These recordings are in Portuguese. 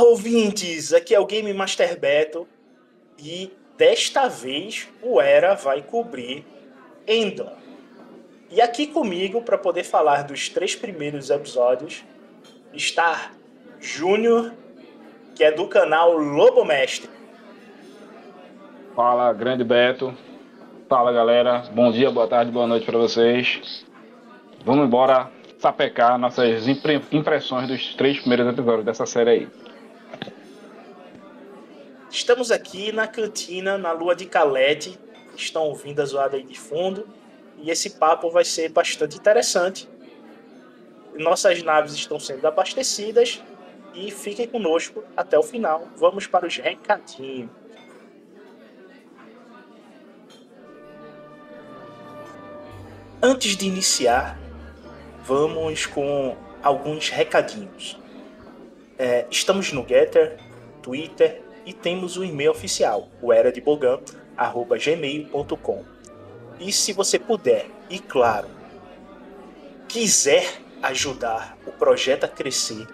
Olá, ouvintes! Aqui é o Game Master Beto e desta vez o Era vai cobrir Endor. E aqui comigo, para poder falar dos três primeiros episódios, está Júnior, que é do canal Lobo Mestre. Fala, grande Beto. Fala, galera. Bom dia, boa tarde, boa noite para vocês. Vamos embora sapecar nossas impressões dos três primeiros episódios dessa série aí. Estamos aqui na cantina, na lua de Calete. Estão ouvindo a zoada aí de fundo. E esse papo vai ser bastante interessante. Nossas naves estão sendo abastecidas. E fiquem conosco até o final. Vamos para os recadinhos. Antes de iniciar, vamos com alguns recadinhos. É, estamos no Getter, Twitter e temos o e-mail oficial, o era de gmail.com. E se você puder, e claro, quiser ajudar o projeto a crescer,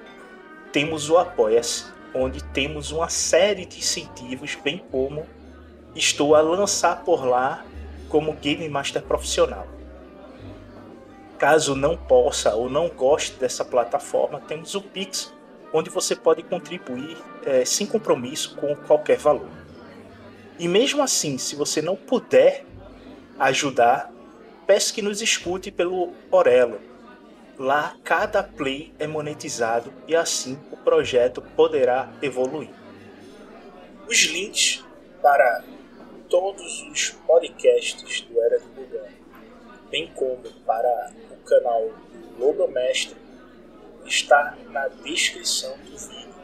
temos o Apoia-se, onde temos uma série de incentivos, bem como estou a lançar por lá como Game Master profissional. Caso não possa ou não goste dessa plataforma, temos o Pix, onde você pode contribuir é, sem compromisso com qualquer valor. E mesmo assim, se você não puder ajudar, peço que nos escute pelo Orelo. Lá cada play é monetizado e assim o projeto poderá evoluir. Os links para todos os podcasts do Era do Bugão, bem como para canal do Logomestre está na descrição do vídeo.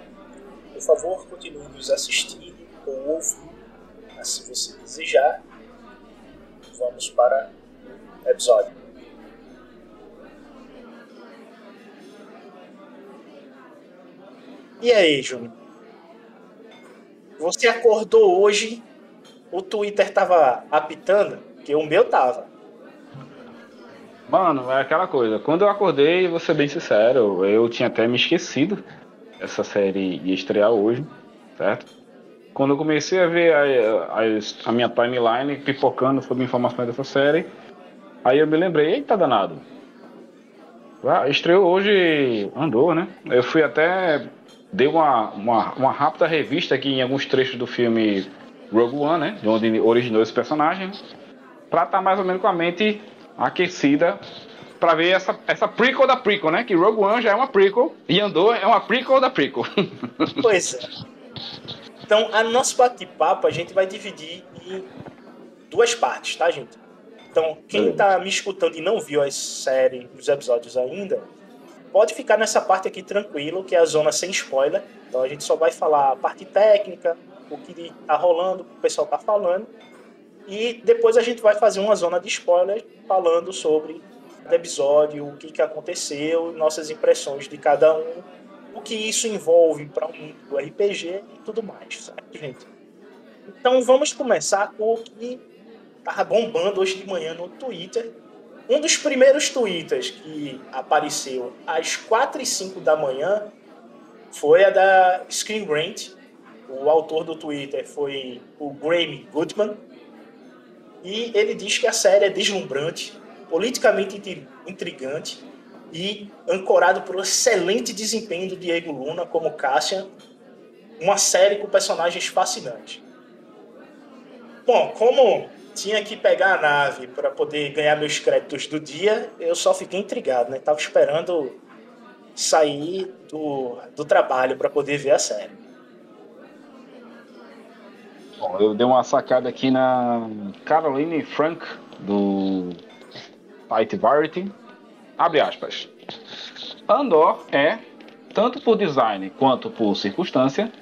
Por favor, continue nos assistindo ou ouvindo, se você desejar. Vamos para o episódio. E aí, Júnior? Você acordou hoje, o Twitter tava apitando, que o meu tava. Mano, é aquela coisa. Quando eu acordei, vou ser bem sincero, eu tinha até me esquecido. Essa série ia estrear hoje, certo? Quando eu comecei a ver a, a, a minha timeline pipocando sobre informações dessa série, aí eu me lembrei, eita danado. Ah, estreou hoje, andou, né? Eu fui até. Dei uma, uma, uma rápida revista aqui em alguns trechos do filme Rogue One, né? De onde originou esse personagem. Pra estar tá mais ou menos com a mente aquecida para ver essa, essa prequel da prequel, né? Que Rogue One já é uma prequel e Andor é uma prequel da prequel. Pois é. Então, a nosso bate-papo a gente vai dividir em duas partes, tá, gente? Então, quem tá me escutando e não viu a série, os episódios ainda, pode ficar nessa parte aqui tranquilo, que é a zona sem spoiler. Então, a gente só vai falar a parte técnica, o que tá rolando, o que o pessoal tá falando. E depois a gente vai fazer uma zona de spoiler falando sobre o episódio, o que, que aconteceu, nossas impressões de cada um, o que isso envolve para o mundo do RPG e tudo mais, certo, gente? Então vamos começar com o que estava bombando hoje de manhã no Twitter. Um dos primeiros twitters que apareceu às 4 e 5 da manhã foi a da Screen Grant. O autor do Twitter foi o Graham Goodman, e ele diz que a série é deslumbrante, politicamente intrigante e ancorado pelo excelente desempenho do Diego Luna como Cassian, uma série com personagens fascinantes. Bom, como tinha que pegar a nave para poder ganhar meus créditos do dia, eu só fiquei intrigado, né? Tava esperando sair do, do trabalho para poder ver a série. Bom, eu dei uma sacada aqui na Caroline Frank, do site Variety. Abre aspas. Andor é, tanto por design quanto por circunstância,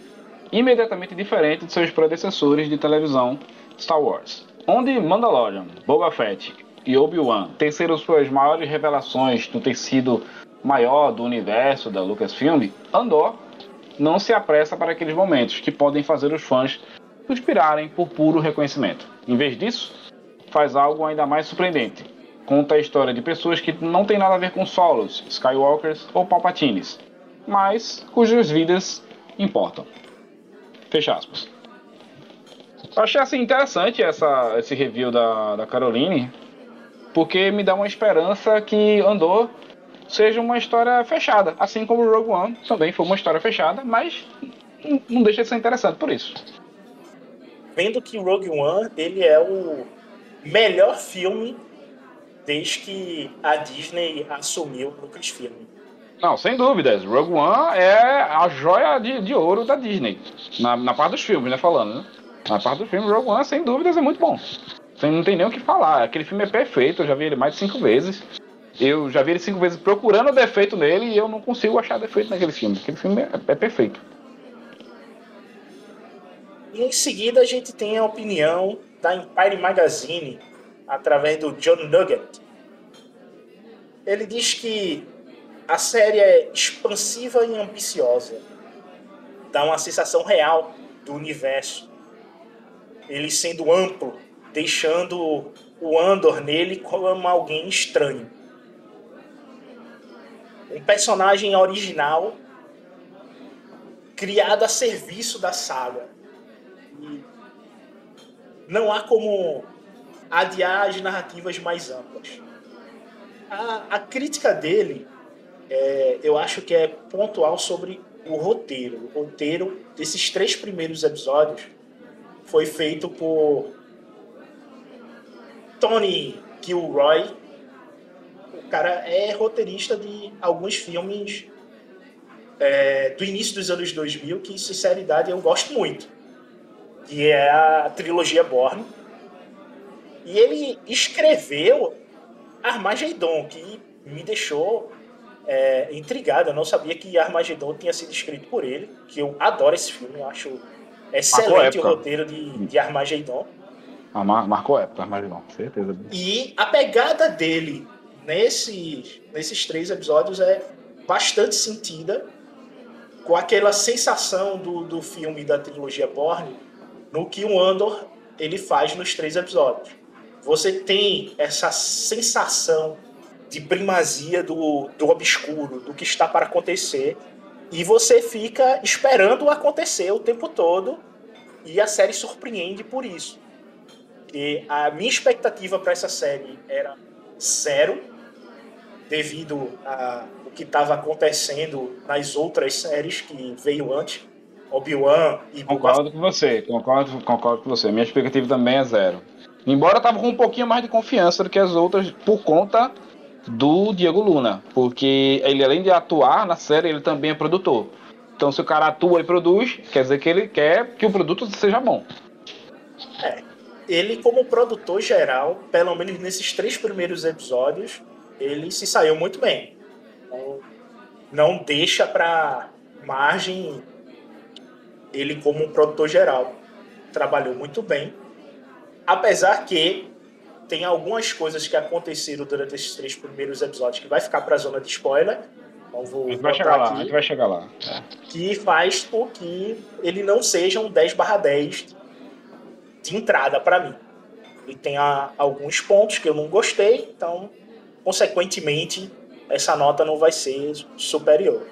imediatamente diferente de seus predecessores de televisão Star Wars. Onde Mandalorian, Boba Fett e Obi-Wan sido suas maiores revelações no tecido maior do universo da Lucasfilm, Andor não se apressa para aqueles momentos que podem fazer os fãs suspirarem por puro reconhecimento. Em vez disso, faz algo ainda mais surpreendente. Conta a história de pessoas que não têm nada a ver com Solos, Skywalkers ou Palpatines, mas cujas vidas importam. Fecha aspas. Eu achei assim interessante essa, esse review da, da Caroline, porque me dá uma esperança que Andor seja uma história fechada, assim como Rogue One também foi uma história fechada, mas não deixa de ser interessante por isso. Vendo que Rogue One ele é o melhor filme desde que a Disney assumiu o Lucasfilm. Não, sem dúvidas. Rogue One é a joia de, de ouro da Disney. Na, na parte dos filmes, né? Falando, né? Na parte dos filmes, Rogue One, sem dúvidas, é muito bom. Não tem nem o que falar. Aquele filme é perfeito, eu já vi ele mais de cinco vezes. Eu já vi ele cinco vezes procurando defeito nele e eu não consigo achar defeito naquele filme. Aquele filme é, é perfeito. E em seguida a gente tem a opinião da Empire Magazine, através do John Nugget. Ele diz que a série é expansiva e ambiciosa. Dá uma sensação real do universo. Ele sendo amplo, deixando o Andor nele como alguém estranho um personagem original criado a serviço da saga. Não há como adiar as narrativas mais amplas. A, a crítica dele, é, eu acho que é pontual sobre o roteiro. O roteiro desses três primeiros episódios foi feito por Tony Gilroy, cara é roteirista de alguns filmes é, do início dos anos 2000 que, sinceridade, eu gosto muito. Que é a trilogia Borne. E ele escreveu Armagedon, que me deixou é, intrigado. Eu não sabia que Armagedon tinha sido escrito por ele, que eu adoro esse filme, eu acho excelente o roteiro de, de Armagedon. Ah, marcou época, Armagedon, certeza. E a pegada dele nesses, nesses três episódios é bastante sentida com aquela sensação do, do filme da trilogia Borne no que o Andor ele faz nos três episódios. Você tem essa sensação de primazia do, do obscuro, do que está para acontecer, e você fica esperando acontecer o tempo todo, e a série surpreende por isso. E a minha expectativa para essa série era zero, devido ao que estava acontecendo nas outras séries que veio antes, Obi-Wan e Concordo com você, concordo, concordo com você. Minha expectativa também é zero. Embora eu tava com um pouquinho mais de confiança do que as outras por conta do Diego Luna, porque ele além de atuar na série, ele também é produtor. Então se o cara atua e produz, quer dizer que ele quer que o produto seja bom. É. Ele como produtor geral, pelo menos nesses três primeiros episódios, ele se saiu muito bem. Não, não deixa para margem ele como um produtor geral. Trabalhou muito bem. Apesar que tem algumas coisas que aconteceram durante esses três primeiros episódios que vai ficar para a zona de spoiler. Então vou a gente vai chegar aqui, lá, a gente vai chegar lá. Que faz com que ele não seja um 10 barra 10 de entrada para mim. Ele tem a, alguns pontos que eu não gostei, então consequentemente, essa nota não vai ser superior.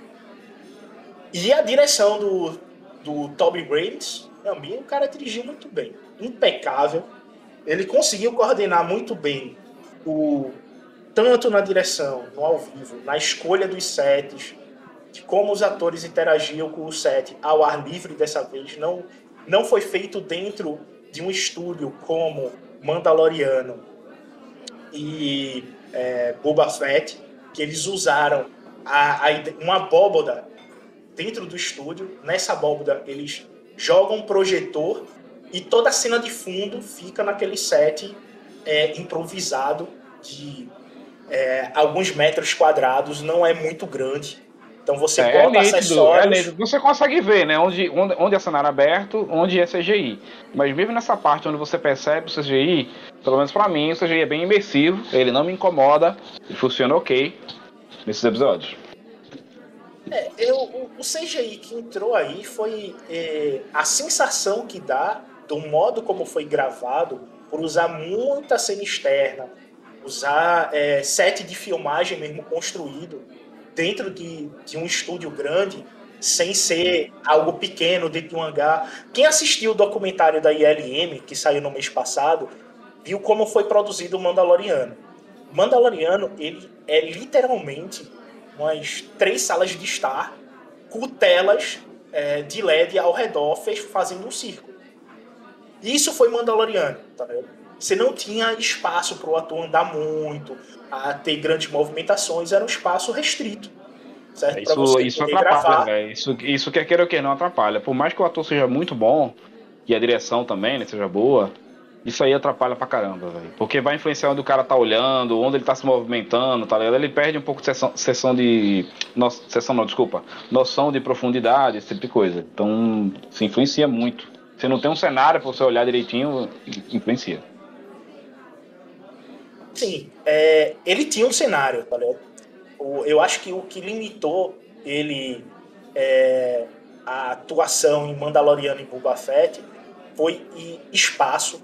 E a direção do, do Toby Graves, também o cara dirigiu muito bem, impecável. Ele conseguiu coordenar muito bem o tanto na direção, no ao vivo, na escolha dos sets, de como os atores interagiam com o set ao ar livre dessa vez. Não, não foi feito dentro de um estúdio como Mandaloriano e é, Boba Fett, que eles usaram a, a, uma abóboda dentro do estúdio. Nessa abóboda, eles jogam um projetor e toda a cena de fundo fica naquele set é, improvisado de é, alguns metros quadrados, não é muito grande. Então você é, bota é nítido, acessórios. É você consegue ver, né? Onde, onde, onde é cenário aberto, onde é CGI. Mas mesmo nessa parte onde você percebe o CGI, pelo menos para mim, o CGI é bem imersivo, ele não me incomoda, e funciona ok nesses episódios. É, eu, o, CGI que entrou aí foi é, a sensação que dá do modo como foi gravado, por usar muita cena externa, usar é, set de filmagem mesmo construído dentro de, de um estúdio grande, sem ser algo pequeno dentro de um hangar. Quem assistiu o documentário da ILM, que saiu no mês passado, viu como foi produzido o Mandaloriano. O Mandaloriano, ele é literalmente umas três salas de estar com telas é, de LED ao redor fazendo um círculo. Isso foi Mandaloriano, tá vendo? Você não tinha espaço para o ator andar muito, a ter grandes movimentações, era um espaço restrito. Certo? Isso, isso atrapalha, velho. Isso, isso quer queira ou que não atrapalha. Por mais que o ator seja muito bom, e a direção também né, seja boa, isso aí atrapalha pra caramba, velho. Porque vai influenciar onde o cara tá olhando, onde ele tá se movimentando, tá ligado? Ele perde um pouco de sessão, sessão de. No, sessão não, desculpa. Noção de profundidade, esse tipo de coisa. Então, se influencia muito. Se não tem um cenário pra você olhar direitinho, influencia. Sim, é, ele tinha um cenário, tá ligado? Eu acho que o que limitou ele é, a atuação em Mandaloriano e Boba Fett foi espaço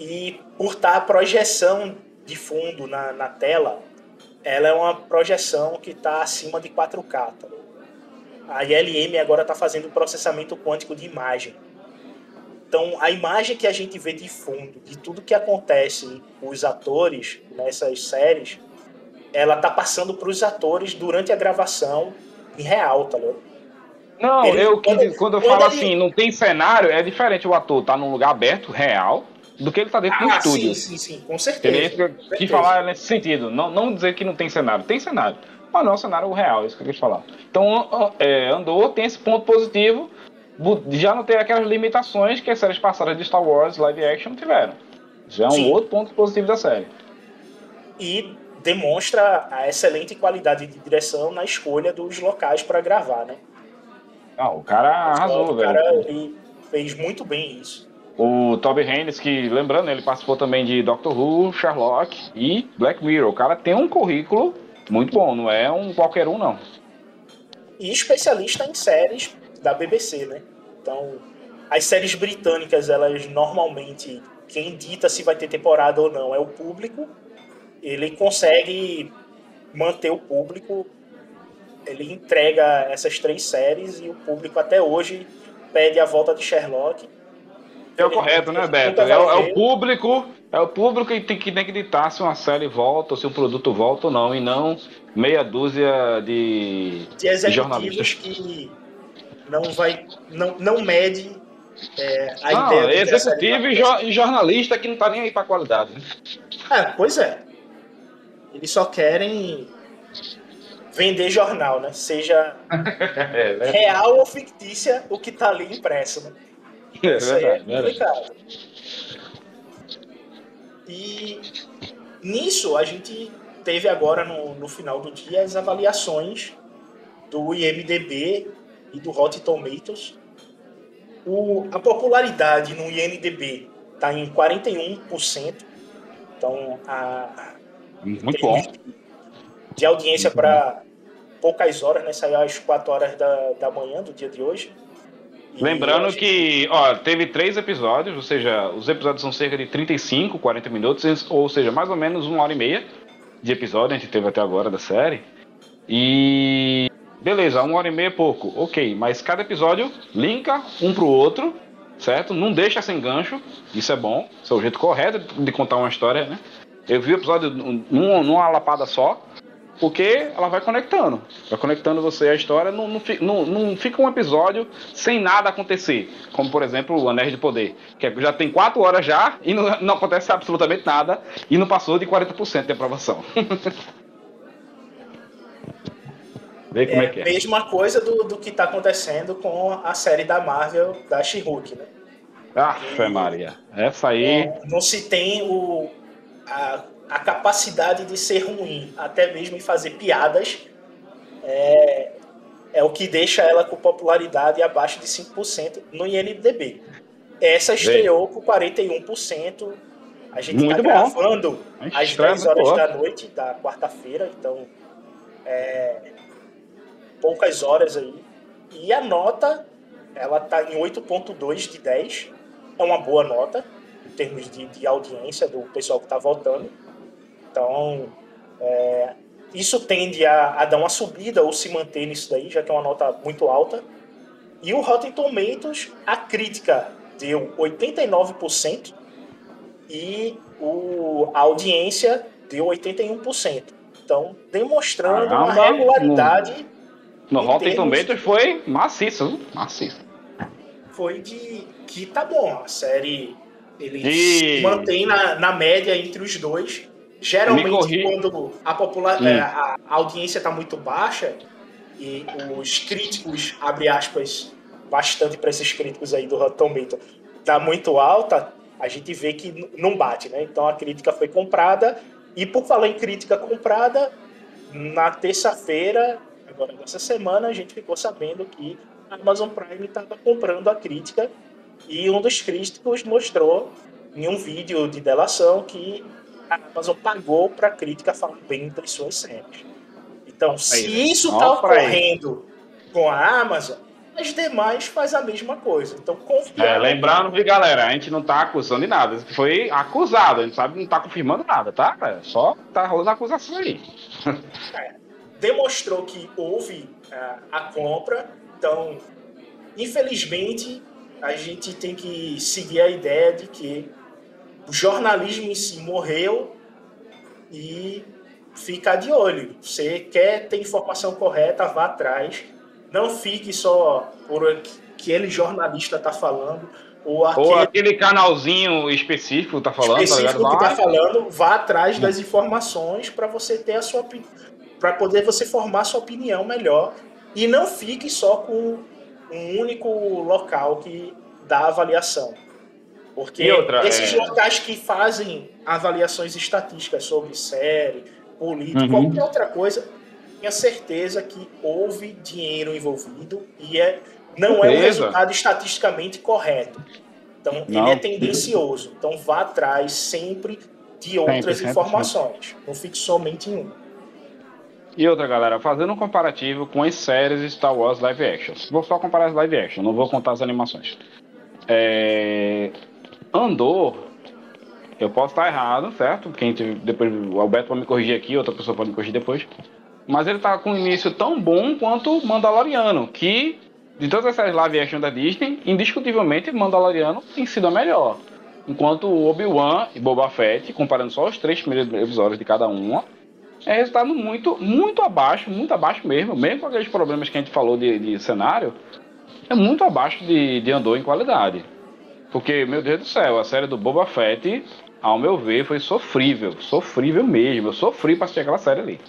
e por estar a projeção de fundo na, na tela, ela é uma projeção que está acima de 4K. Tá? A ILM agora está fazendo processamento quântico de imagem. Então, a imagem que a gente vê de fundo, de tudo que acontece com os atores nessas séries, ela tá passando para os atores durante a gravação em real, tá ligado? Não, ele, eu quando, quando eu falo ele... assim, não tem cenário, é diferente o ator tá num lugar aberto, real, do que ele tá dentro ah, do estúdio. Sim, sim, sim, com certeza. Ele que falar nesse sentido. Não, não dizer que não tem cenário. Tem cenário. Mas não é um cenário real, é isso que eu quis falar. Então, é, Andor tem esse ponto positivo, já não tem aquelas limitações que as séries passadas de Star Wars live action tiveram. Já é um sim. outro ponto positivo da série. E demonstra a excelente qualidade de direção na escolha dos locais para gravar, né? Ah, o cara arrasou, o velho. O cara fez muito bem isso. O Toby Haynes, que lembrando, ele participou também de Doctor Who, Sherlock e Black Mirror. O cara tem um currículo muito bom, não é um qualquer um, não. E especialista em séries da BBC, né? Então, as séries britânicas, elas normalmente, quem dita se vai ter temporada ou não é o público. Ele consegue manter o público, ele entrega essas três séries e o público até hoje pede a volta de Sherlock é o correto, né, Beto? É, é, o público, é o público que tem que, tem que ditar se uma série volta, ou se o produto volta ou não, e não meia dúzia de, de, jornalistas que não vai, não, não mede é, a não, ideia. Executivo e, jo e jornalista que não tá nem aí pra qualidade. Né? É, pois é. Eles só querem vender jornal, né? Seja é, né? real ou fictícia o que tá ali impresso, né? É, Isso aí é complicado. E nisso a gente teve agora no, no final do dia as avaliações do IMDB e do Rotten Tomatoes. O, a popularidade no IMDB está em 41%. Então, a, muito bom. De audiência para poucas horas, né? Saiu às 4 horas da, da manhã do dia de hoje. Lembrando que, ó, teve três episódios, ou seja, os episódios são cerca de 35, 40 minutos, ou seja, mais ou menos uma hora e meia de episódio a gente teve até agora da série. E beleza, uma hora e meia é pouco, ok, mas cada episódio linka um pro outro, certo? Não deixa sem gancho, isso é bom, isso é o jeito correto de contar uma história, né? Eu vi o episódio numa, numa lapada só, porque ela vai conectando. Vai conectando você à história. Não, não, não, não, fica um episódio sem nada acontecer. Como, por exemplo, o Anéis de Poder. Que já tem 4 horas já e não, não acontece absolutamente nada. E não passou de 40% de aprovação. Vê como é, é que é. Mesma coisa do, do que está acontecendo com a série da Marvel da She-Hulk, né? Ah, Maria. Essa aí. É, não se tem o, a a capacidade de ser ruim, até mesmo em fazer piadas, é, é o que deixa ela com popularidade abaixo de 5% no INDB. Essa estreou com 41%. A gente está gravando às 10 horas da noite da quarta-feira, então é, poucas horas aí. E a nota, ela está em 8.2 de 10. É uma boa nota em termos de, de audiência do pessoal que está votando. Então, é, isso tende a, a, dar uma subida ou se manter nisso daí, já que é uma nota muito alta. E o Rotten Tomatoes, a crítica deu 89% e o, a audiência deu 81%. Então, demonstrando Caramba, uma regularidade. No, no Rotten Tomatoes foi maciço, maciço. Foi de que tá bom, a série ele se mantém na, na média entre os dois. Geralmente, quando a, popular, hum. é, a audiência está muito baixa e os críticos, abre aspas, bastante para esses críticos aí do Rotten Tomatoes, tá muito alta, a gente vê que não bate, né? Então a crítica foi comprada. E por falar em crítica comprada, na terça-feira, agora nessa semana, a gente ficou sabendo que a Amazon Prime estava comprando a crítica e um dos críticos mostrou em um vídeo de delação que a Amazon pagou para a crítica falar bem das suas séries. Então, se Aí, isso está ocorrendo com a Amazon, as demais faz a mesma coisa. Então, confia. É, lembrando, viu, galera, a gente não está acusando de nada. Foi acusado, a gente sabe não está confirmando nada, tá? Só tá rolando acusação aí. É, demonstrou que houve uh, a compra, então, infelizmente, a gente tem que seguir a ideia de que o jornalismo em si morreu e fica de olho. Você quer ter informação correta, vá atrás. Não fique só por aquele jornalista está falando. Ou aquele, ou aquele, canalzinho específico está falando. Específico tá que está falando, vá atrás das informações para você ter a sua para poder você formar sua opinião melhor e não fique só com um único local que dá avaliação. Porque outra, esses é... locais que fazem avaliações estatísticas sobre série, política, uhum. qualquer outra coisa, tenha certeza que houve dinheiro envolvido e é, não é um resultado estatisticamente correto. Então, não. ele é tendencioso. Então, vá atrás sempre de outras sempre, informações. Sempre. Não fique somente em uma. E outra, galera, fazendo um comparativo com as séries Star Wars live action. Vou só comparar as live action, não vou contar as animações. É... Andor, eu posso estar errado, certo? Quem depois o Alberto pode me corrigir aqui, outra pessoa pode me corrigir depois. Mas ele tá com um início tão bom quanto Mandaloriano, que de todas as séries live action da Disney, indiscutivelmente Mandaloriano tem sido a melhor. Enquanto Obi-Wan e Boba Fett, comparando só os três primeiros episódios de cada uma, é resultado muito, muito abaixo, muito abaixo mesmo, mesmo com aqueles problemas que a gente falou de, de cenário, é muito abaixo de, de Andor em qualidade. Porque, meu Deus do céu, a série do Boba Fett, ao meu ver, foi sofrível. Sofrível mesmo. Eu sofri pra assistir aquela série ali.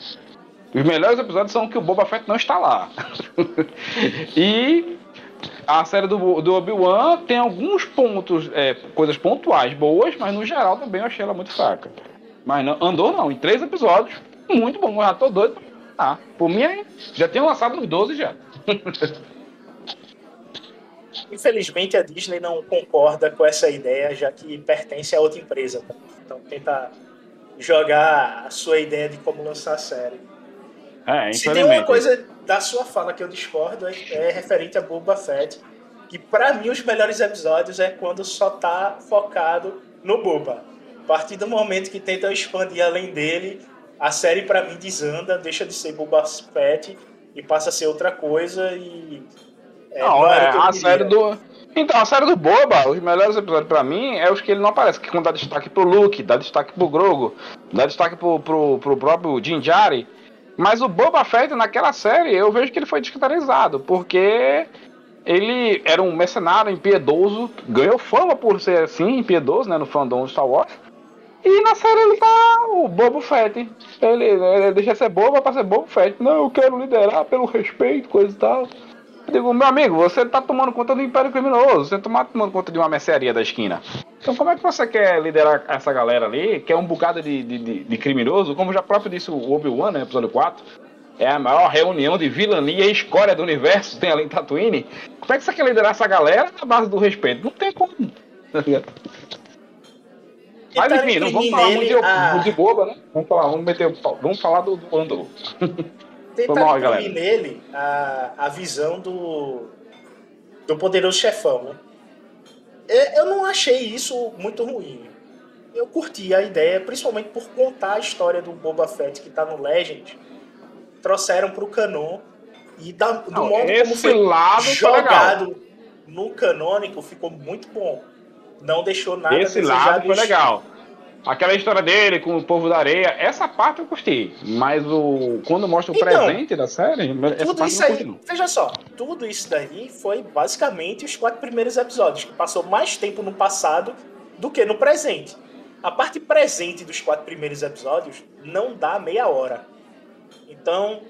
Os melhores episódios são que o Boba Fett não está lá. e a série do, do Obi-Wan tem alguns pontos, é, coisas pontuais boas, mas no geral também eu achei ela muito fraca. Mas não, andou não, em três episódios, muito bom. Eu já tô doido. Ah, por mim, já tenho lançado uns 12 já. Infelizmente, a Disney não concorda com essa ideia, já que pertence a outra empresa. Tá? Então, tenta jogar a sua ideia de como lançar a série. É, Se tem uma coisa da sua fala que eu discordo, é, é referente a Boba Fett. Que para mim, os melhores episódios é quando só tá focado no Boba. A partir do momento que tentam expandir além dele, a série para mim desanda, deixa de ser Boba Fett e passa a ser outra coisa e é, não, não é, a série do. Então, a série do Boba, os melhores episódios pra mim é os que ele não aparece, que quando dá destaque pro Luke, dá destaque pro Grogo, dá destaque pro, pro, pro próprio Jinjari. Mas o Boba Fett naquela série, eu vejo que ele foi descaracterizado, porque ele era um mercenário impiedoso, ganhou fama por ser assim, impiedoso, né, no fandom Star Wars. E na série ele tá o Bobo Fett. Ele, ele deixa ser bobo pra ser Bobo Fett. Não, eu quero liderar pelo respeito, coisa e tal. Digo, meu amigo, você está tomando conta do Império Criminoso, você está tomando conta de uma mercearia da esquina. Então como é que você quer liderar essa galera ali, que é um bocado de, de, de criminoso, como já próprio disse o Obi-Wan, né, episódio 4, é a maior reunião de vilania e escória do universo, tem ali em Tatooine. Como é que você quer liderar essa galera na base do respeito? Não tem como. Mas enfim, não vamos falar muito de, a... de boba, né? Vamos falar, vamos meter, vamos falar do, do Andor. tentar imprimir nele a, a visão do, do poderoso chefão, né? Eu não achei isso muito ruim. Eu curti a ideia, principalmente por contar a história do Boba Fett que tá no Legend trouxeram pro canon e da, do Não, modo como foi lado foi jogado no canônico ficou muito bom. Não deixou nada Esse lado foi legal. Aquela história dele com o povo da areia, essa parte eu gostei. Mas o quando mostra o Então, presente da série, Tudo isso aí, veja só, tudo isso daí foi basicamente os quatro primeiros episódios, que passou mais tempo no passado do que no presente. A parte presente dos quatro primeiros episódios não dá meia hora. Então,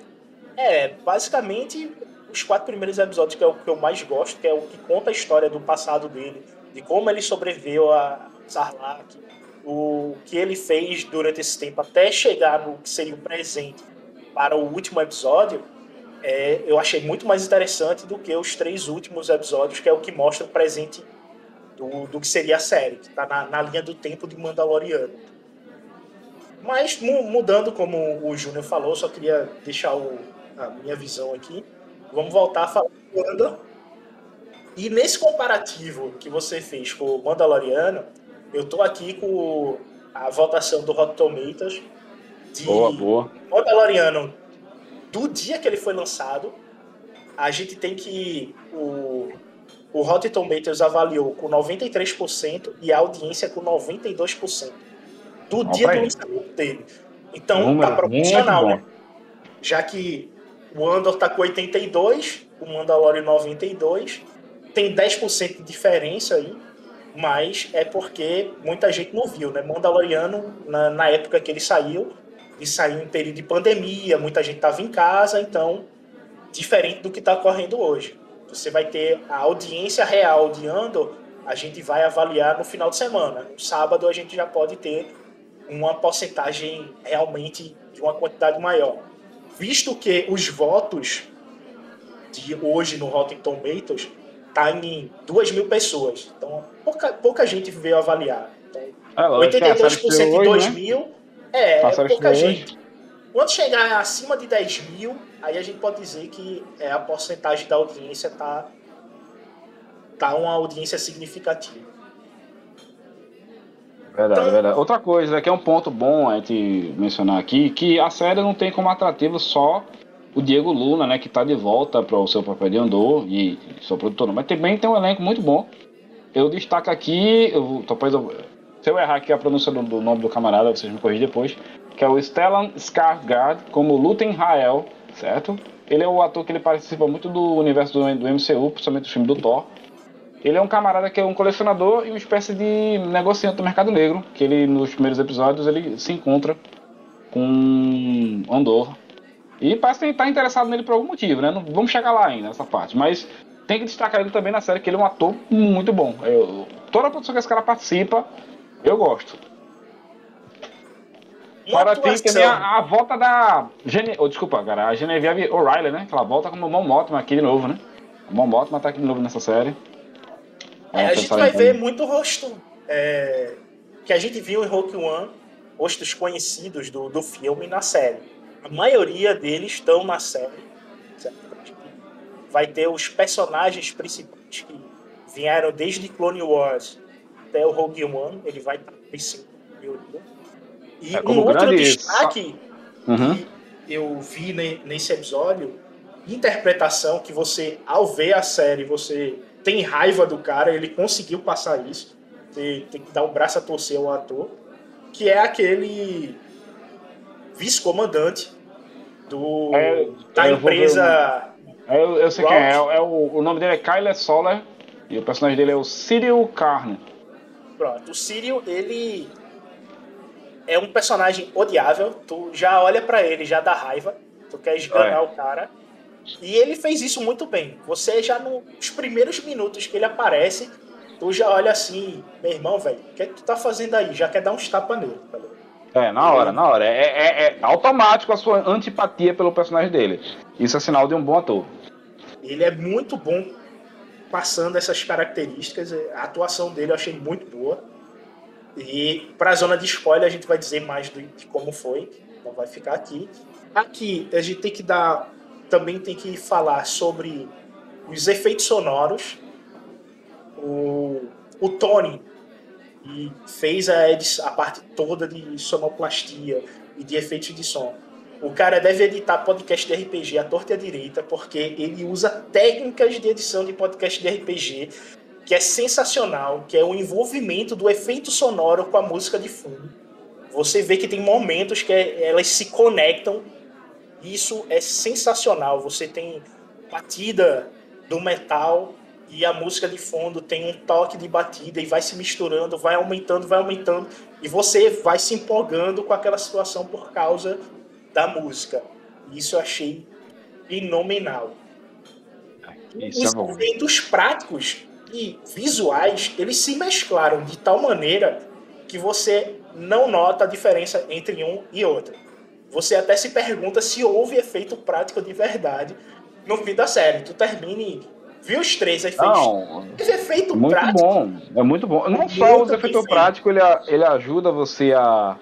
é, basicamente, os quatro primeiros episódios que é o que eu mais gosto, que é o que conta a história do passado dele, de como ele sobreviveu a Sarlacc, o que ele fez durante esse tempo até chegar no que seria o presente para o último episódio, é, eu achei muito mais interessante do que os três últimos episódios, que é o que mostra o presente do, do que seria a série, que está na, na linha do tempo de Mandaloriano. Mas mu- mudando, como o Júnior falou, só queria deixar o- a minha visão aqui. Vamos voltar a falar do Andor. E nesse comparativo que você fez com o Mandaloriano, eu tô aqui com a votação do Rotten Tomatoes de Boa, boa. Mandaloriano do dia que ele foi lançado. A gente tem que o o Rotten Tomatoes avaliou com 93% e a audiência com 92% do dia do lançamento dele. Então Número tá proporcional, né? Já que o Andor tá com 82, o Mandalorian 92, tem 10% de diferença aí, mas é porque muita gente não viu, né? Mandaloriano, na, na época que ele saiu, ele saiu em período de pandemia, muita gente tava em casa, então, diferente do que tá ocorrendo hoje. Você vai ter a audiência real de Andor, a gente vai avaliar no final de semana. No sábado a gente já pode ter uma porcentagem realmente de uma quantidade maior. Visto que os votos de hoje no Rotten Tomatoes tá em 2 mil pessoas. Então, pouca, pouca gente veio avaliar. Então, É, lógico, tem a série 82% de estreou 2 hoje, né? mil é, A é pouca gente. Quando chegar acima de 10 mil, aí a gente pode dizer que é, a porcentagem da audiência tá, tá uma audiência significativa. Verdade, Então- verdade. Outra coisa, que é um ponto bom a gente mencionar aqui, que a série não tem como atrativo só o Diego Luna, né, que tá de volta para o seu papel de Andor e seu produtor, mas também tem um elenco muito bom. Eu destaco aqui, eu, eu, se eu errar aqui a pronúncia do, do nome do camarada, vocês me corrigem depois, que é o Stellan Skarsgård como Luten Rael, certo? Ele é o ator que ele participa muito do universo do, do MCU, principalmente do filme do Thor. Ele é um camarada que é um colecionador e uma espécie de negociante do mercado negro, que ele nos primeiros episódios ele se encontra com Andor. E parece que tá interessado nele por algum motivo, né? Não, vamos chegar lá ainda nessa parte, mas tem que destacar ele também na série que ele é um ator muito bom. Eu- toda a produção que esse cara participa, eu gosto. Para ti atuação- também a, a volta da Gene... oh, desculpa, cara, a Genevieve O'Reilly, né? Que ela volta como Mon Mothma aqui de novo, né? O Mon Mothma tá aqui de novo nessa série. É, a Vamos gente vai ver muito rosto é, que a gente viu em Rogue One, rostos conhecidos do, do filme na série. A maioria deles estão na série. certo? Vai ter os personagens principais que vieram desde Clone Wars até o Rogue One, ele vai estar nesse maioria. E É, um outro destaque Uhum. que eu vi ne- nesse episódio, interpretação que você, ao ver a série, você tem raiva do cara, ele conseguiu passar isso. Você tem que dar o braço a torcer ao ator, que é aquele vice-comandante do É, da eu vou ver empresa. Eu, eu sei quem é. é o, o nome dele é Kyle Soller e o personagem dele é o Cyril Carne. Pronto, o Cyril, ele é um personagem odiável. Tu já olha pra ele, já dá raiva. Tu quer esganar É. o cara. E ele fez isso muito bem. Você já nos primeiros minutos que ele aparece, tu já olha assim, meu irmão, velho, o que, é que tu tá fazendo aí? Já quer dar uns tapas nele, tá ligado? É, na hora, na hora. É, é- é automático a sua antipatia pelo personagem dele. Isso é sinal de um bom ator. Ele é muito bom passando essas características. A atuação dele eu achei muito boa. E para a zona de spoiler a gente vai dizer mais do- de como foi. Não vai ficar aqui. Aqui a gente tem que dar. Também tem que falar sobre os efeitos sonoros. O, o Tony e fez a, a parte toda de sonoplastia e de efeitos de som. O cara deve editar podcast de RPG à torta e à direita, porque ele usa técnicas de edição de podcast de RPG que é sensacional, que é o envolvimento do efeito sonoro com a música de fundo. Você vê que tem momentos que elas se conectam. Isso é sensacional. Você tem batida do metal e a música de fundo tem um toque de batida e vai se misturando, vai aumentando, vai aumentando e você vai se empolgando com aquela situação por causa da música. Isso eu achei fenomenal. Isso Os é efeitos práticos e visuais, eles se mesclaram de tal maneira que você não nota a diferença entre um e outro. Você até se pergunta se houve efeito prático de verdade no fim da série. Tu termine Viu os três efeitos? Não, Esse efeito muito prático. bom. É muito bom. Não só os efeitos práticos, ele, ele ajuda você a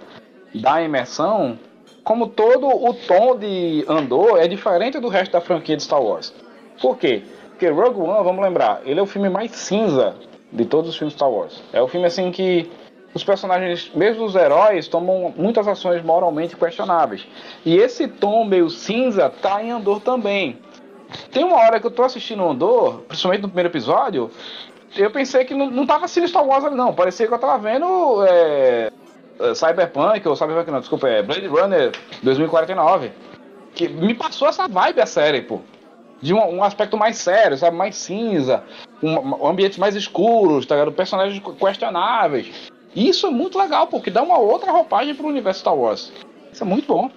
dar a imersão, como todo o tom de Andor é diferente do resto da franquia de Star Wars. Por quê? Porque Rogue One, vamos lembrar, ele é o filme mais cinza de todos os filmes Star Wars. É o filme assim que os personagens, mesmo os heróis, tomam muitas ações moralmente questionáveis. E esse tom meio cinza tá em Andor também. Tem uma hora que eu tô assistindo Andor, principalmente no primeiro episódio, eu pensei que não, não tava assistindo Star Wars ali, não. Parecia que eu tava vendo é, é, Cyberpunk, ou Cyberpunk não, desculpa, é Blade Runner 2049. Que me passou essa vibe a série, pô. De um, um aspecto mais sério, sabe? Mais cinza, um, um ambientes mais escuros, tá ligado? Personagens questionáveis. Isso é muito legal, porque dá uma outra roupagem pro universo Star Wars. Isso é muito bom.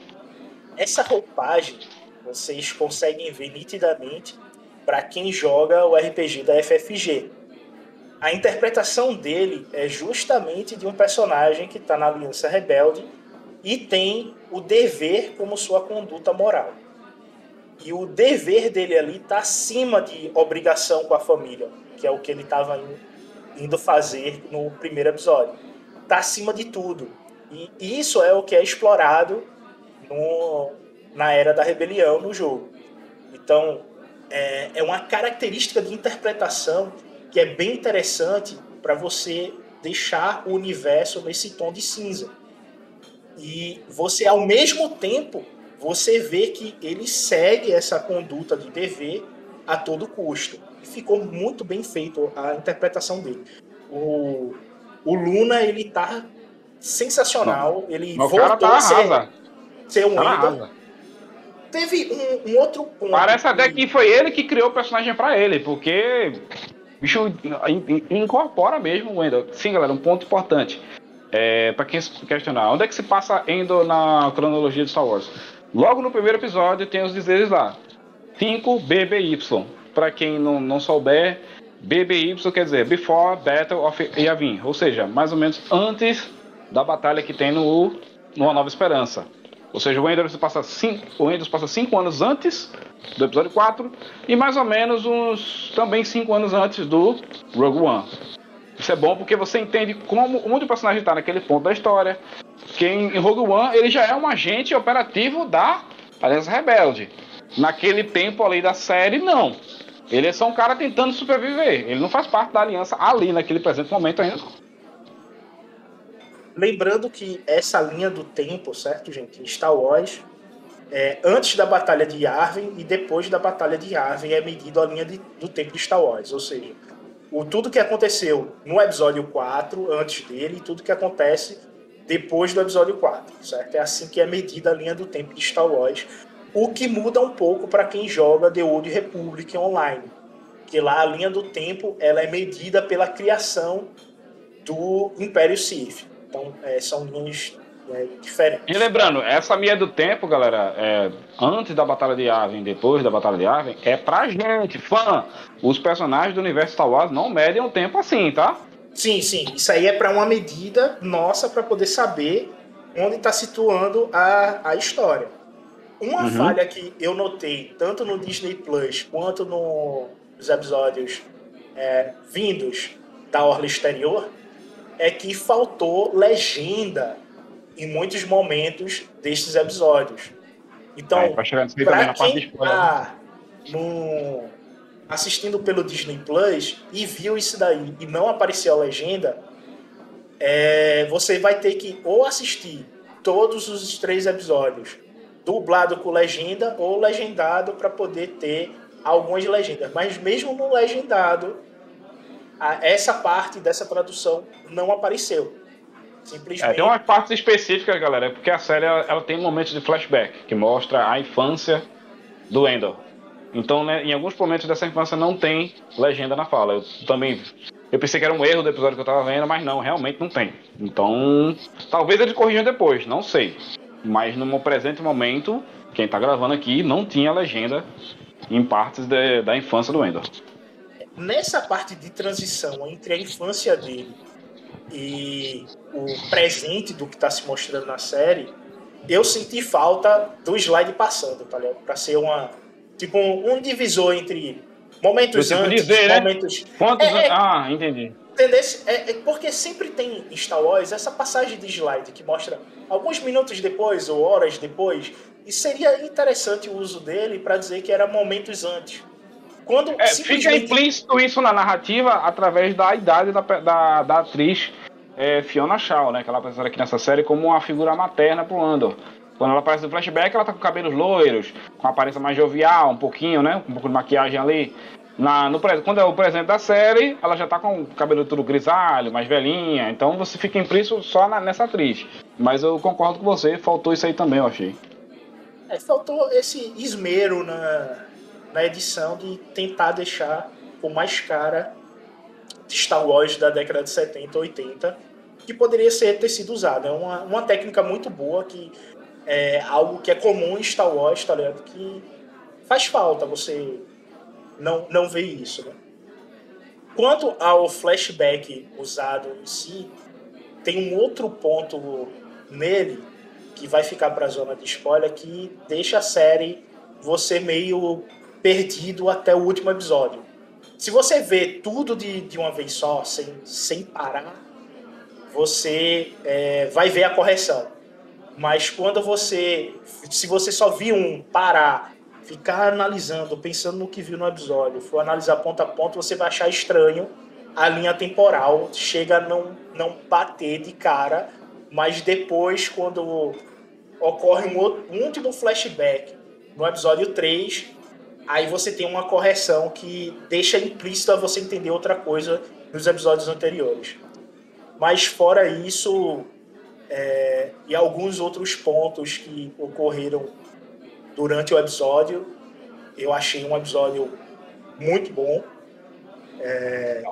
Essa roupagem vocês conseguem ver nitidamente para quem joga o RPG da FFG. A interpretação dele é justamente de um personagem que está na Aliança Rebelde e tem o dever como sua conduta moral. E o dever dele ali está acima de obrigação com a família, que é o que ele estava indo fazer no primeiro episódio. Está acima de tudo. E isso é o que é explorado no, na era da rebelião no jogo. Então, é, é uma característica de interpretação que é bem interessante para você deixar o universo nesse tom de cinza. E você, ao mesmo tempo, você vê que ele segue essa conduta de dever a todo custo. Ficou muito bem feito a interpretação dele. O, o Luna, ele tá sensacional. Ele o voltou tá a ser, ser um tá. Teve um, um, outro ponto. Parece até que foi ele que criou o personagem para ele, porque bicho incorpora mesmo o Wendell. Sim, galera, um ponto importante. É, para quem questionar, onde é que se passa Endo na cronologia de Star Wars? Logo no primeiro episódio tem os dizeres lá. 5 BBY. Para quem não, não souber, BBY quer dizer Before Battle of Yavin, ou seja, mais ou menos antes da batalha que tem no, no Nova Esperança. Ou seja, o Windows passa cinco, o Windows passa cinco anos antes do episódio 4 e mais ou menos uns também cinco anos antes do Rogue One. Isso é bom porque você entende como onde o personagem está naquele ponto da história. Que em Rogue One ele já é um agente operativo da Aliança Rebelde. Naquele tempo ali da série, não. Ele é só um cara tentando sobreviver. Ele não faz parte da aliança ali naquele presente momento ainda. Lembrando que essa linha do tempo, certo, gente? Star Wars, é, antes da Batalha de Yavin e depois da Batalha de Yavin é medido a linha de, do tempo de Star Wars. Ou seja, o, tudo que aconteceu no episódio 4, antes dele, e tudo que acontece depois do episódio 4, certo? É assim que é medida a linha do tempo de Star Wars. O que muda um pouco para quem joga The Old Republic online. Que lá a linha do tempo ela é medida pela criação do Império Sith. Então, é, são linhas é, diferentes. E lembrando, essa minha do tempo, galera, é, antes da Batalha de Yavin, depois da Batalha de Yavin, é pra gente, fã. Os personagens do universo Star Wars não medem o tempo assim, tá? Sim, sim. Isso aí é para uma medida nossa para poder saber onde está situando a, a história. Uma uhum. falha que eu notei, tanto no Disney Plus quanto no, nos episódios é, vindos da Orla Exterior, é que faltou legenda em muitos momentos destes episódios. Então, é, para quem está no, assistindo pelo Disney Plus e viu isso daí e não apareceu a legenda, é, você vai ter que ou assistir todos os três episódios dublado com legenda ou legendado para poder ter algumas legendas. Mas mesmo no legendado, essa parte dessa tradução não apareceu. Simplesmente. É, tem umas partes específicas, galera, porque a série ela, ela, tem momentos de flashback que mostra a infância do Endor. Então, né, em alguns momentos dessa infância não tem legenda na fala. Eu também eu pensei que era um erro do episódio que eu tava vendo, mas não, realmente não tem. Então, talvez eles corrijam depois, não sei. Mas no presente momento, quem tá gravando aqui não tinha legenda em partes de, da infância do Endor. Nessa parte de transição entre a infância dele e o presente do que está se mostrando na série, eu senti falta do slide passando, tá ligado? Pra ser uma. Tipo, um, um divisor entre Momentos antes, dizer, né? momentos. Quantos é, é, ah, entendi. Entendeu? É, é, porque sempre tem em Star Wars essa passagem de slide que mostra alguns minutos depois ou horas depois. E seria interessante o uso dele para dizer que era momentos antes. Quando é, simplesmente... Fica implícito isso na narrativa através da idade da, da, da atriz é, Fiona Shaw, né? Que ela apareceu aqui nessa série como uma figura materna pro Andor. Quando ela aparece no flashback, ela tá com cabelos loiros, com aparência mais jovial, um pouquinho, né? Um pouco de maquiagem ali. Na, no, quando é o presente da série, ela já tá com o cabelo tudo grisalho, mais velhinha. Então você fica implícito só na, nessa atriz. Mas eu concordo com você, faltou isso aí também, eu achei. É, faltou esse esmero na, na edição de tentar deixar o mais cara de Star Wars da década de 70, 80, que poderia ser, ter sido usado. É uma, uma técnica muito boa que é algo que é comum em Star Wars, tá ligado? Que faz falta você não, não ver isso, né? Quanto ao flashback usado em si, tem um outro ponto nele que vai ficar para a zona de spoiler que deixa a série você meio perdido até o último episódio. Se você vê tudo de, de uma vez só, sem, sem parar, você é, vai ver a correção. Mas quando você. Se você só viu um parar, ficar analisando, pensando no que viu no episódio, for analisar ponto a ponto, você vai achar estranho a linha temporal. Chega a não, não bater de cara, mas depois, quando ocorre um, outro, um último flashback no episódio 3, aí você tem uma correção que deixa implícito a você entender outra coisa nos episódios anteriores. Mas fora isso, é, e alguns outros pontos que ocorreram durante o episódio. Eu achei um episódio muito bom. É,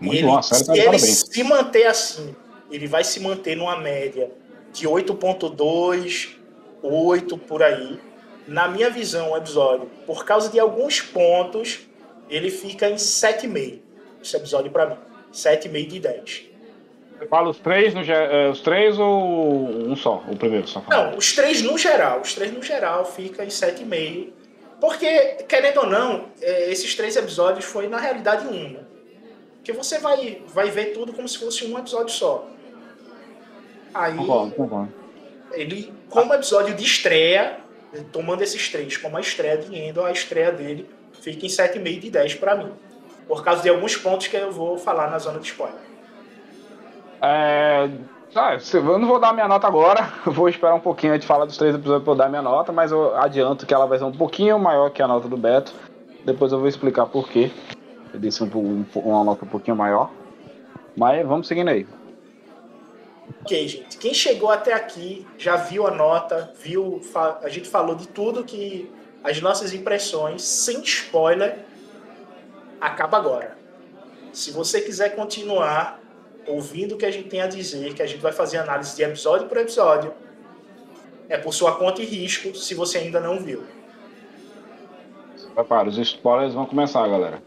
muito ele, bom, tá se ele se manter assim, ele vai se manter numa média de 8.2, 8 por aí. Na minha visão, o episódio, por causa de alguns pontos, ele fica em 7,5. Esse episódio para mim, 7,5 de 10. Você fala os três, no, é, os três ou um só? O primeiro só? Não, os três no geral. Os três no geral fica em 7,5. Porque, querendo ou não, é, esses três episódios foi na realidade um. Né? Porque você vai, vai ver tudo como se fosse um episódio só. Aí. Concordo, concordo. Ele, como episódio de estreia, tomando esses três como a estreia de Endo, a estreia dele fica em 7,5 de 10 para mim. Por causa de alguns pontos que eu vou falar na zona de spoiler. É, ah, eu não vou dar minha nota agora, vou esperar um pouquinho antes de falar dos três episódios para eu dar minha nota, mas eu adianto que ela vai ser um pouquinho maior que a nota do Beto. Depois eu vou explicar por quê. Eu disse um, um, uma nota um pouquinho maior. Mas vamos seguindo aí. Ok, gente. Quem chegou até aqui já viu a nota, viu. A gente falou de tudo que. As nossas impressões, sem spoiler, acaba agora. Se você quiser continuar, ouvindo o que a gente tem a dizer, que a gente vai fazer análise de episódio por episódio, é por sua conta e risco, se você ainda não viu. Prepara, os spoilers vão começar, galera.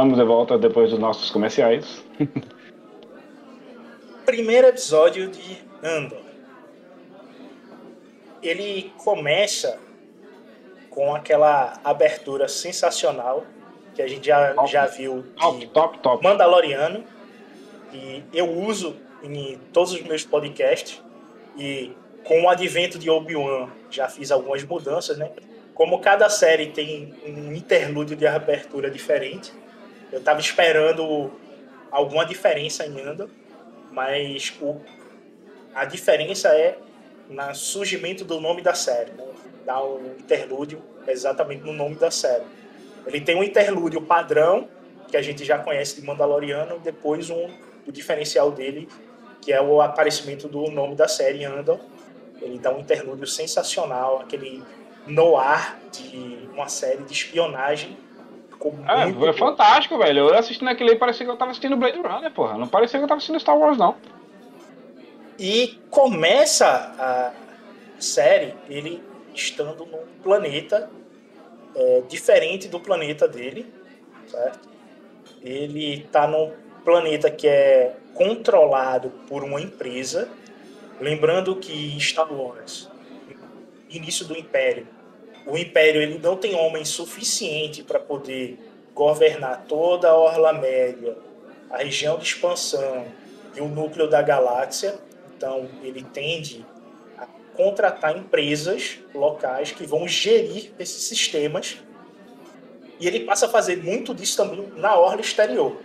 Estamos de volta depois dos nossos comerciais. Primeiro episódio de Andor. Ele começa com aquela abertura sensacional que a gente já, top, já viu top, top, top. Mandaloriano. E eu uso em todos os meus podcasts. E com o advento de Obi-Wan, já fiz algumas mudanças, né? Como cada série tem um interlúdio de abertura diferente, eu estava esperando alguma diferença ainda, mas o, a diferença é no surgimento do nome da série, né? dá um interlúdio exatamente no nome da série. Ele tem um interlúdio padrão, que a gente já conhece de Mandaloriano, e depois um, o diferencial dele, que é o aparecimento do nome da série, Andor. Ele dá um interlúdio sensacional, aquele noir de uma série de espionagem. É, foi fantástico, velho. Eu assistindo aquele parecia que eu tava assistindo Blade Runner, porra. Não parecia que eu tava assistindo Star Wars, não. E começa a série ele estando num planeta é, diferente do planeta dele, certo? Ele está num planeta que é controlado por uma empresa. Lembrando que Star Wars, início do Império, o Império ele não tem homem suficiente para poder governar toda a Orla Média, a região de expansão e o núcleo da galáxia. Então, ele tende contratar empresas locais que vão gerir esses sistemas. E ele passa a fazer muito disso também na orla exterior.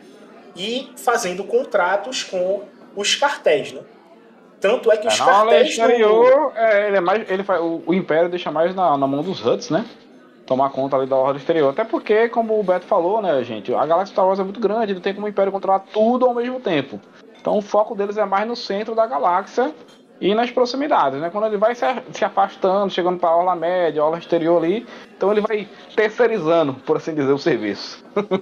E fazendo contratos com os cartéis, né? Tanto é que os é, cartéis. exterior, do... é, ele é mais, ele faz, o, o, Império deixa mais na, na mão dos Huts, né? Tomar conta ali da ordem exterior. Até porque, como o Beto falou, né, gente? A galáxia Star Wars é muito grande, não tem como o Império controlar tudo ao mesmo tempo. Então o foco deles é mais no centro da galáxia e nas proximidades, né? Quando ele vai se, afastando, chegando para a aula média, aula exterior ali, então ele vai terceirizando, por assim dizer, o serviço.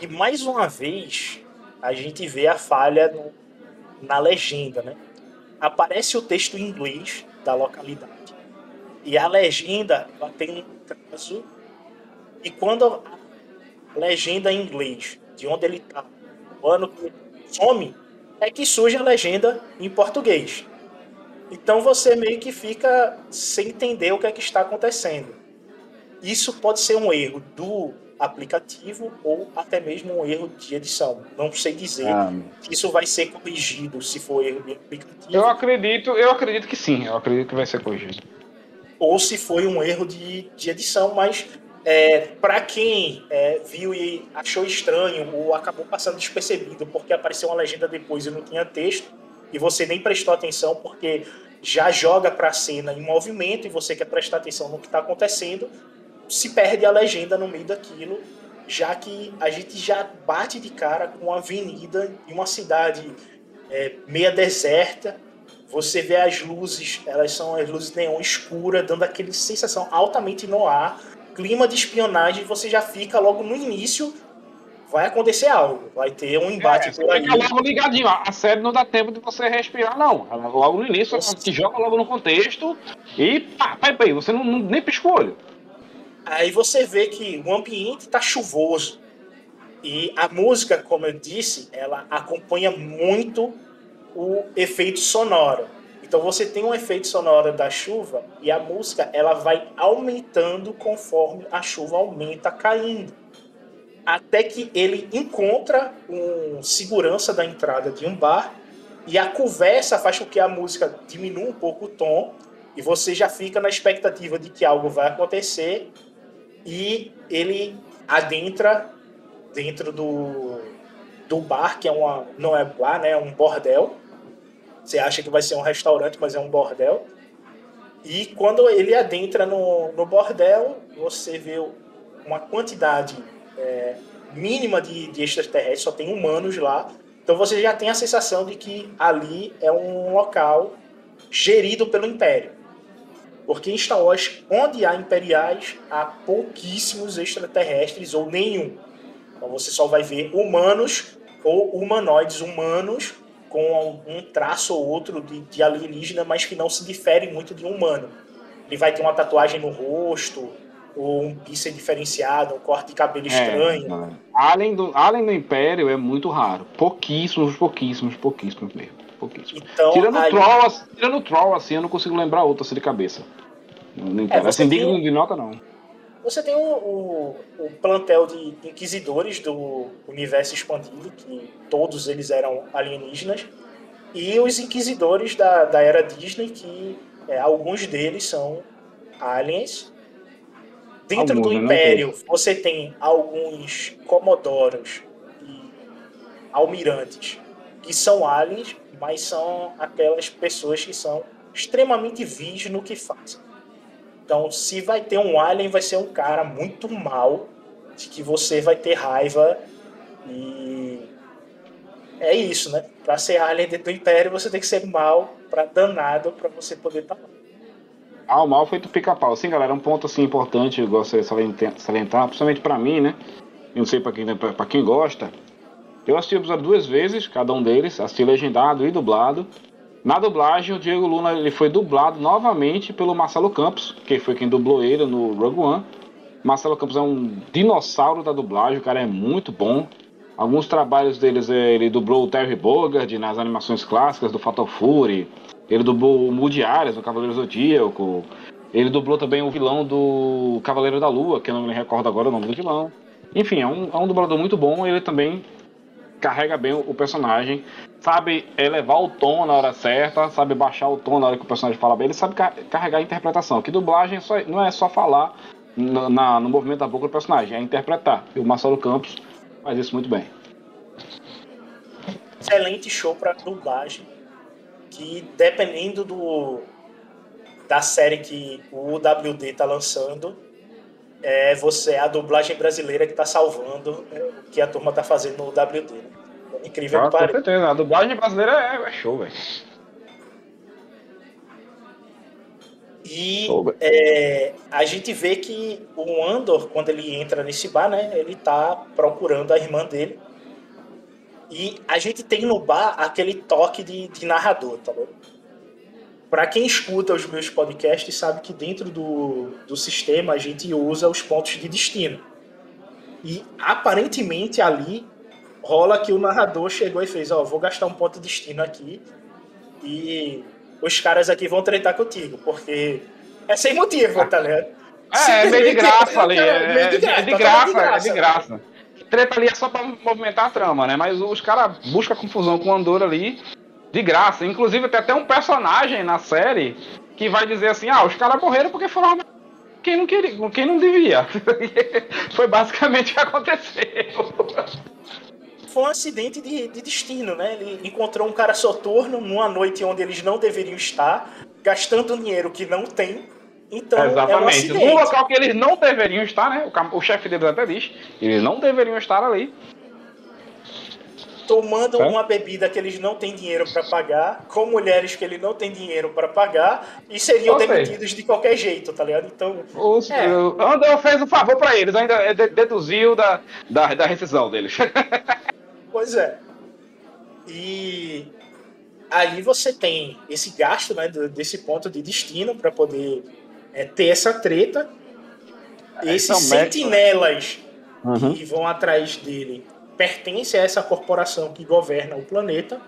e mais uma vez, a gente vê a falha no, na legenda, né? Aparece o texto em inglês da localidade. E a legenda ela tem um traço. E quando a legenda em inglês, de onde ele está, o ano que some, é que surge a legenda em português. Então você meio que fica sem entender o que é que está acontecendo. Isso pode ser um erro do aplicativo ou até mesmo um erro de edição. Não sei dizer ah. se isso vai ser corrigido se for erro de aplicativo. Eu acredito, eu acredito que sim, eu acredito que vai ser corrigido. Ou se foi um erro de, de edição, mas é, para quem é, viu e achou estranho ou acabou passando despercebido porque apareceu uma legenda depois e não tinha texto e você nem prestou atenção porque já joga para a cena em movimento e você quer prestar atenção no que está acontecendo, se perde a legenda no meio daquilo, já que a gente já bate de cara com uma avenida em uma cidade é, meia deserta. Você vê as luzes, elas são as luzes neon escuras, dando aquele sensação altamente no ar clima de espionagem, você já fica logo no início. Vai acontecer algo, vai ter um embate é, por aí. Fica logo ligadinho, a série não dá tempo de você respirar, não. Logo no início, te joga logo no contexto e pá, pá, pá, você não, não, nem pisca o olho. Aí você vê que o ambiente tá chuvoso. E a música, como eu disse, ela acompanha muito o efeito sonoro. Então você tem um efeito sonoro da chuva e a música ela vai aumentando conforme a chuva aumenta caindo. Até que ele encontra um segurança da entrada de um bar e a conversa faz com que a música diminua um pouco o tom e você já fica na expectativa de que algo vai acontecer e ele adentra dentro do, do bar, que é uma não é bar, né, é um bordel você acha que vai ser um restaurante, mas é um bordel. E quando ele adentra no, no bordel, você vê uma quantidade é, mínima de, de extraterrestres, só tem humanos lá. Então você já tem a sensação de que ali é um local gerido pelo Império. Porque em Star Wars, onde há imperiais, há pouquíssimos extraterrestres ou nenhum. Então você só vai ver humanos ou humanoides humanos com um traço ou outro de, de alienígena, mas que não se difere muito de um humano. Ele vai ter uma tatuagem no rosto, ou um pixel diferenciado, um corte de cabelo é, estranho. É. Além, do, além do Império é muito raro. Pouquíssimos, pouquíssimos, pouquíssimos mesmo. Pouquíssimos. Então, tirando, aí... troll, tirando Troll, assim, eu não consigo lembrar outro assim de cabeça. Não interessa. É, digno de nota, não. Você tem o, o, o, plantel de inquisidores do universo expandido, que todos eles eram alienígenas, e os inquisidores da, da era Disney, que é, alguns deles são aliens. Dentro alguns, do Império, você tem alguns comodoros e almirantes que são aliens, mas são aquelas pessoas que são extremamente vis no que fazem. Então, se vai ter um alien, vai ser um cara muito mal, de que você vai ter raiva e é isso, né? Para ser alien dentro do Império, você tem que ser mal, para danado, para você poder estar tá lá. Ah, o mal feito pica-pau. Sim, galera, um ponto assim importante, eu gosto de salientar, principalmente para mim, né? Eu não sei para quem, pra quem gosta. Eu assisti o episódio duas vezes, cada um deles, assisti legendado e dublado. Na dublagem, o Diego Luna ele foi dublado novamente pelo Marcelo Campos, que foi quem dublou ele no Rogue One. Marcelo Campos é um dinossauro da dublagem, o cara é muito bom. Alguns trabalhos deles, é, ele dublou o Terry Bogard nas animações clássicas do Fatal Fury. Ele dublou o Moody Arias no Cavaleiro Zodíaco. Ele dublou também o vilão do Cavaleiro da Lua, que eu não me recordo agora o nome do vilão. Enfim, é um, é um dublador muito bom. Ele também carrega bem o personagem, sabe elevar o tom na hora certa, sabe baixar o tom na hora que o personagem fala bem, ele sabe carregar a interpretação. Que dublagem só, não é só falar no, na, no movimento da boca do personagem, é interpretar. E o Marcelo Campos faz isso muito bem. Excelente show para dublagem, que dependendo do da série que o WD está lançando, é você a dublagem brasileira que está salvando é, o que a turma está fazendo no WD. Né? É incrível ah, que Com certeza, a dublagem brasileira é, é show, velho. E é, a gente vê que o Andor, quando ele entra nesse bar, né, ele tá procurando a irmã dele. E a gente tem no bar aquele toque de, de narrador, tá bom? Para quem escuta os meus podcasts, sabe que dentro do, do sistema a gente usa os pontos de destino. E aparentemente ali rola que o narrador chegou e fez: Ó, oh, vou gastar um ponto de destino aqui e os caras aqui vão tretar contigo, porque é sem motivo, tá ligado? É, é meio de graça ali. É, é, é, de graça, é de graça, é de graça. Treta ali é só pra movimentar a trama, né? Mas os caras buscam confusão com o Andor ali de graça. Inclusive, tem até um personagem na série que vai dizer assim: ah, os caras morreram porque foram quem não queria, quem não devia. Foi basicamente o que aconteceu. Foi um acidente de, de, destino, né? Ele encontrou um cara soturno numa noite onde eles não deveriam estar, gastando dinheiro que não tem. Então, Exatamente. É um Num local que eles não deveriam estar, né? O, o chefe deles até diz, eles não deveriam estar ali tomando uma bebida que eles não têm dinheiro para pagar, com mulheres que ele não tem dinheiro para pagar e seriam demitidos de qualquer jeito, tá ligado? Então. Os, é. André fez um favor para eles, ainda deduziu da, da, da rescisão deles. pois é. E aí você tem esse gasto né, desse ponto de destino para poder é, ter essa treta. É, Esses sentinelas uhum. que vão atrás dele pertence a essa corporação que governa o planeta.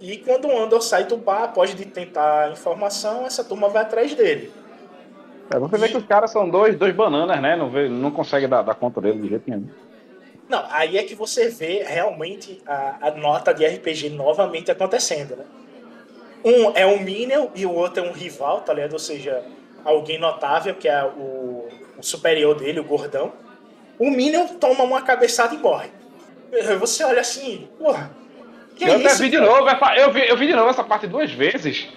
E quando o Andor sai do bar, após de tentar informação, essa turma vai atrás dele. É, você e... vê que os caras são dois, dois bananas, né? Não, vê, não consegue dar, dar conta dele de jeito nenhum. Não, aí é que você vê realmente a, a nota de RPG novamente acontecendo, né? Um é um Minion e o outro é um rival, tá ligado? Ou seja, alguém notável, que é o, o superior dele, o gordão o Minion toma uma cabeçada e morre. Você olha assim, porra. Que eu é até isso, vi de novo, eu vi, eu vi de novo essa parte duas vezes.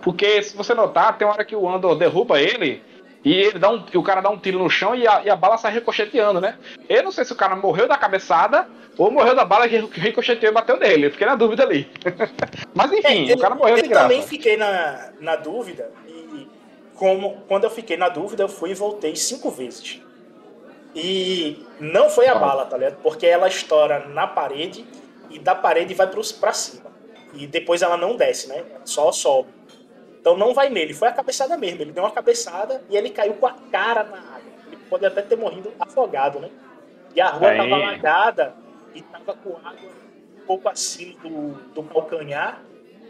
Porque se você notar, tem uma hora que o Andor derruba ele e ele dá um, o cara dá um tiro no chão e a, e a bala sai ricocheteando, né? Eu não sei se o cara morreu da cabeçada ou morreu da bala que ricocheteou e bateu nele. Eu fiquei na dúvida ali. Mas enfim, é, o cara morreu de graça. Eu também fiquei na, na dúvida e como, quando eu fiquei na dúvida, eu fui e voltei cinco vezes. E não foi a bala, tá ligado? Porque ela estoura na parede e da parede vai para cima. E depois ela não desce, né? Só sobe. Então não vai nele, foi a cabeçada mesmo. Ele deu uma cabeçada e ele caiu com a cara na água. Ele pode até ter morrido afogado, né? E a rua Aí. tava alagada e tava com água um pouco acima do, do calcanhar.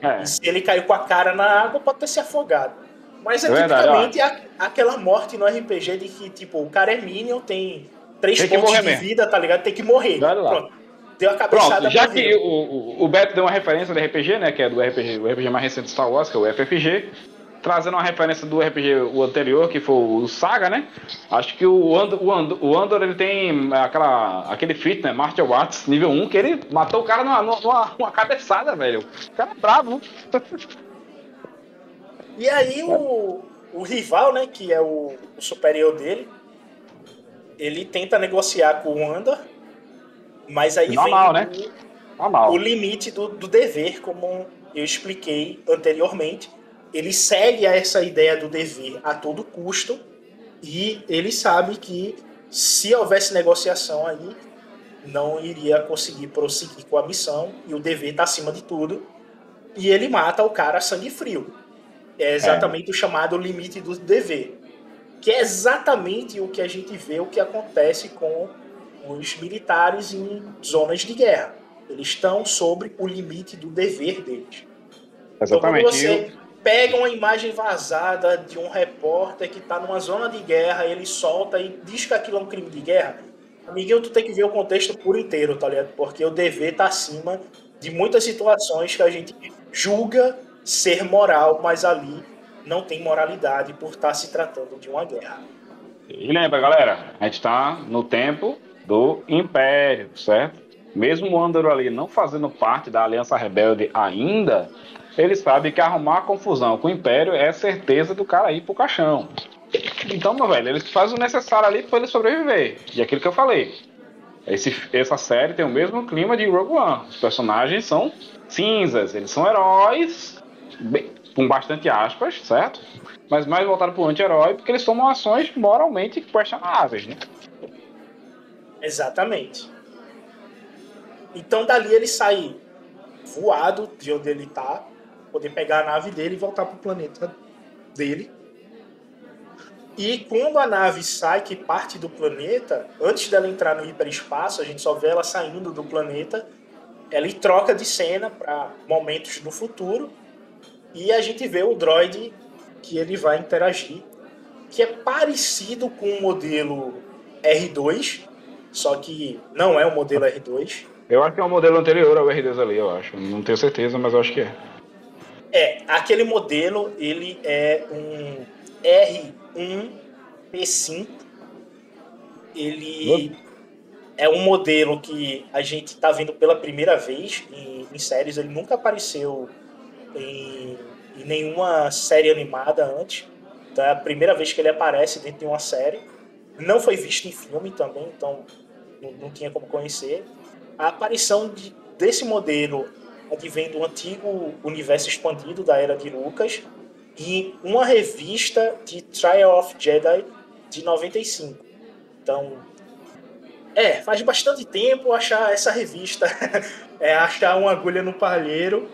É. E se ele caiu com a cara na água, pode ter se afogado. Mas é, é tipicamente a, aquela morte no RPG de que, tipo, o cara é Minion, tem três tem pontos de mesmo. vida, tá ligado? Tem que morrer. Pronto. Deu a cabeçada Pronto, já que o, o, o, Beto deu uma referência do RPG, né? Que é do RPG, o RPG mais recente do Star Wars, que é o FFG. Trazendo uma referência do RPG o anterior, que foi o Saga, né? Acho que o Andor, o Andor, o Andor ele tem aquela, aquele feat, né? Martial Arts nível 1, que ele matou o cara numa, numa, numa cabeçada, velho. O cara é bravo. E aí o, o rival, né? Que é o, o superior dele, ele tenta negociar com o Andor mas aí Normal, vem né? Normal. o limite do, do dever, como eu expliquei anteriormente. Ele segue a essa ideia do dever a todo custo e ele sabe que se houvesse negociação aí, não iria conseguir prosseguir com a missão e o dever está acima de tudo. E ele mata o cara a sangue frio. É exatamente é. o chamado limite do dever. Que é exatamente o que a gente vê, o que acontece com os militares em zonas de guerra. Eles estão sobre o limite do dever deles. Exatamente. Então, quando você pega uma imagem vazada de um repórter que está numa zona de guerra, ele solta e diz que aquilo é um crime de guerra, amiguinho, tu tem que ver o contexto por inteiro, tá ligado? Porque o dever está acima de muitas situações que a gente julga ser moral, mas ali não tem moralidade por estar tá se tratando de uma guerra. E lembra, galera, a gente está no tempo do Império, certo? Mesmo o Andor ali não fazendo parte da Aliança Rebelde ainda, ele sabe que arrumar confusão com o Império é certeza do cara ir pro caixão. Então, meu velho, ele faz o necessário ali para ele sobreviver. E é aquilo que eu falei. Esse, essa série tem o mesmo clima de Rogue One. Os personagens são cinzas, eles são heróis, bem, com bastante aspas, certo? Mas mais voltado pro anti-herói, porque eles tomam ações moralmente questionáveis, né? Exatamente. Então dali ele sai voado de onde ele tá, poder pegar a nave dele e voltar pro planeta dele. E quando a nave sai, que parte do planeta, antes dela entrar no hiperespaço, a gente só vê ela saindo do planeta, ela troca de cena para momentos no futuro e a gente vê o droid que ele vai interagir, que é parecido com o modelo R2, só que não é o modelo R2. Eu acho que é um modelo anterior ao R2 ali, eu acho. Não tenho certeza, mas eu acho que é. É, aquele modelo, ele é um R1P5. Ele é um modelo que a gente está vendo pela primeira vez em, em, séries. Ele nunca apareceu em, em nenhuma série animada antes. Então é a primeira vez que ele aparece dentro de uma série. Não foi visto em filme também, então não, não tinha como conhecer. A aparição de, desse modelo advém do antigo universo expandido da era de Lucas e uma revista de Trial of Jedi de 95. Então, é, faz bastante tempo achar essa revista, é achar uma agulha no palheiro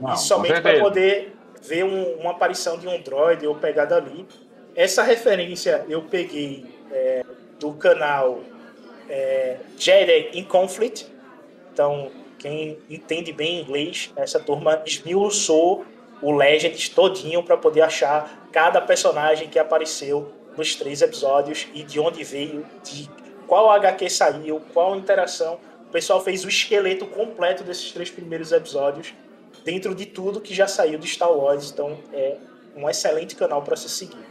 Não, e somente para poder ver um, uma aparição de um droid ou pegar dali. Essa referência eu peguei é, do canal é, Jedi in Conflict. Então, quem entende bem inglês, essa turma esmiuçou o Legends todinho para poder achar cada personagem que apareceu nos três episódios e de onde veio, de qual HQ saiu, qual interação. O pessoal fez o esqueleto completo desses três primeiros episódios dentro de tudo que já saiu de Star Wars. Então é um excelente canal para se seguir.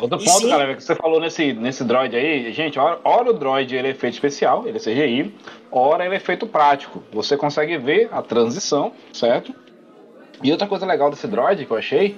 Outro e ponto, sim... cara, que você falou nesse, nesse droid aí, gente, ora, ora o droid ele é efeito especial, ele é CGI, ora ele é efeito prático. Você consegue ver a transição, certo? E outra coisa legal desse droid que eu achei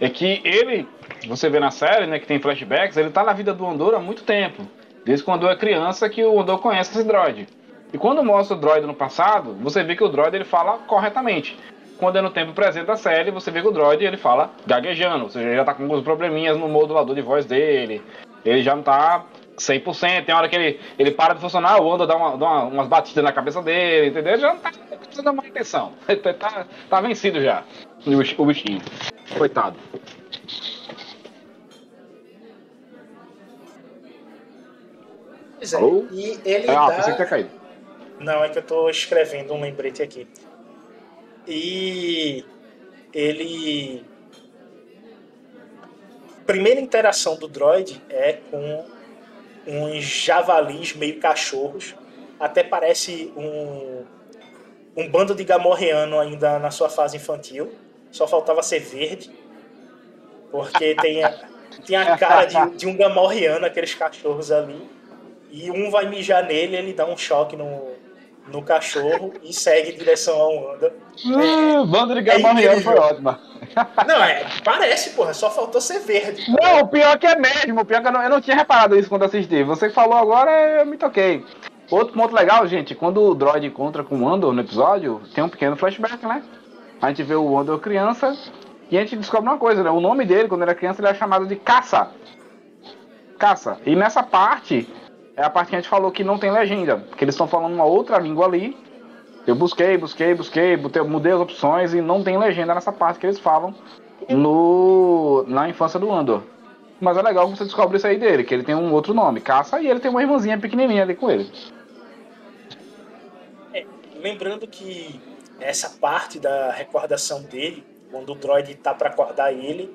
é que ele, você vê na série, né, que tem flashbacks, ele tá na vida do Andor há muito tempo. Desde quando é criança que o Andor conhece esse droid. E quando mostra o droid no passado, você vê que o droid ele fala corretamente. Quando é no tempo presente da série, você vê que o droid ele fala gaguejando, ou seja, ele já tá com alguns probleminhas no modulador de voz dele, ele já não tá 100%, tem hora que ele, ele para de funcionar, o Onda dá, uma, dá uma, umas batidas na cabeça dele, entendeu? Ele já não tá precisando uma atenção, ele tá, tá vencido já, o bichinho, coitado. Pois é, e ele ah, dá... pensei que tinha caído. Não, é que eu tô escrevendo um lembrete aqui. E ele primeira interação do droid é com uns javalis meio cachorros. Até parece um, um bando de gamorreano ainda na sua fase infantil. Só faltava ser verde. Porque tem a, tem a cara de, de um gamorreano, aqueles cachorros ali. E um vai mijar nele, ele dá um choque no, no cachorro e segue em direção ao Wanda. Uh, é, banda de é foi ótima. Não, é, parece, porra, só faltou ser verde. Não, o pior que é mesmo, o pior que eu não, eu não tinha reparado isso quando assisti. Você falou agora, eu me toquei. Outro ponto legal, gente, quando o droid encontra com o Andor no episódio, tem um pequeno flashback, né? A gente vê o Andor criança e a gente descobre uma coisa, né? O nome dele, quando era criança, ele era chamado de Caça. Caça. E nessa parte, é a parte que a gente falou que não tem legenda, que eles estão falando uma outra língua ali. Eu busquei, busquei, busquei, mudei as opções e não tem legenda nessa parte que eles falam no na infância do Andor. Mas é legal que você descobre isso aí dele, que ele tem um outro nome, Caça, e ele tem uma irmãzinha pequenininha ali com ele. É, lembrando que essa parte da recordação dele, quando o droid tá para acordar ele,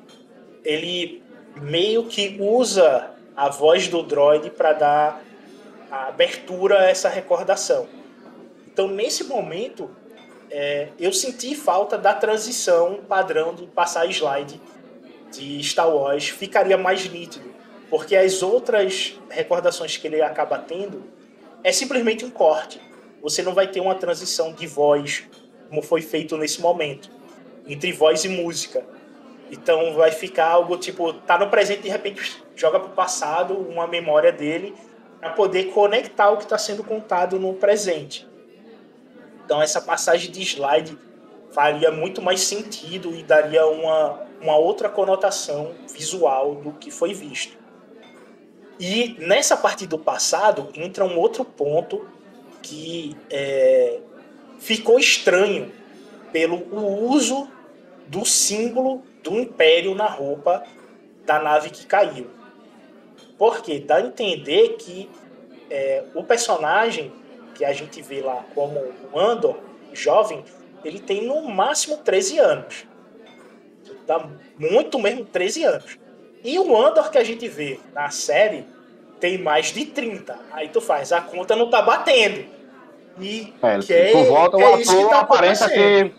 ele meio que usa a voz do droid para dar a abertura a essa recordação. Então, nesse momento, é, eu senti falta da transição padrão de passar slide de Star Wars, ficaria mais nítido, porque as outras recordações que ele acaba tendo é simplesmente um corte. Você não vai ter uma transição de voz, como foi feito nesse momento, entre voz e música. Então vai ficar algo tipo, tá no presente de repente joga pro passado uma memória dele para poder conectar o que está sendo contado no presente. Então essa passagem de slide faria muito mais sentido e daria uma, uma outra conotação visual do que foi visto. E nessa parte do passado entra um outro ponto que é, ficou estranho pelo uso do símbolo do Império na roupa da nave que caiu. Porque dá a entender que é, o personagem que a gente vê lá como o Andor, jovem, ele tem no máximo 13 anos. Dá muito mesmo 13 anos. E o Andor que a gente vê na série tem mais de 30. Aí tu faz, a conta não tá batendo. E é, que é, por volta que o é ator tá aparenta ter.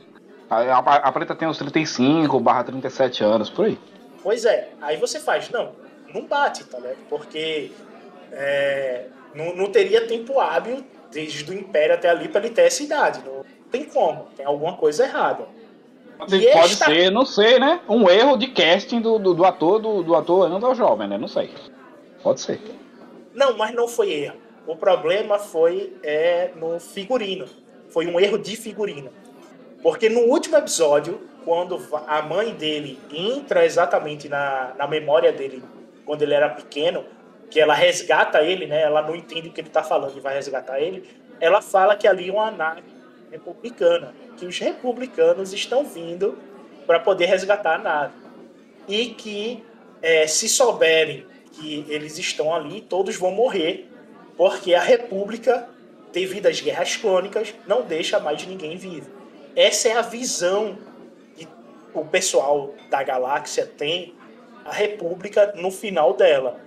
A, a preta tem uns 35 barra 37 anos, por aí. Pois é, aí você faz, não, não bate, tá ligado? Porque é, não, não teria tempo hábil desde o Império até ali para ele ter essa idade. Não tem como, tem alguma coisa errada. Pode, pode esta... ser, não sei, né? Um erro de casting do, do, do ator do, do ator ainda jovem, né? Não sei. Pode ser. Não, mas não foi erro. O problema foi é, no figurino. Foi um erro de figurino. Porque no último episódio, quando a mãe dele entra exatamente na, na memória dele quando ele era pequeno, que ela resgata ele, né? Ela não entende o que ele está falando e vai resgatar ele. Ela fala que ali é uma nave republicana, que os republicanos estão vindo para poder resgatar a nave e que é, se souberem que eles estão ali, todos vão morrer, porque a República, devido às guerras crônicas, não deixa mais ninguém vivo. Essa é a visão que o pessoal da galáxia tem a República no final dela.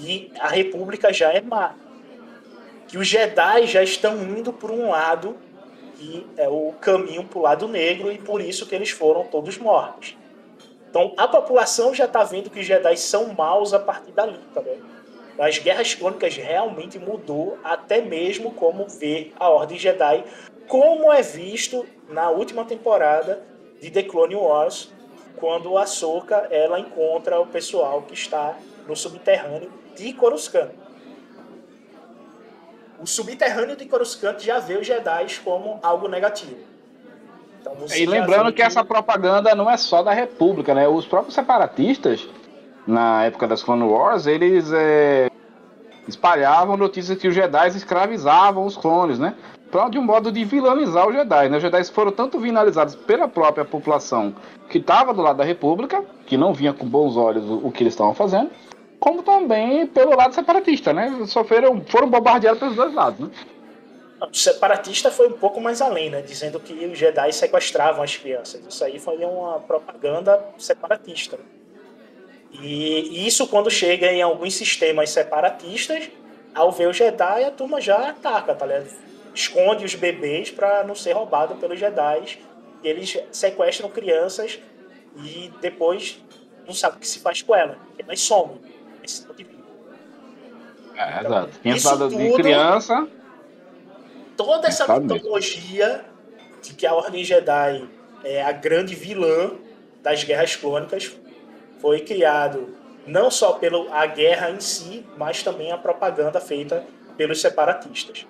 E a República já é má. Que os Jedi já estão indo por um lado que é o caminho para o lado negro e por isso que eles foram todos mortos. Então a população já está vendo que os Jedi são maus a partir dali, tá vendo? As Guerras Crônicas realmente mudou até mesmo como ver a Ordem Jedi, como é visto na última temporada de The Clone Wars, quando a Ahsoka ela encontra o pessoal que está no subterrâneo de Coruscant. O subterrâneo de Coruscant já vê os Jedi como algo negativo. Então, e lembrando que essa propaganda não é só da República, né? Os próprios separatistas, na época das Clone Wars, eles é, espalhavam notícias que os Jedi escravizavam os clones, né? De um modo de vilanizar os Jedi. Né? Os Jedi foram tanto vinalizados pela própria população que estava do lado da República, que não vinha com bons olhos o, que eles estavam fazendo, como também pelo lado separatista, né? Sofreram, foram bombardeados pelos dois lados, né? O separatista foi um pouco mais além, né? Dizendo que os Jedi sequestravam as crianças. Isso aí foi uma propaganda separatista. E isso quando chega em alguns sistemas separatistas, ao ver o Jedi, a turma já ataca, tá ligado? Esconde os bebês para não ser roubado pelos Jedi. Eles sequestram crianças e depois não sabe o que se faz com ela. Elas somem. Esse tipo de vida. É, então, exato. De criança. Toda essa mitologia de que a Ordem Jedi é a grande vilã das guerras clônicas foi criado não só pela guerra em si, mas também a propaganda feita pelos separatistas.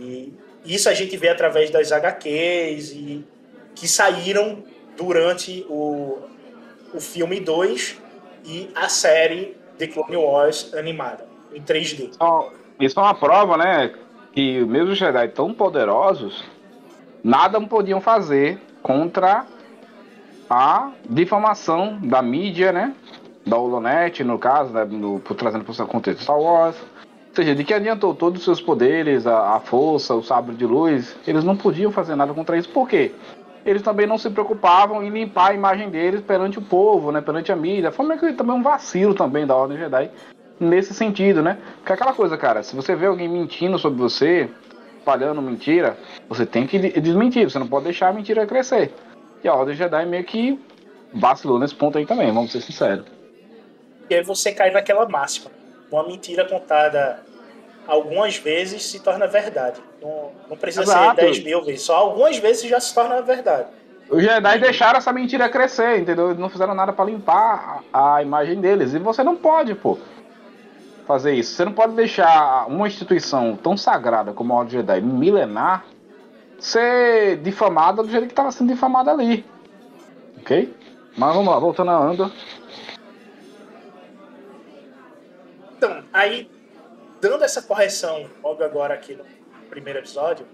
E isso a gente vê através das HQs e que saíram durante o, o filme 2 e a série The Clone Wars animada, em 3D. Isso é uma prova, né? Que mesmo os Jedi tão poderosos, nada podiam fazer contra a difamação da mídia, né? Da Holonet, no caso, né? no, trazendo para o contexto Star Wars. Seja, de que adiantou todos os seus poderes, a, a força, o sabre de luz, eles não podiam fazer nada contra isso. Por quê? Eles também não se preocupavam em limpar a imagem deles perante o povo, né? Perante a mídia. Foi meio que também um vacilo também da Ordem Jedi nesse sentido, né? Porque aquela coisa, cara, se você vê alguém mentindo sobre você, espalhando mentira, você tem que desmentir, você não pode deixar a mentira crescer. E a Ordem Jedi meio que vacilou nesse ponto aí também, vamos ser sinceros. E aí você cai naquela máxima. Uma mentira contada algumas vezes se torna verdade. Não, não precisa Exato. ser 10 mil vezes, só algumas vezes já se torna verdade. Os Jedi deixaram essa mentira crescer, entendeu? Eles não fizeram nada para limpar a, a imagem deles. E você não pode, pô, fazer isso. Você não pode deixar uma instituição tão sagrada como a Ordem Jedi, milenar, ser difamada do jeito que estava sendo difamada ali. Ok? Mas vamos lá, voltando a Andor. Então, aí, dando essa correção logo agora aqui no primeiro episódio,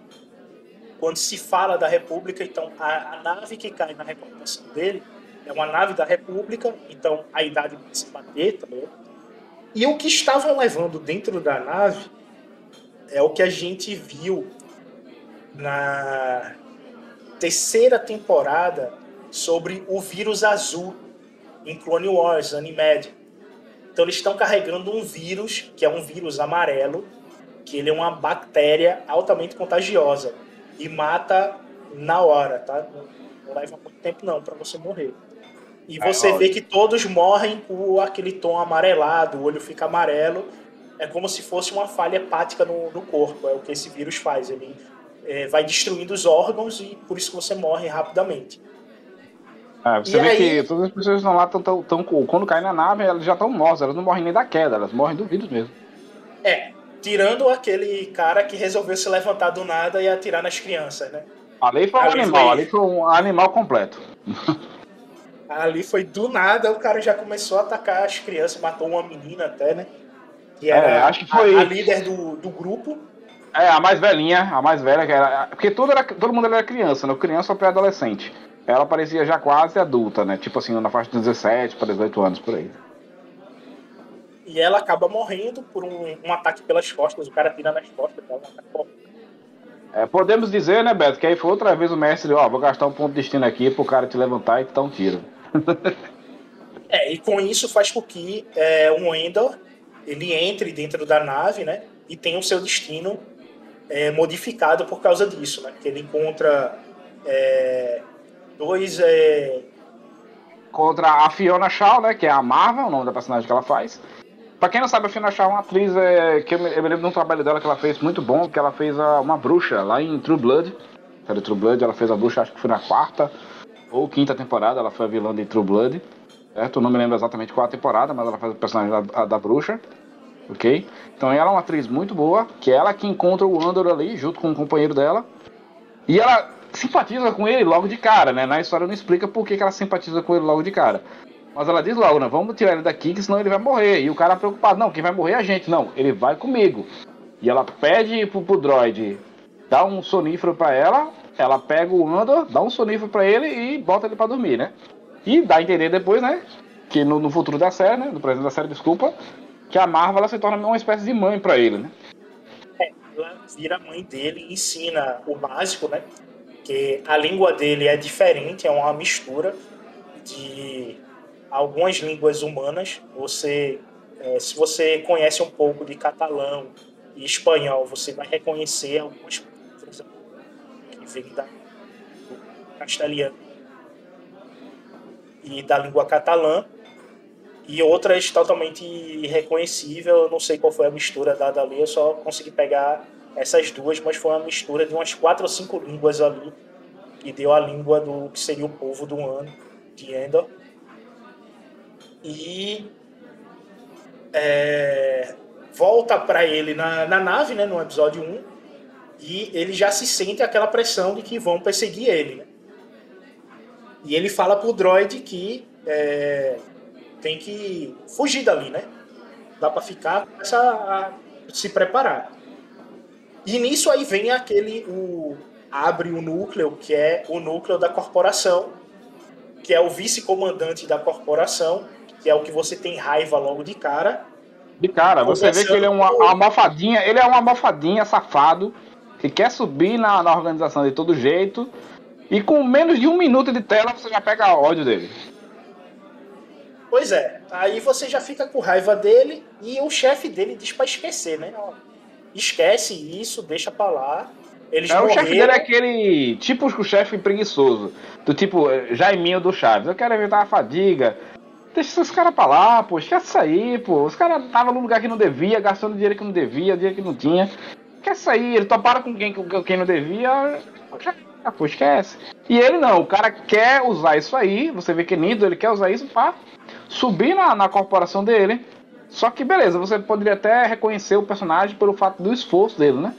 quando se fala da República, então a, a nave que cai na recordação dele é uma nave da República, então a idade de se bater também. E o que estavam levando dentro da nave é o que a gente viu na terceira temporada sobre o vírus azul em Clone Wars, Animed. Então eles estão carregando um vírus, que é um vírus amarelo, que ele é uma bactéria altamente contagiosa e mata na hora, tá? Não, leva muito tempo não para você morrer. E você é, vê que todos morrem com aquele tom amarelado, o olho fica amarelo. É como se fosse uma falha hepática no, no corpo. É o que esse vírus faz. Ele é, vai destruindo os órgãos e por isso você morre rapidamente. É, você e vê aí... que todas as pessoas estão lá, tão, tão, tão, quando caem na nave, elas já estão mortas, elas não morrem nem da queda, elas morrem do vírus mesmo. É, tirando aquele cara que resolveu se levantar do nada e atirar nas crianças, né? Ali foi um ali animal, foi... ali foi um animal completo. ali foi do nada, o cara já começou a atacar as crianças, matou uma menina até, né? Que era é, acho que foi... a, a líder do, do grupo. É, a mais velhinha, a mais velha, que era. Porque todo, era, todo mundo era criança, né? Criança ou pré-adolescente. Ela parecia já quase adulta, né? Tipo assim, na faixa de 17 para 18 anos por aí. E ela acaba morrendo por um, um ataque pelas costas, o cara tira nas costas dela, um é, podemos dizer, né, Beto, que aí foi outra vez o mestre, ó, vou gastar um ponto de destino aqui pro cara te levantar e te dar um tiro. é, e com isso faz com que é, um Endor ele entre dentro da nave, né, e tenha o seu destino é, modificado por causa disso, né, que ele encontra é, dois... É... Contra a Fiona Shaw, né, que é a Marvel, o nome da personagem que ela faz. Pra quem não sabe, a Fiona Shaw é uma atriz é, que eu me, eu me, lembro de um trabalho dela que ela fez muito bom, que ela fez a, uma bruxa lá em True Blood. Série True Blood, ela fez a bruxa, acho que foi na quarta ou quinta temporada, ela foi a vilã de True Blood. Certo? Não me lembro exatamente qual a temporada, mas ela faz o personagem da, da bruxa. Ok? Então ela é uma atriz muito boa, que é ela que encontra o Andor ali, junto com o companheiro dela. E ela simpatiza com ele logo de cara, né? Na história não explica por que, que ela simpatiza com ele logo de cara. Mas ela diz logo, né? Vamos tirar ele daqui, que senão ele vai morrer. E o cara preocupado, não, quem vai morrer é a gente. Não, ele vai comigo. E ela pede pro, pro droid dar um sonífero para ela, ela pega o Andor, dá um sonífero para ele e bota ele para dormir, né? E dá a entender depois, né? Que no, no, futuro da série, né? No presente da série, desculpa, que a Marvel ela se torna uma espécie de mãe para ele, né? É, ela vira mãe dele e ensina o básico, né? Que a língua dele é diferente, é uma mistura de algumas línguas humanas. Você, é, se você conhece um pouco de catalão e espanhol, você vai reconhecer algumas palavras que vêm da castelhano e da língua catalã e outras totalmente irreconhecível. Eu não sei qual foi a mistura dada ali, eu só consegui pegar essas duas, mas foi uma mistura de umas quatro ou cinco línguas ali e deu a língua do que seria o povo do ano de Endor. E é, volta para ele na, na nave, né, no episódio 1, e ele já se sente aquela pressão de que vão perseguir ele. Né? E ele fala pro droid que é, tem que fugir dali, né? Dá para ficar, começa a se preparar. E nisso aí vem aquele o abre o núcleo, que é o núcleo da corporação, que é o vice-comandante da corporação, que é o que você tem raiva logo de cara. De cara, você vê que ele é uma almofadinha, ele é uma almofadinha safado, que quer subir na, na organização de todo jeito, e com menos de um minuto de tela você já pega ódio dele. Pois é, aí você já fica com raiva dele e o chefe dele diz pra esquecer, né? Esquece isso, deixa pra lá. Eles é, o chefe dele é aquele tipo o chefe preguiçoso. Do tipo eh, Jaiminho do Chaves. Eu quero evitar a fadiga. Deixa esses caras pra lá, pô. Esquece isso aí, pô. Os caras estavam num lugar que não devia, gastando dinheiro que não devia, dinheiro que não tinha. Quer sair, ele toparam com quem, com quem não devia. Já, pô, esquece. E ele não, o cara quer usar isso aí. Você vê que Nido, ele quer usar isso pra subir na, na corporação dele. Só que beleza, você poderia até reconhecer o personagem pelo fato do esforço dele, né?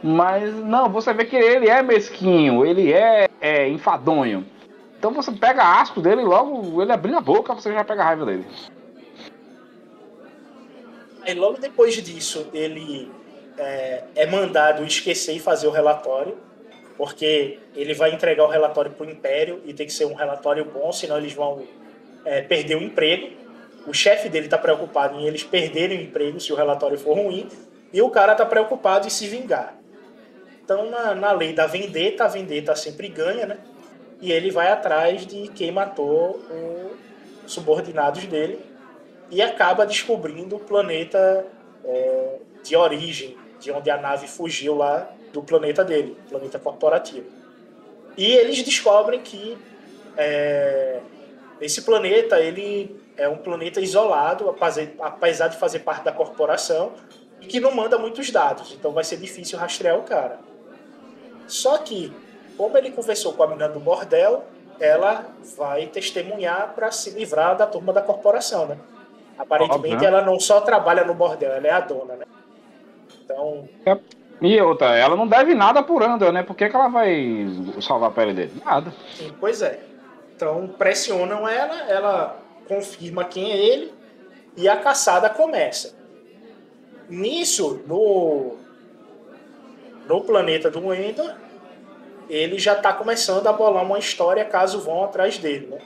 Mas não, você vê que ele é mesquinho, ele é, é enfadonho. Então você pega asco dele e logo ele abrindo a boca, você já pega a raiva dele. E logo depois disso, ele é, é mandado esquecer e fazer o relatório, porque ele vai entregar o relatório para o Império e tem que ser um relatório bom, senão eles vão é, perder o emprego. O chefe dele está preocupado em eles perderem o emprego se o relatório for ruim, e o cara está preocupado em se vingar. Então, na, na lei da vendetta, a vendetta sempre ganha, né? E ele vai atrás de quem matou os subordinados dele e acaba descobrindo o planeta é, de origem, de onde a nave fugiu lá do planeta dele, planeta corporativo. E eles descobrem que é, esse planeta ele é um planeta isolado, apesar de fazer parte da corporação, e que não manda muitos dados. Então vai ser difícil rastrear o cara. Só que, como ele conversou com a menina do bordel, ela vai testemunhar para se livrar da turma da corporação, né? Aparentemente Óbvio, né? ela não só trabalha no bordel, ela é a dona, né? Então. É. E outra, ela não deve nada por Andor, né? Por que, que ela vai salvar a pele dele? Nada. Sim, pois é. Então pressionam ela, ela confirma quem é ele e a caçada começa. Nisso, no, no planeta do Endor, ele já está começando a bolar uma história caso vão atrás dele, né?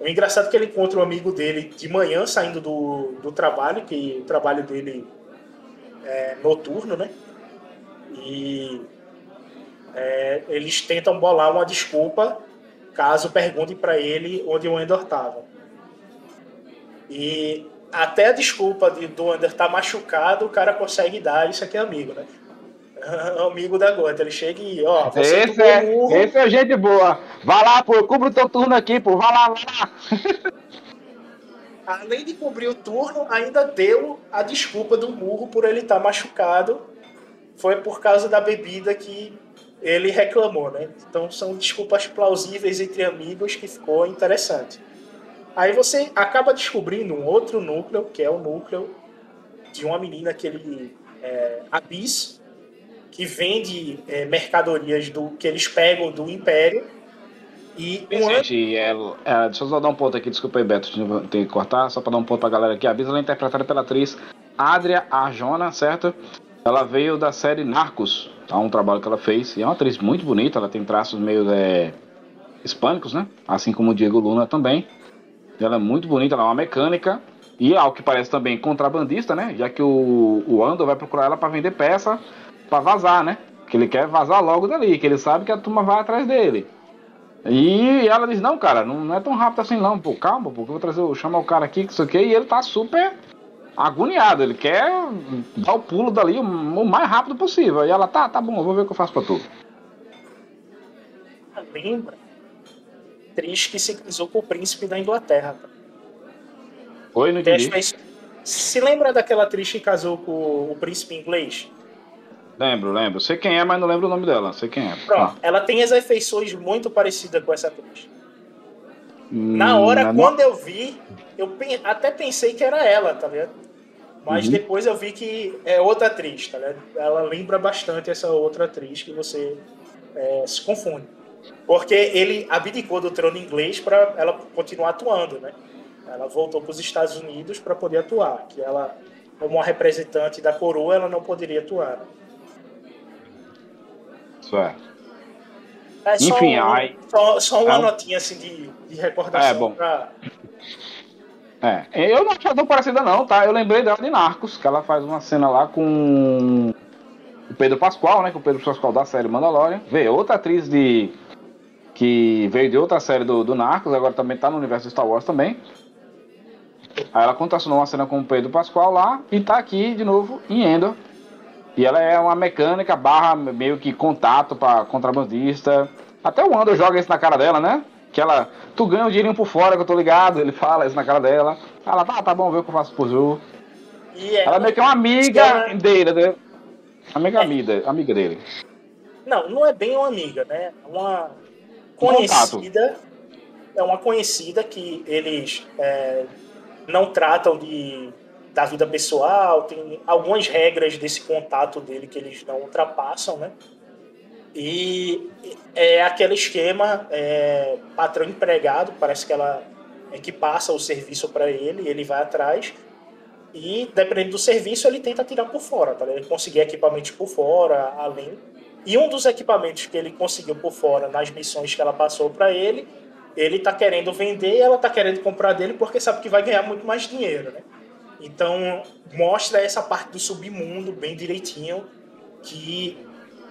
O engraçado é que ele encontra um amigo dele de manhã saindo do, do trabalho, que o trabalho dele é noturno, né? E é, eles tentam bolar uma desculpa caso perguntem para ele onde o Ender estava. E até a desculpa de, do Ender estar tá machucado, o cara consegue dar isso aqui é amigo, né? amigo da gota, ele chega e, ó, você esse é, burro. esse é gente boa. Vai lá, pô, cubra o teu turno aqui, pô, vai lá, vai lá. Além de cobrir o turno, ainda deu a desculpa do burro por ele estar tá machucado. Foi por causa da bebida que ele reclamou, né? Então são desculpas plausíveis entre amigos que ficou interessante. Aí você acaba descobrindo um outro núcleo, que é o núcleo de uma menina que ele é, Abyss, que vende é, mercadorias do que eles pegam do Império. E um Gente, é, é, deixa eu só dar um ponto aqui, desculpa aí, Beto, tem que cortar, só para dar um ponto pra galera aqui. A Abyss ela é interpretada pela atriz Adria Arjona, certo? Ela veio da série Narcos, tá? um trabalho que ela fez. E é uma atriz muito bonita, ela tem traços meio é, hispânicos, né? Assim como o Diego Luna também. Ela é muito bonita, ela é uma mecânica. E ao que parece também contrabandista, né? Já que o, o Ando vai procurar ela para vender peça para vazar, né? Que ele quer vazar logo dali, que ele sabe que a turma vai atrás dele. E ela diz, não, cara, não, é tão rápido assim não, pô, calma, porque eu vou trazer, eu chamar o cara aqui, que isso aqui, e ele tá super agoniado, ele quer dar o pulo dali o, o mais rápido possível. E ela, tá, tá bom, eu vou ver o que eu faço pra tu. Lembra? Atriz que se casou com o príncipe da Inglaterra. Oi, não entendi. Se lembra daquela atriz que casou com o príncipe inglês? Lembro, lembro. Sei quem é, mas não lembro o nome dela. Sei quem é. Pronto, ah. ela tem as afeições muito parecidas com essa atriz. Hum, Na hora, quando eu vi, eu até pensei que era ela, tá ligado? Mas uhum. depois eu vi que é outra atriz, tá? Ela lembra bastante essa outra atriz que você é, se confunde. Porque ele abdicou do trono inglês para ela continuar atuando, né? Ela voltou para os Estados Unidos para poder atuar, que ela, como uma representante da coroa, ela não poderia atuar. Certo. É só Enfim, um, aí, só, só uma é notinha assim de, de recordação é, bom. Pra... É, eu não achei tão parecida não, tá? Eu lembrei dela de Narcos, que ela faz uma cena lá com o Pedro Pascoal, né? Com o Pedro Pascoal da série Mandalorian. Vê, outra atriz de que veio de outra série do, do Narcos, agora também tá no universo Star Wars também. Aí ela contracionou uma cena com o Pedro Pascoal lá e tá aqui de novo em Endor. E ela é uma mecânica barra meio que contato para contrabandista. Até o Andor joga isso na cara dela, né? Que ela, tu ganha um dinheirinho por fora que eu tô ligado, ele fala isso na cara dela. Ela, tá, tá bom, vê o que eu faço por Ju. É ela meio que é uma amiga dele, né? Amiga, é. amiga, amiga dele. Não, não é bem uma amiga, né? É uma conhecida. É uma conhecida que eles é, não tratam de da vida pessoal, tem algumas regras desse contato dele que eles não ultrapassam, né? E é aquele esquema é, patrão empregado, parece que ela é que passa o serviço para ele, ele vai atrás e dependendo do serviço ele tenta tirar por fora, tá? Ele conseguir equipamentos por fora, além. E um dos equipamentos que ele conseguiu por fora nas missões que ela passou para ele, ele tá querendo vender, ela tá querendo comprar dele porque sabe que vai ganhar muito mais dinheiro, né? Então, mostra essa parte do submundo bem direitinho, que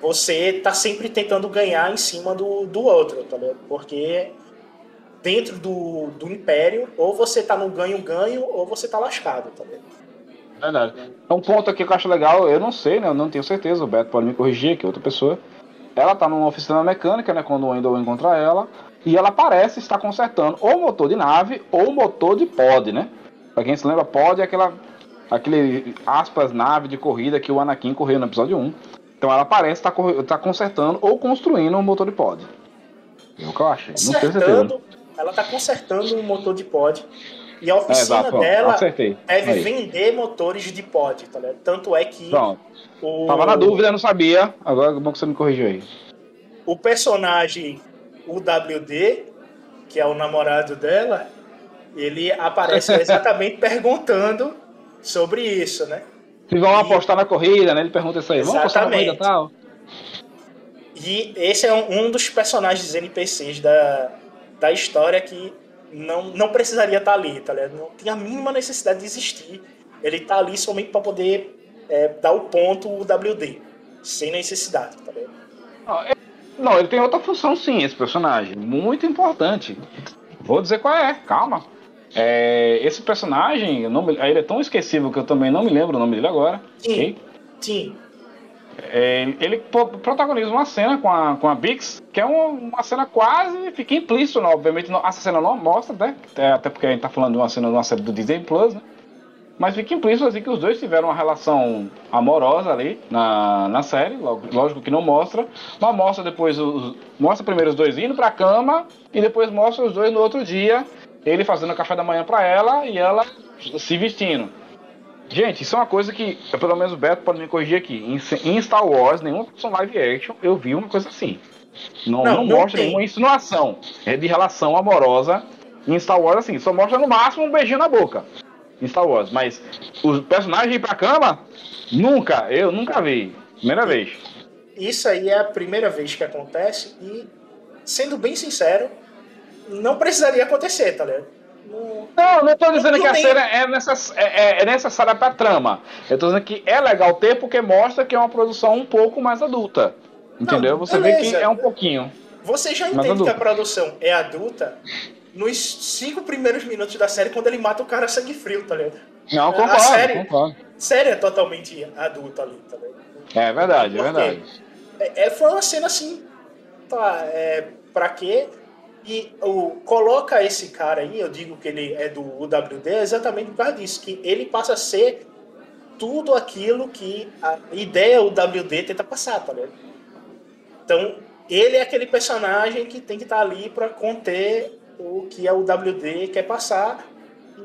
você tá sempre tentando ganhar em cima do, do outro, tá ligado? Porque dentro do, do império, ou você tá no ganho-ganho, ou você tá lascado, tá ligado? Verdade. É um ponto aqui que eu acho legal, eu não sei, né? Eu não tenho certeza, o Beto pode me corrigir aqui, outra pessoa. Ela tá numa oficina mecânica, né? Quando o Wendell encontra ela. E ela parece estar consertando ou motor de nave ou motor de pod, né? Pra quem se lembra, pod é aquela. Aquele aspas nave de corrida que o Anakin correu no episódio 1. Então ela parece estar tá, tá consertando ou construindo um motor de pod. É o que eu achei. Não tenho certeza. Ela tá consertando um motor de pod. E a oficina é, dela deve Aí. vender motores de pod, tá ligado? Tanto é que. Pronto. O... Tava na dúvida, não sabia. Agora é bom que você me corrigiu aí. O personagem, o WD, que é o namorado dela, ele aparece exatamente perguntando sobre isso, né? Se vão e... apostar na corrida, né? Ele pergunta isso aí, vamos apostar na corrida tal? E esse é um, um dos personagens NPCs da, da história que não, não precisaria estar ali, tá ligado? Não tinha a mínima necessidade de existir. Ele tá ali somente para poder é, dar o ponto o WD, sem necessidade, tá ligado? Não, ele, não, ele tem outra função sim, esse personagem, muito importante. Vou dizer qual é, calma. É, esse personagem, nome, ele é tão esquecível que eu também não me lembro o nome dele agora. Sim. Okay? Sim. É, ele protagoniza uma cena com a, com a Bix, que é uma, uma cena quase. fica implícito, né? obviamente. Não, essa cena não mostra, né? Até porque a gente tá falando de uma cena de uma série do Disney Plus, né? Mas fica implícito assim que os dois tiveram uma relação amorosa ali na, na série, lógico que não mostra, mas mostra depois os, mostra primeiro os dois indo pra cama e depois mostra os dois no outro dia ele fazendo café da manhã para ela e ela se vestindo. Gente, isso é uma coisa que, pelo menos o Beto pode me corrigir aqui. Em, Star Wars, nenhuma produção live action, eu vi uma coisa assim. Não, não, não, mostra tem. nenhuma insinuação é de relação amorosa em Star Wars, assim. Só mostra no máximo um beijinho na boca em Star Wars. Mas os personagens ir pra cama, nunca, eu nunca vi. Primeira vez. Isso aí é a primeira vez que acontece e, sendo bem sincero, não precisaria acontecer, tá ligado? Não, não tô dizendo que a cena é, necess, é, é, é, necessária pra trama. Eu tô dizendo que é legal ter porque mostra que é uma produção um pouco mais adulta. Entendeu? Não, Você vê que é um pouquinho. Você já entende que a produção é adulta nos cinco primeiros minutos da série, quando ele mata o cara sangue frio, tá ligado? Não, concordo, a série, concordo. série é totalmente adulta ali, tá ligado? É verdade, é verdade. É, é, foi uma cena assim, tá, é, pra quê? E o, coloca esse cara aí, eu digo que ele é do UWD, exatamente por causa disso, que ele passa a ser tudo aquilo que a ideia UWD tenta passar, tá ligado? Então, ele é aquele personagem que tem que estar tá ali para conter o que a UWD quer passar,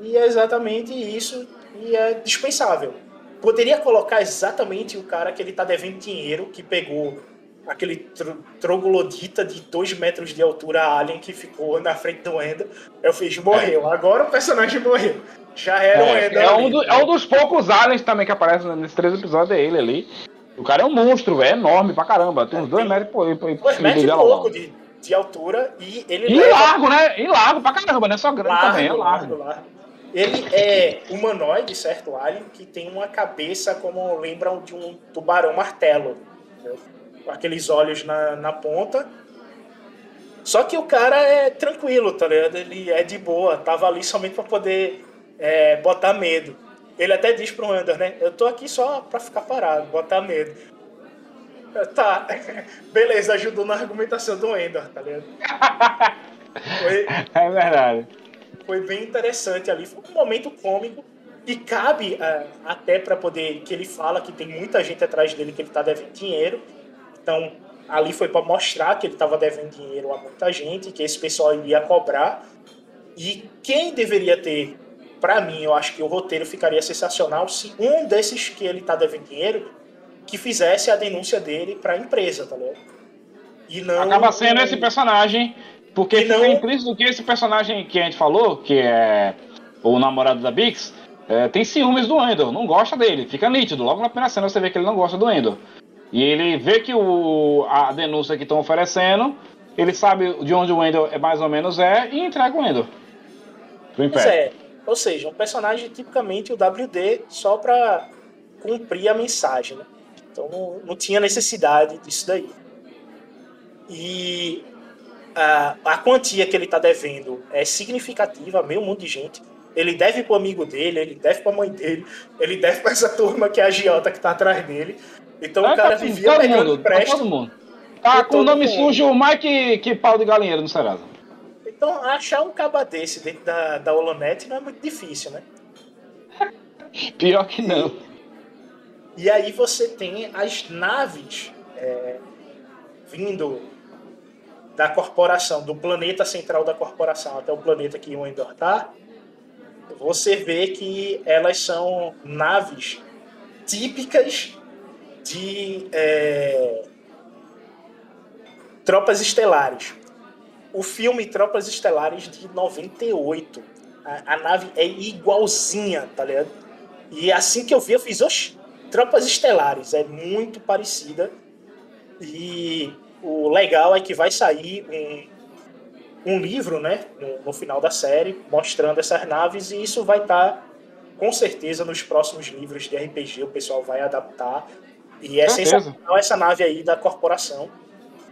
e é exatamente isso e é dispensável. Poderia colocar exatamente o cara que ele tá devendo dinheiro, que pegou aquele tr troglodita de 2 metros de altura alien que ficou na frente do Ender. Eu fiz, morreu. É. Agora o personagem morreu. Já era é, o Ender. É um, do, é um dos poucos aliens também que aparecem nesses três episódios, é ele ali. O cara é um monstro, é enorme pra caramba. Tem uns 2 metros por, por, dois metros e pouco de, de altura e ele. E leva... largo, né? E largo pra caramba, não é só grande largo, também, é largo. largo, largo. Ele é humanoide, certo? Alien, que tem uma cabeça como lembram de um tubarão martelo. Com aqueles olhos na, na ponta. Só que o cara é tranquilo, tá ligado? Ele é de boa, tava ali somente para poder é, botar medo. Ele até diz pro Andor, né? Eu tô aqui só pra ficar parado, botar medo. Tá, beleza, ajudou na argumentação do Endor, tá ligado? Foi... É verdade foi bem interessante ali. Foi um momento cômico e cabe uh, até para poder que ele fala que tem muita gente atrás dele que ele está devendo dinheiro. Então ali foi para mostrar que ele estava devendo dinheiro a muita gente, que esse pessoal iria cobrar. E quem deveria ter, para mim, eu acho que o roteiro ficaria sensacional se um desses que ele está devendo dinheiro que fizesse a denúncia dele para a empresa, tá ligado? E não acaba sendo esse personagem porque e fica implícito que esse personagem que a gente falou, que é o namorado da Bix, é, tem ciúmes do Endor, não gosta dele, fica nítido. Logo na primeira cena você vê que ele não gosta do Endor. E ele vê que o, a denúncia que estão oferecendo, ele sabe de onde o Endor é mais ou menos é e entrega o Endor. Pro Império. É. Ou seja, um personagem tipicamente o WD só pra cumprir a mensagem, né? Então não, não tinha necessidade disso daí. E a, a quantia que ele está devendo é significativa, meio mundo de gente. Ele deve pro amigo dele, ele deve pra mãe dele, ele deve pra essa turma que é a Giota que tá atrás dele. Então o cara vivia todo pegando mundo, empréstimo. Todo mundo. Tá com o nome mundo. sujo mais que, que pau de galinheiro no Serasa. Então achar um caba desse dentro da, da Holonet não é muito difícil, né? Pior que não. E, e aí você tem as naves é, vindo da corporação, do planeta central da corporação até o planeta que o Endor está, você vê que elas são naves típicas de é, Tropas Estelares. O filme Tropas Estelares de 98. A, a nave é igualzinha, tá ligado? E assim que eu vi, eu fiz, oxe, Tropas Estelares. É muito parecida. E o legal é que vai sair um, um livro, né, no, no, final da série, mostrando essas naves, e isso vai estar, tá, com certeza, nos próximos livros de RPG, o pessoal vai adaptar. E é sensacional essa nave aí da corporação.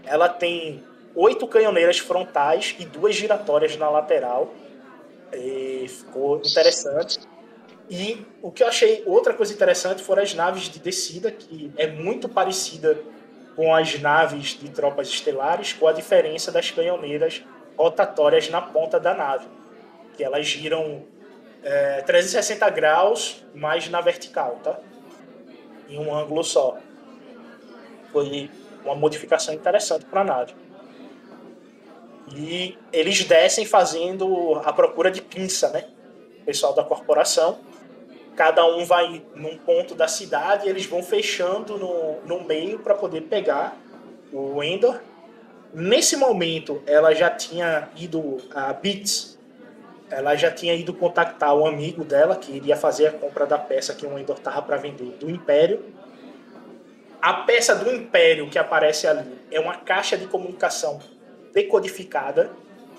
Ela tem oito canhoneiras frontais e duas giratórias na lateral. E ficou interessante. E o que eu achei outra coisa interessante foram as naves de descida, que é muito parecida com as naves de tropas estelares, com a diferença das canhoneiras rotatórias na ponta da nave, que elas giram é, 360 graus, mas na vertical, tá? Em um ângulo só. Foi uma modificação interessante para a nave. E eles descem fazendo a procura de pinça, né? O pessoal da corporação cada um vai num ponto da cidade e eles vão fechando no, no meio para poder pegar o Endor. Nesse momento, ela já tinha ido, a Beats, ela já tinha ido contactar um amigo dela que iria fazer a compra da peça que o Endor tava para vender do Império. A peça do Império que aparece ali é uma caixa de comunicação decodificada.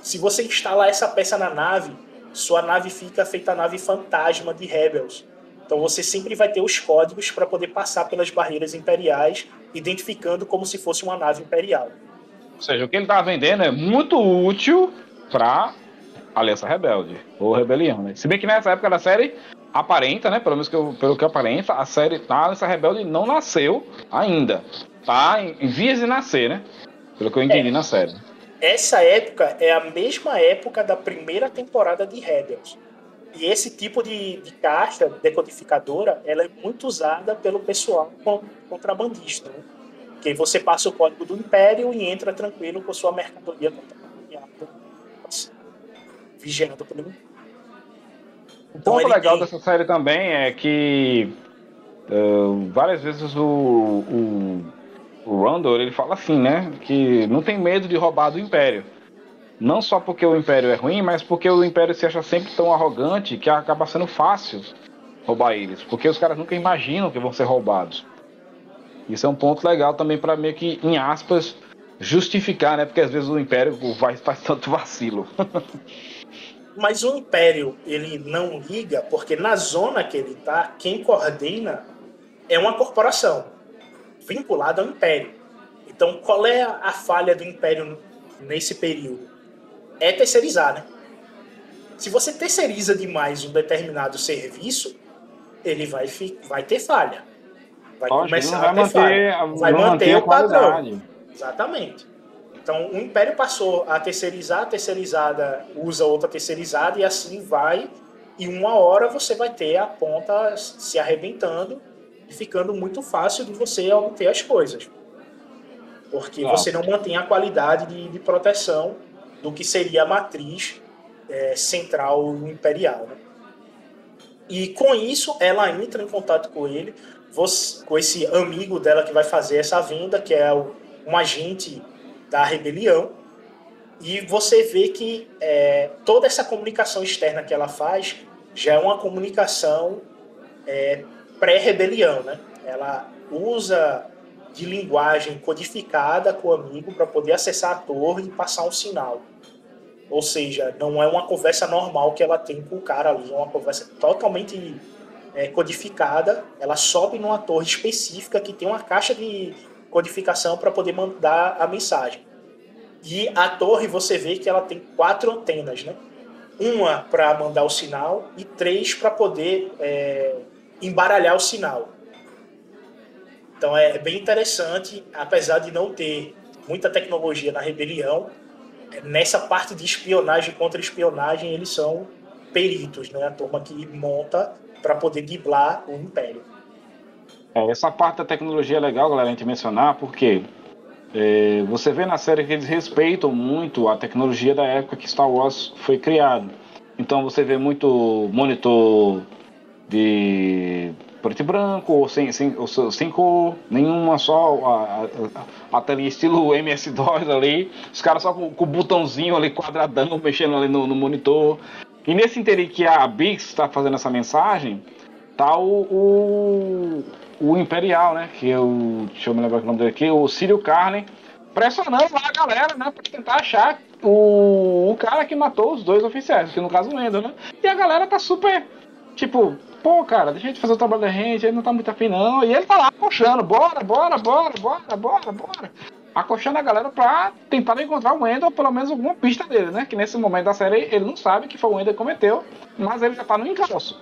Se você instalar essa peça na nave, sua nave fica feita a nave fantasma de Rebels. Então você sempre vai ter os códigos para poder passar pelas barreiras imperiais, identificando como se fosse uma nave imperial. seja, o que ele tá vendendo é muito útil pra Aliança Rebelde, ou Rebelião, né? Se bem que nessa época da série aparenta, né? Pelo menos que eu, pelo que aparenta, a série tá, Aliança Rebelde não nasceu ainda. Tá em, em vias de nascer, né? Pelo que eu entendi é. na série. Essa época é a mesma época da primeira temporada de Rebels. E esse tipo de, de caixa decodificadora, ela é muito usada pelo pessoal contrabandista, né? Que você passa o código do Império e entra tranquilo com sua mercadoria contrabandeada, vigiando pelo então, o ponto legal tem... dessa série também é que uh, várias vezes o, o, o Randall ele fala assim, né? Que não tem medo de roubar do Império. Não só porque o Império é ruim, mas porque o Império se acha sempre tão arrogante que acaba sendo fácil roubar eles. Porque os caras nunca imaginam que vão ser roubados. Isso é um ponto legal também para meio que, em aspas, justificar, né? Porque às vezes o Império vai, faz tanto vacilo. Mas o Império, ele não liga, porque na zona que ele está, quem coordena é uma corporação vinculada ao Império. Então, qual é a falha do Império nesse período? É terceirizar, né? Se você terceiriza demais um determinado serviço, ele vai, vai ter falha. Vai começar vai a ter manter, falha. Vai manter, manter o padrão. Exatamente. Então, o Império passou a terceirizar, a terceirizada usa outra terceirizada e assim vai. E uma hora você vai ter a ponta se arrebentando e ficando muito fácil de você obter as coisas. Porque você não mantém a qualidade de, de proteção do que seria a matriz é, central imperial. Né? E com isso, ela entra em contato com ele, você, com esse amigo dela que vai fazer essa venda, que é o, um agente da rebelião. E você vê que é, toda essa comunicação externa que ela faz já é uma comunicação é, pré-rebelião, né? Ela usa de linguagem codificada com o amigo para poder acessar a torre e passar um sinal. Ou seja, não é uma conversa normal que ela tem com o cara ali, é uma conversa totalmente é, codificada. Ela sobe numa torre específica que tem uma caixa de codificação para poder mandar a mensagem. E a torre você vê que ela tem quatro antenas, né? Uma para mandar o sinal e três para poder é, embaralhar o sinal. Então é bem interessante, apesar de não ter muita tecnologia na rebelião, nessa parte de espionagem contra espionagem eles são peritos, né? A turma que monta para poder driblar o império. É, essa parte da tecnologia é legal, galera, a gente mencionar, porque é, você vê na série que eles respeitam muito a tecnologia da época que Star Wars foi criado. Então você vê muito monitor de preto e branco, ou sem, sem, ou sem cor, nenhuma só a, a, a telinha estilo MS-DOS ali, os caras só com, com o botãozinho ali quadradão mexendo ali no, no monitor. E nesse interim que a Bix está fazendo essa mensagem, tá o, o, o Imperial, né? Que eu. Deixa eu me lembrar o nome dele aqui, o Círio Carne, pressionando lá a galera, né? Pra tentar achar o, o cara que matou os dois oficiais, que no caso o Endo, né? E a galera tá super. Tipo, pô, cara, deixa a gente fazer o trabalho da gente, ele não tá muito afim, não. E ele tá lá acochando, bora, bora, bora, bora, bora, bora. Acochando a galera pra tentar encontrar o ou pelo menos alguma pista dele, né? Que nesse momento da série ele não sabe que foi o Endo que cometeu, mas ele já tá no encalço.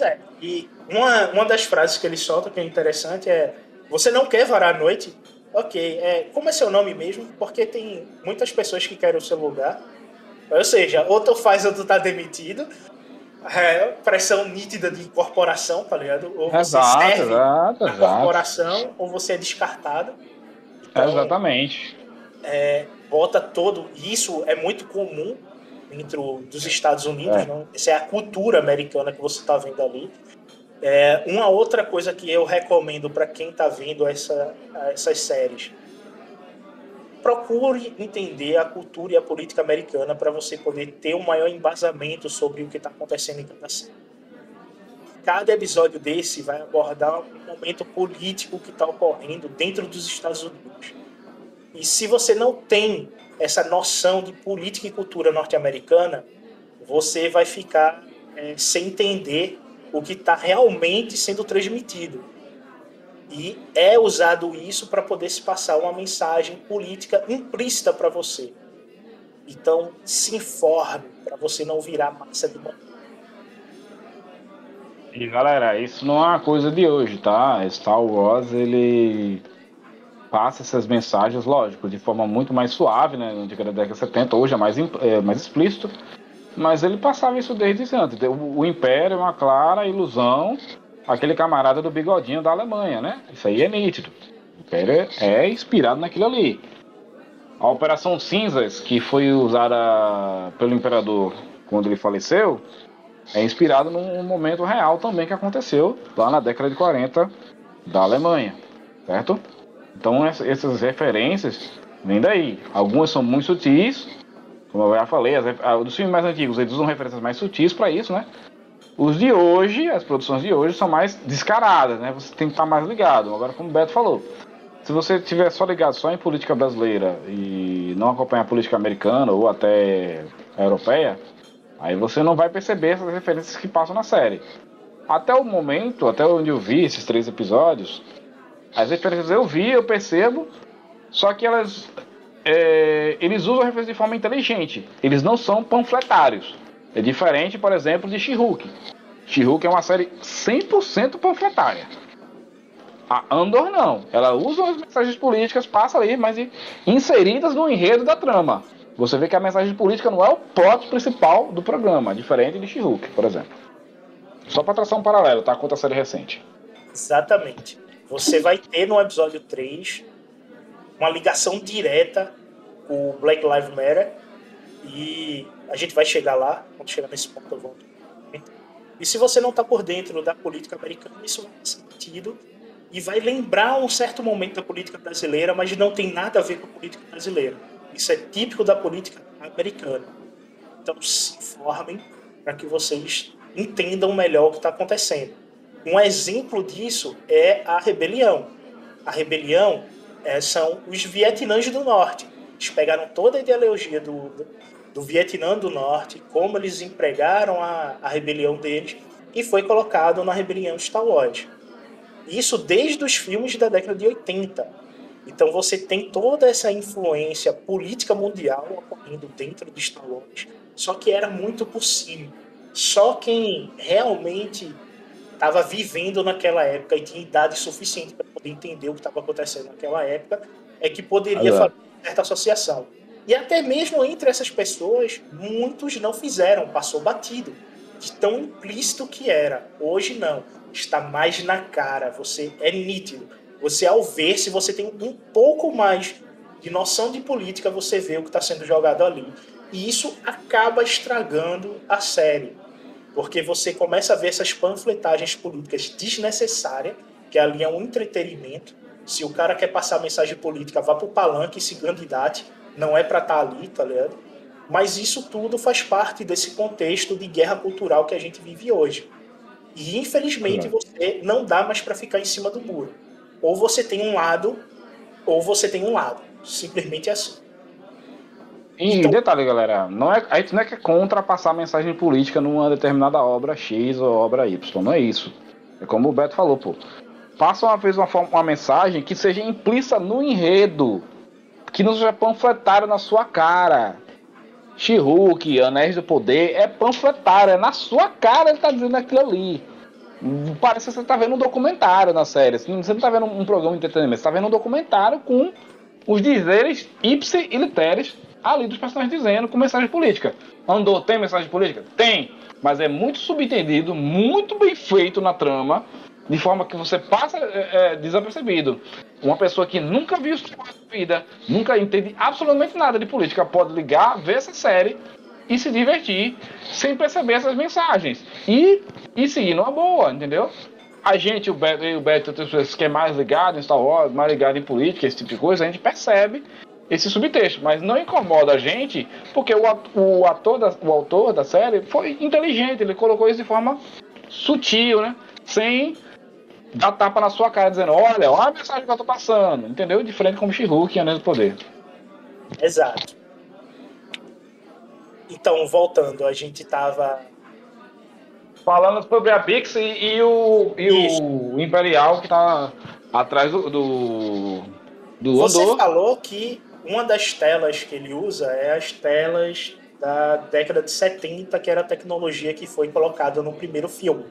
É, e uma, uma das frases que ele solta que é interessante é: Você não quer varar a noite? Ok, é, como é seu nome mesmo? Porque tem muitas pessoas que querem o seu lugar. Ou seja, ou tu faz ou tu tá demitido. É, pressão nítida de corporação, tá ligado? Ou você exato, serve exato, exato. corporação, ou você é descartado. Então, exatamente. É, bota todo. Isso é muito comum dentro dos Estados Unidos, é. não? Essa é a cultura americana que você está vendo ali. É, uma outra coisa que eu recomendo para quem está vendo essa, essas séries, procure entender a cultura e a política americana para você poder ter um maior embasamento sobre o que está acontecendo em cada série. Cada episódio desse vai abordar um momento político que está ocorrendo dentro dos Estados Unidos. E se você não tem essa noção de política e cultura norte-americana, você vai ficar é, sem entender o que está realmente sendo transmitido. E é usado isso para poder se passar uma mensagem política implícita para você. Então, se informe para você não virar massa de manobra. E galera, isso não é uma coisa de hoje, tá? Star Wars ele passa essas mensagens, lógico, de forma muito mais suave, né? Na década de 70, hoje é mais, é mais explícito, mas ele passava isso desde antes. O, o Império é uma clara ilusão, aquele camarada do bigodinho da Alemanha, né? Isso aí é nítido. O Império é inspirado naquilo ali. A Operação Cinzas, que foi usada pelo Imperador quando ele faleceu, é inspirado num momento real também que aconteceu lá na década de 40 da Alemanha, certo? Então essas referências vêm daí. Algumas são muito sutis, como eu já falei, as, dos filmes mais antigos eles usam referências mais sutis para isso, né? Os de hoje, as produções de hoje são mais descaradas, né? Você tem que estar mais ligado. Agora, como o Beto falou, se você estiver só ligado só em política brasileira e não acompanhar a política americana ou até a europeia, Aí você não vai perceber essas referências que passam na série. Até o momento, até onde eu vi esses três episódios, as referências eu vi, eu percebo, só que elas. É, eles usam a referência de forma inteligente. Eles não são panfletários. É diferente, por exemplo, de She-Hulk. She-Hulk é uma série 100% panfletária. A Andor não. Ela usa as mensagens políticas, passa ali, mas inseridas no enredo da trama. Você vê que a mensagem política não é o plot principal do programa, diferente de she por exemplo. Só para traçar um paralelo, tá? Com outra série recente. Exatamente. Você vai ter no episódio 3 uma ligação direta com o Black Lives Matter e a gente vai chegar lá, quando chegar nesse ponto eu volto. E se você não está por dentro da política americana, isso vai fazer sentido e vai lembrar um certo momento da política brasileira, mas não tem nada a ver com a política brasileira. Isso é típico da política americana. Então se informem para que vocês entendam melhor o que está acontecendo. Um exemplo disso é a rebelião. A rebelião é, são os Vietnãs do Norte. Eles pegaram toda a ideologia do, do, Vietnã do Norte, como eles empregaram a, a rebelião deles, e foi colocado na rebelião Star Wars. Isso desde os filmes da década de 80. Então você tem toda essa influência política mundial ocorrendo dentro de Star Wars, só que era muito por cima. Só quem realmente estava vivendo naquela época e tinha idade suficiente para poder entender o que estava acontecendo naquela época é que poderia fazer certa associação. E até mesmo entre essas pessoas, muitos não fizeram, passou batido, de tão implícito que era. Hoje não, está mais na cara, você é nítido você, ao ver, se você tem um pouco mais de noção de política, você vê o que está sendo jogado ali. E isso acaba estragando a série. Porque você começa a ver essas panfletagens políticas desnecessárias, que ali é um entretenimento. Se o cara quer passar mensagem política, vá para o palanque e se candidate. Não é para estar tá ali, tá ligado? Mas isso tudo faz parte desse contexto de guerra cultural que a gente vive hoje. E infelizmente você não dá mais para ficar em cima do muro. Ou você tem um lado, ou você tem um lado. Simplesmente é assim. E então, detalhe, galera, não é, a gente não é que é contra passar mensagem política numa determinada obra X ou obra Y, não é isso. É como o Beto falou, pô. Passa uma vez uma, uma mensagem que seja implícita no enredo, que não seja panfletário na sua cara. She-Hulk, Anéis do Poder, é panfletário, é na sua cara ele tá dizendo aquilo ali. Parece que você está vendo um documentário na série. Você não está vendo um programa de entretenimento, você está vendo um documentário com os dizeres ipse e literes ali dos personagens dizendo com mensagem política. Andor tem mensagem política? Tem. Mas é muito subentendido, muito bem feito na trama, de forma que você passa é, é, desapercebido. Uma pessoa que nunca viu isso na vida, nunca entende absolutamente nada de política, pode ligar, ver essa série e se divertir sem perceber essas mensagens. E, e seguir numa boa, entendeu? A gente, o Beto o Beto, outras pessoas que é mais ligado em Star Wars, mais ligado em política, esse tipo de coisa, a gente percebe esse subtexto, mas não incomoda a gente, porque o, o, ator da, o autor da série foi inteligente, ele colocou isso de forma sutil, né? Sem dar tapa na sua cara, dizendo, olha, olha a mensagem que eu tô passando, entendeu? Diferente como She-Hulk e Anéis do Poder. Exato. Então, voltando, a gente tava. Falando sobre a Bix e, e o, e o Imperial que tá Atrás do. do, do Você Andor. falou que uma das telas que ele usa é as telas da década de 70, que era a tecnologia que foi colocada no primeiro filme.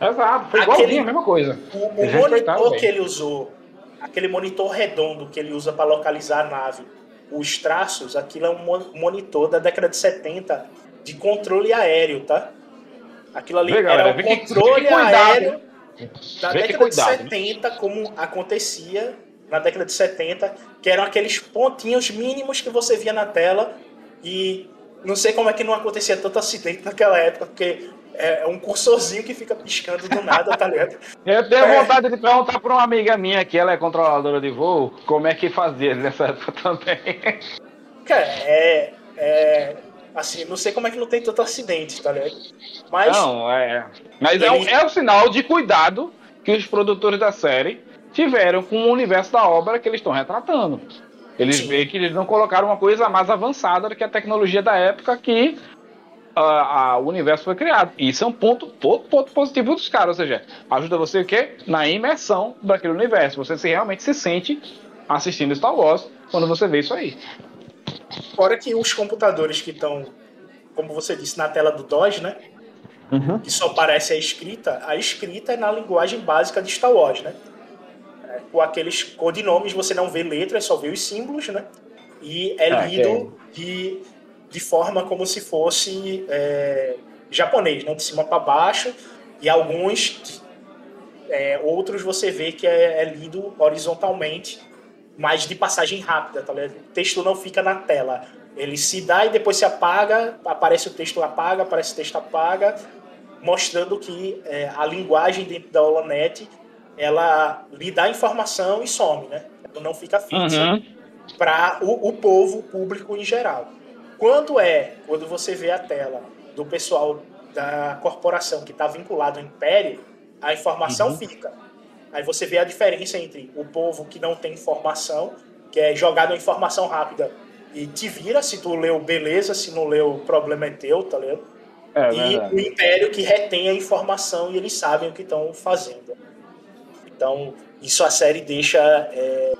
Exato, foi Aquele- igualzinho, a mesma coisa. O, o monitor que ele usou, aquele monitor redondo que ele usa para localizar a nave, os traços, aquilo é um mo- monitor da década de 70 de controle aéreo, tá? Aquilo ali Vê, galera, era o que- controle que aéreo da Vê década de né? 70, como acontecia na década de 70, que eram aqueles pontinhos mínimos que você via na tela e não sei como é que não acontecia tanto acidente naquela época, porque é um cursorzinho que fica piscando do nada, tá ligado? Eu tenho É. vontade de perguntar para uma amiga minha que ela é controladora de voo, como é que fazia nessa época também. Cara, é, é. Assim, não sei como é que não tem tanto acidente, tá ligado? Mas. Não, é. Mas é, um, Ele- é um sinal de cuidado que os produtores da série tiveram com o universo da obra que eles estão retratando. Eles Sim. veem que eles não colocaram uma coisa mais avançada do que a tecnologia da época que ah, ah, o universo foi criado. Isso é um ponto, ponto, ponto positivo dos caras, ou seja, ajuda você o quê? Na imersão daquele universo. Você se, realmente se sente assistindo Star Wars quando você vê isso aí. Fora que os computadores que estão, como você disse, na tela do DOS, né? Que só aparece a escrita, a escrita é na linguagem básica de Star Wars, né? É, com aqueles codinomes você não vê letras, só vê os símbolos, né? E é Ah, lido de, de forma como se fosse é, japonês, né? De cima para baixo. E alguns, é, outros você vê que é, é lido horizontalmente, mas de passagem rápida, tá ligado? O texto não fica na tela. Ele se dá e depois se apaga, aparece o texto apaga, aparece o texto apaga, mostrando que é, a linguagem dentro da Holonet ela lhe dá informação e some, né? Ela não fica fixa Uhum. para o, o povo, o público em geral. Quando é, quando você vê a tela do pessoal da corporação que está vinculado ao império, a informação Uhum. fica. Aí você vê a diferença entre o povo que não tem informação, que é jogado a informação rápida e te vira, se tu leu, beleza, se não leu, o problema é teu, tá ligado? É e verdade. o império que retém a informação e eles sabem o que estão fazendo. Então, isso a série deixa é,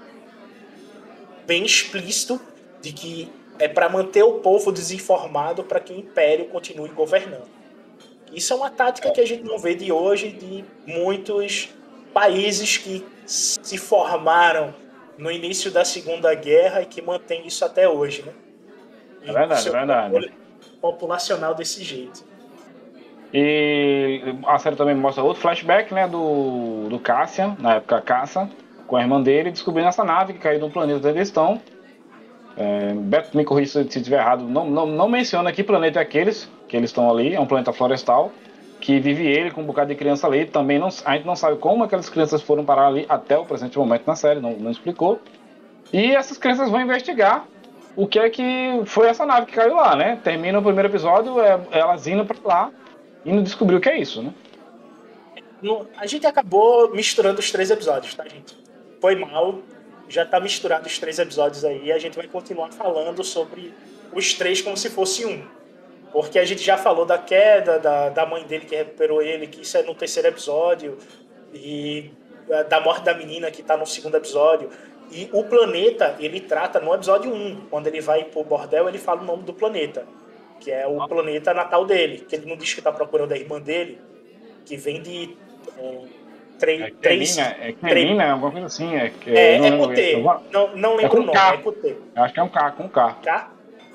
bem explícito de que é para manter o povo desinformado para que o império continue governando. Isso é uma tática que a gente não vê de hoje de muitos países que se formaram no início da Segunda Guerra e que mantém isso até hoje, né? É verdade, Seu é verdade. controle Populacional desse jeito. E a série também mostra outro flashback, né, do, do Cassian, na época Caça, com a irmã dele, descobrindo essa nave que caiu no planeta onde eles estão. É, Beto me corrija se estiver errado, não, não, não menciona que planeta é aqueles, que eles estão ali, é um planeta florestal, que vive ele com um bocado de criança ali, também não, a gente não sabe como aquelas crianças foram parar ali até o presente momento na série, não, não explicou. E essas crianças vão investigar o que é que foi essa nave que caiu lá, né? Termina o primeiro episódio, é, elas indo pra lá, indo descobrir o que é isso, né? No- a gente acabou misturando os três episódios, tá, gente? Foi mal. Já tá misturado os três episódios aí. E a gente vai continuar falando sobre os três como se fosse um. Porque a gente já falou da queda da, da mãe dele que recuperou ele, que isso é no terceiro episódio. E da- da morte da menina que tá no segundo episódio. E o planeta, ele trata no episódio 1. Quando ele vai pro bordel, ele fala o nome do planeta. Que é o planeta natal dele. Que ele não diz que tá procurando a irmã dele. Que vem de... É, tre- É três... É Cremina, alguma coisa assim. É, que- É, não é lembro- vou- Não, não lembro com o nome, K. é eu acho que é um K, com K. Tá?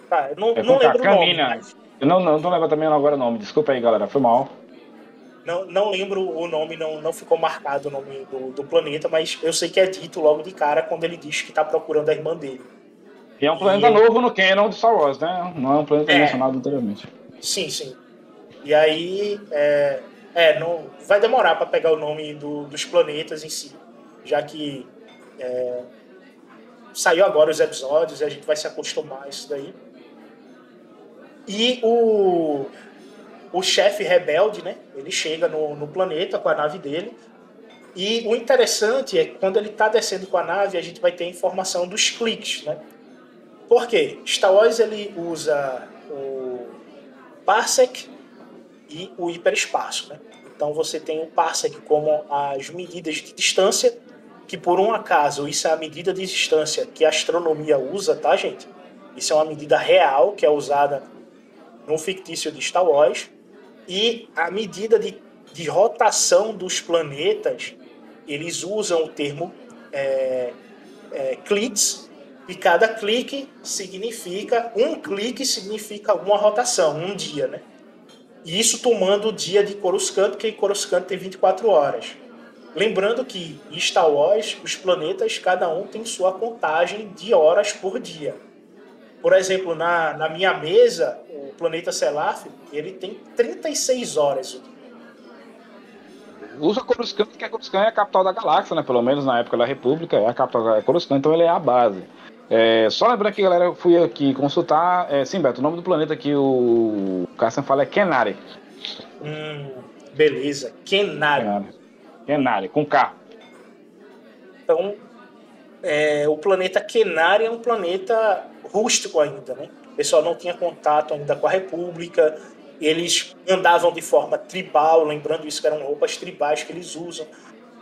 Tá, eu não, É não K, lembro o nome. Camina. mas- Eu não, não, não lembro também agora o nome, desculpa aí, galera, foi mal. Não, não lembro o nome, não, não ficou marcado o nome do, do planeta, mas eu sei que é dito logo de cara quando ele diz que tá procurando a irmã dele. E é um planeta E- novo no canon de Star Wars, né? Não é um planeta É. mencionado anteriormente. Sim, sim. E aí, é, é, não, vai demorar para pegar o nome do- dos planetas em si, já que é, saiu agora os episódios e a gente vai se acostumar a isso daí. E o, o chefe rebelde, né? Ele chega no, no planeta com a nave dele. E o interessante é que quando ele está descendo com a nave, a gente vai ter informação dos cliques, né? Por quê? Star Wars ele usa o parsec e o hiperespaço, né? Então você tem o parsec como as medidas de distância que por um acaso isso é a medida de distância que a astronomia usa, tá, gente? Isso é uma medida real que é usada no fictício de Star Wars. E a medida de, de rotação dos planetas, eles usam o termo é, é, cliques, e cada clique significa, um clique significa uma rotação, um dia, né? E isso tomando o dia de Coruscant, porque Coruscant tem 24 horas. Lembrando que em Star Wars, os planetas, cada um tem sua contagem de horas por dia. Por exemplo, na, na minha mesa, o planeta Selaf, ele tem 36 horas. Usa Coruscant, porque Coruscant é a capital da galáxia, né? Pelo menos na época da República, é a capital da Coruscant, então ele é a base. É, só lembrando que, galera, eu fui aqui consultar. É, sim, Beto, o nome do planeta que o Cassian fala é Kenari. Hum, beleza, Kenari. Kenari, Kenari com K. Então, é, o planeta Kenari é um planeta rústico ainda, né? O pessoal não tinha contato ainda com a República, eles andavam de forma tribal, lembrando isso que eram roupas tribais que eles usam.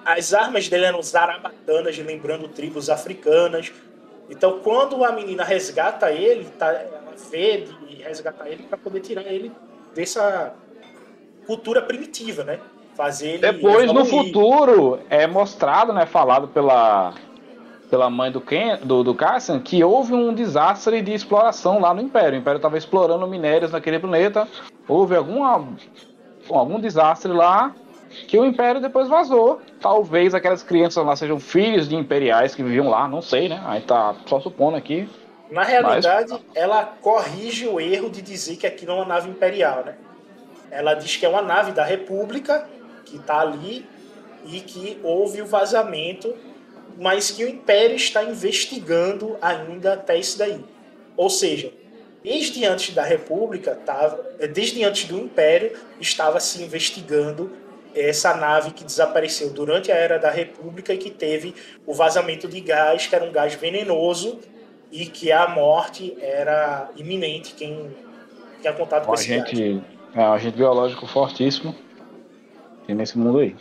As armas dele eram zarabatanas, lembrando tribos africanas. Então, quando a menina resgata ele, tá, ela vê de resgatar ele para poder tirar ele dessa cultura primitiva, né? Fazer ele Depois, evoluir. no futuro, é mostrado, né, falado pela pela mãe do, Ken, do, do Cassian que houve um desastre de exploração lá no Império. O Império estava explorando minérios naquele planeta. Houve alguma, algum desastre lá que o Império depois vazou. Talvez aquelas crianças lá sejam filhos de imperiais que viviam lá, não sei, né? Aí tá só supondo aqui. Na realidade, Mas... ela corrige o erro de dizer que aqui não é uma nave imperial, né? Ela diz que é uma nave da República que está ali e que houve o vazamento mas que o Império está investigando ainda até isso daí. Ou seja, desde antes da República, tava, desde antes do Império, estava se investigando essa nave que desapareceu durante a Era da República e que teve o vazamento de gás, que era um gás venenoso e que a morte era iminente quem tinha contato com esse agente, gás. É um agente biológico fortíssimo tem nesse mundo aí.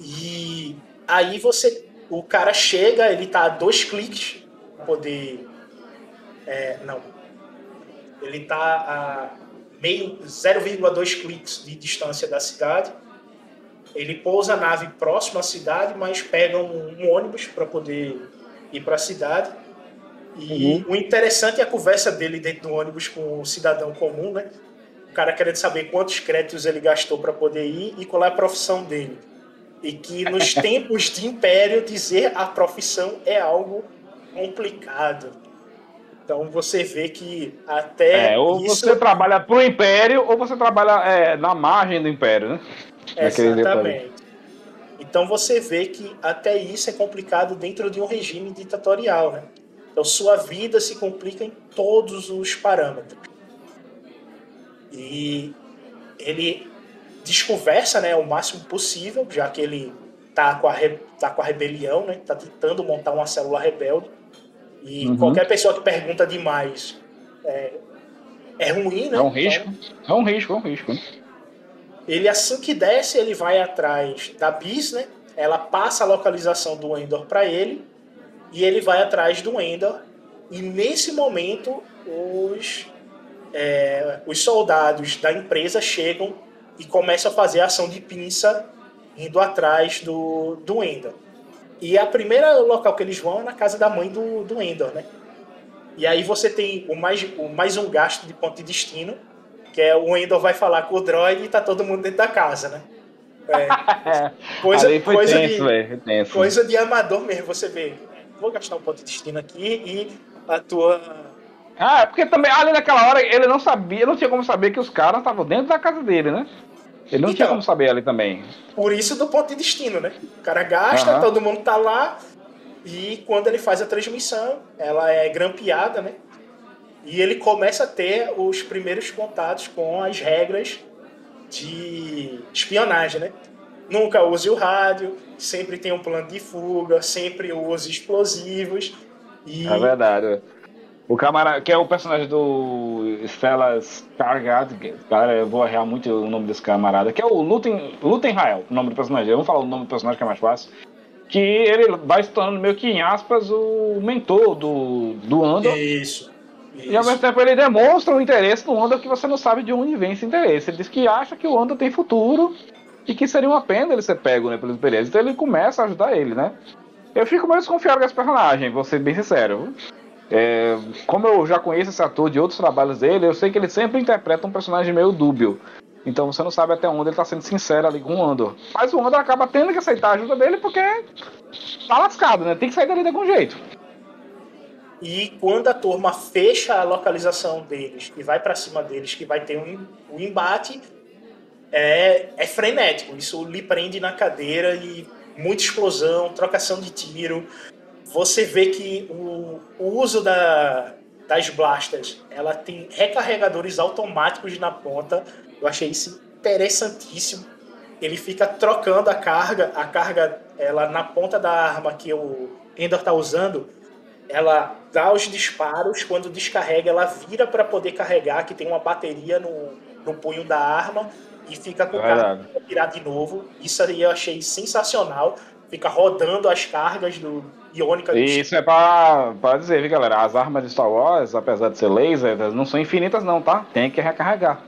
E Aí você, o cara chega, ele tá a dois cliques para poder, é, não, ele tá a meio 0,2 cliques de distância da cidade. Ele pousa a nave próximo à cidade, mas pega um, um ônibus para poder ir para a cidade. E uhum. o interessante é a conversa dele dentro do ônibus com o cidadão comum, né? O cara querendo saber quantos créditos ele gastou para poder ir e qual é a profissão dele. E que nos tempos de império dizer a profissão é algo complicado. Então você vê que até. É, ou isso... você trabalha para o império ou você trabalha é, na margem do império, né? Exatamente. Então você vê que até isso é complicado dentro de um regime ditatorial, né? Então sua vida se complica em todos os parâmetros. E ele desconversa, né, o máximo possível, já que ele tá com a, re, tá com a rebelião, né, tá tentando montar uma célula rebelde. E uhum. qualquer pessoa que pergunta demais é, é ruim, né? É um risco. Então, é um risco, é um risco. Ele, assim que desce, ele vai atrás da Bis, né? Ela passa a localização do Endor para ele e ele vai atrás do Endor. E nesse momento, os, é, os soldados da empresa chegam e começa a fazer a ação de pinça indo atrás do, do Endor. E a primeira local que eles vão é na casa da mãe do, do Endor, né? E aí você tem o mais, o mais um gasto de ponto de destino, que é o Endor vai falar com o droid e tá todo mundo dentro da casa, né? É, coisa, coisa, tenso, de, coisa de amador mesmo, você vê. Vou gastar um ponto de destino aqui e a tua. Ah, é porque também ali naquela hora ele não sabia, não tinha como saber que os caras estavam dentro da casa dele, né? Ele não então, tinha como saber ali também. Por isso do ponto de destino, né? O cara gasta, uhum. todo mundo tá lá. E quando ele faz a transmissão, ela é grampeada, né? E ele começa a ter os primeiros contatos com as regras de espionagem, né? Nunca use o rádio, sempre tem um plano de fuga, sempre use explosivos. E... É verdade. O camarada, que é o personagem do Stellas Kargad, cara, eu vou arrear muito o nome desse camarada, que é o Luten, Rael, o nome do personagem. Vamos falar o nome do personagem que é mais fácil. que ele vai se tornando meio que, em aspas, o mentor do, do Andor. Isso. Isso. E ao mesmo tempo ele demonstra o interesse no Andor que você não sabe de onde vem esse interesse. Ele diz que acha que o Andor tem futuro e que seria uma pena ele ser pego né, pelos Imperiais. Então ele começa a ajudar ele, né? Eu fico meio desconfiado com esse personagem, vou ser bem sincero. É, como eu já conheço esse ator de outros trabalhos dele, eu sei que ele sempre interpreta um personagem meio dúbio. Então você não sabe até onde ele tá sendo sincero ali com o Andor. Mas o Andor acaba tendo que aceitar a ajuda dele porque tá lascado, né? Tem que sair dali de algum jeito. E quando a turma fecha a localização deles e vai para cima deles, que vai ter um, um embate, é, é frenético. Isso lhe prende na cadeira e muita explosão, trocação de tiro. Você vê que o, o uso da, das blasters, ela tem recarregadores automáticos na ponta. Eu achei isso interessantíssimo. Ele fica trocando a carga, a carga ela na ponta da arma que o Endor está usando, ela dá os disparos, quando descarrega, ela vira para poder carregar, que tem uma bateria no, no punho da arma, e fica com o carro virar de novo. Isso aí eu achei sensacional. Fica rodando as cargas do iônica. Isso é para dizer, viu, galera? As armas de Star Wars, apesar de ser laser, não são infinitas, não, tá? Tem que recarregar.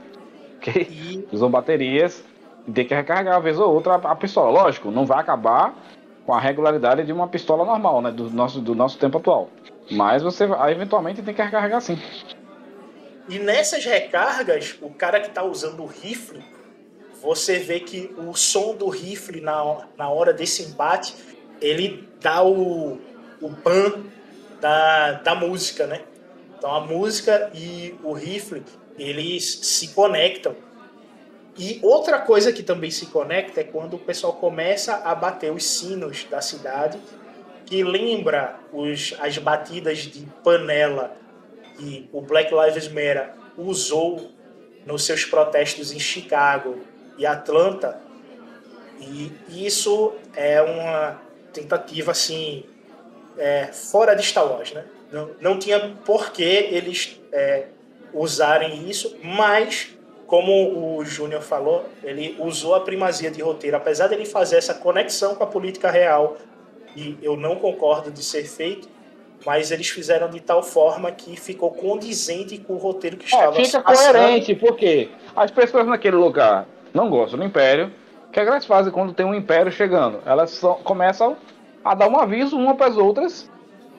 Ok? E... Usam baterias e tem que recarregar uma vez ou outra a pistola. Lógico, não vai acabar com a regularidade de uma pistola normal, né? Do nosso, do nosso tempo atual. Mas você eventualmente tem que recarregar sim. E nessas recargas, o cara que está usando o rifle, você vê que o som do rifle na, na hora desse embate, ele dá o, o pan da, da música, né? Então a música e o rifle, eles se conectam. E outra coisa que também se conecta é quando o pessoal começa a bater os sinos da cidade, que lembra os, as batidas de panela que o Black Lives Matter usou nos seus protestos em Chicago e Atlanta. E isso é uma tentativa assim é, fora de Star Wars, né? Não, não tinha por que eles é, usarem isso, mas como o Júnior falou, ele usou a primazia de roteiro, apesar dele fazer essa conexão com a política real, e eu não concordo de ser feito, mas eles fizeram de tal forma que ficou condizente com o roteiro que é, estava Fica coerente, porque as pessoas naquele lugar não gostam do Império. O que, é que elas fazem quando tem um Império chegando? Elas só, começam a dar um aviso uma para as outras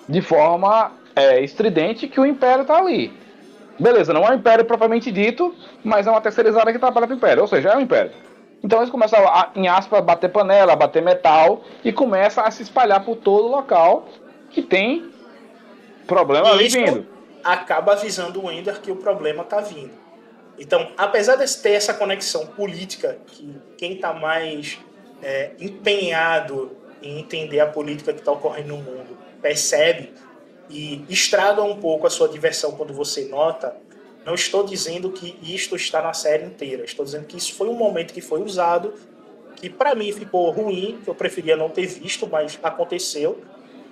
de forma é, estridente que o Império está ali. Beleza, não é um império propriamente dito, mas é uma terceirizada que trabalha para o império, ou seja, é um império. Então eles começam, a, em aspas, a bater panela, a bater metal e começa a se espalhar por todo o local que tem problema ali vindo. Acaba avisando o Ender que o problema está vindo. Então, apesar de ter essa conexão política, que quem está mais é, empenhado em entender a política que está ocorrendo no mundo percebe e estraga um pouco a sua diversão quando você nota, não estou dizendo que isto está na série inteira. Estou dizendo que isso foi um momento que foi usado, que para mim ficou ruim, que eu preferia não ter visto, mas aconteceu.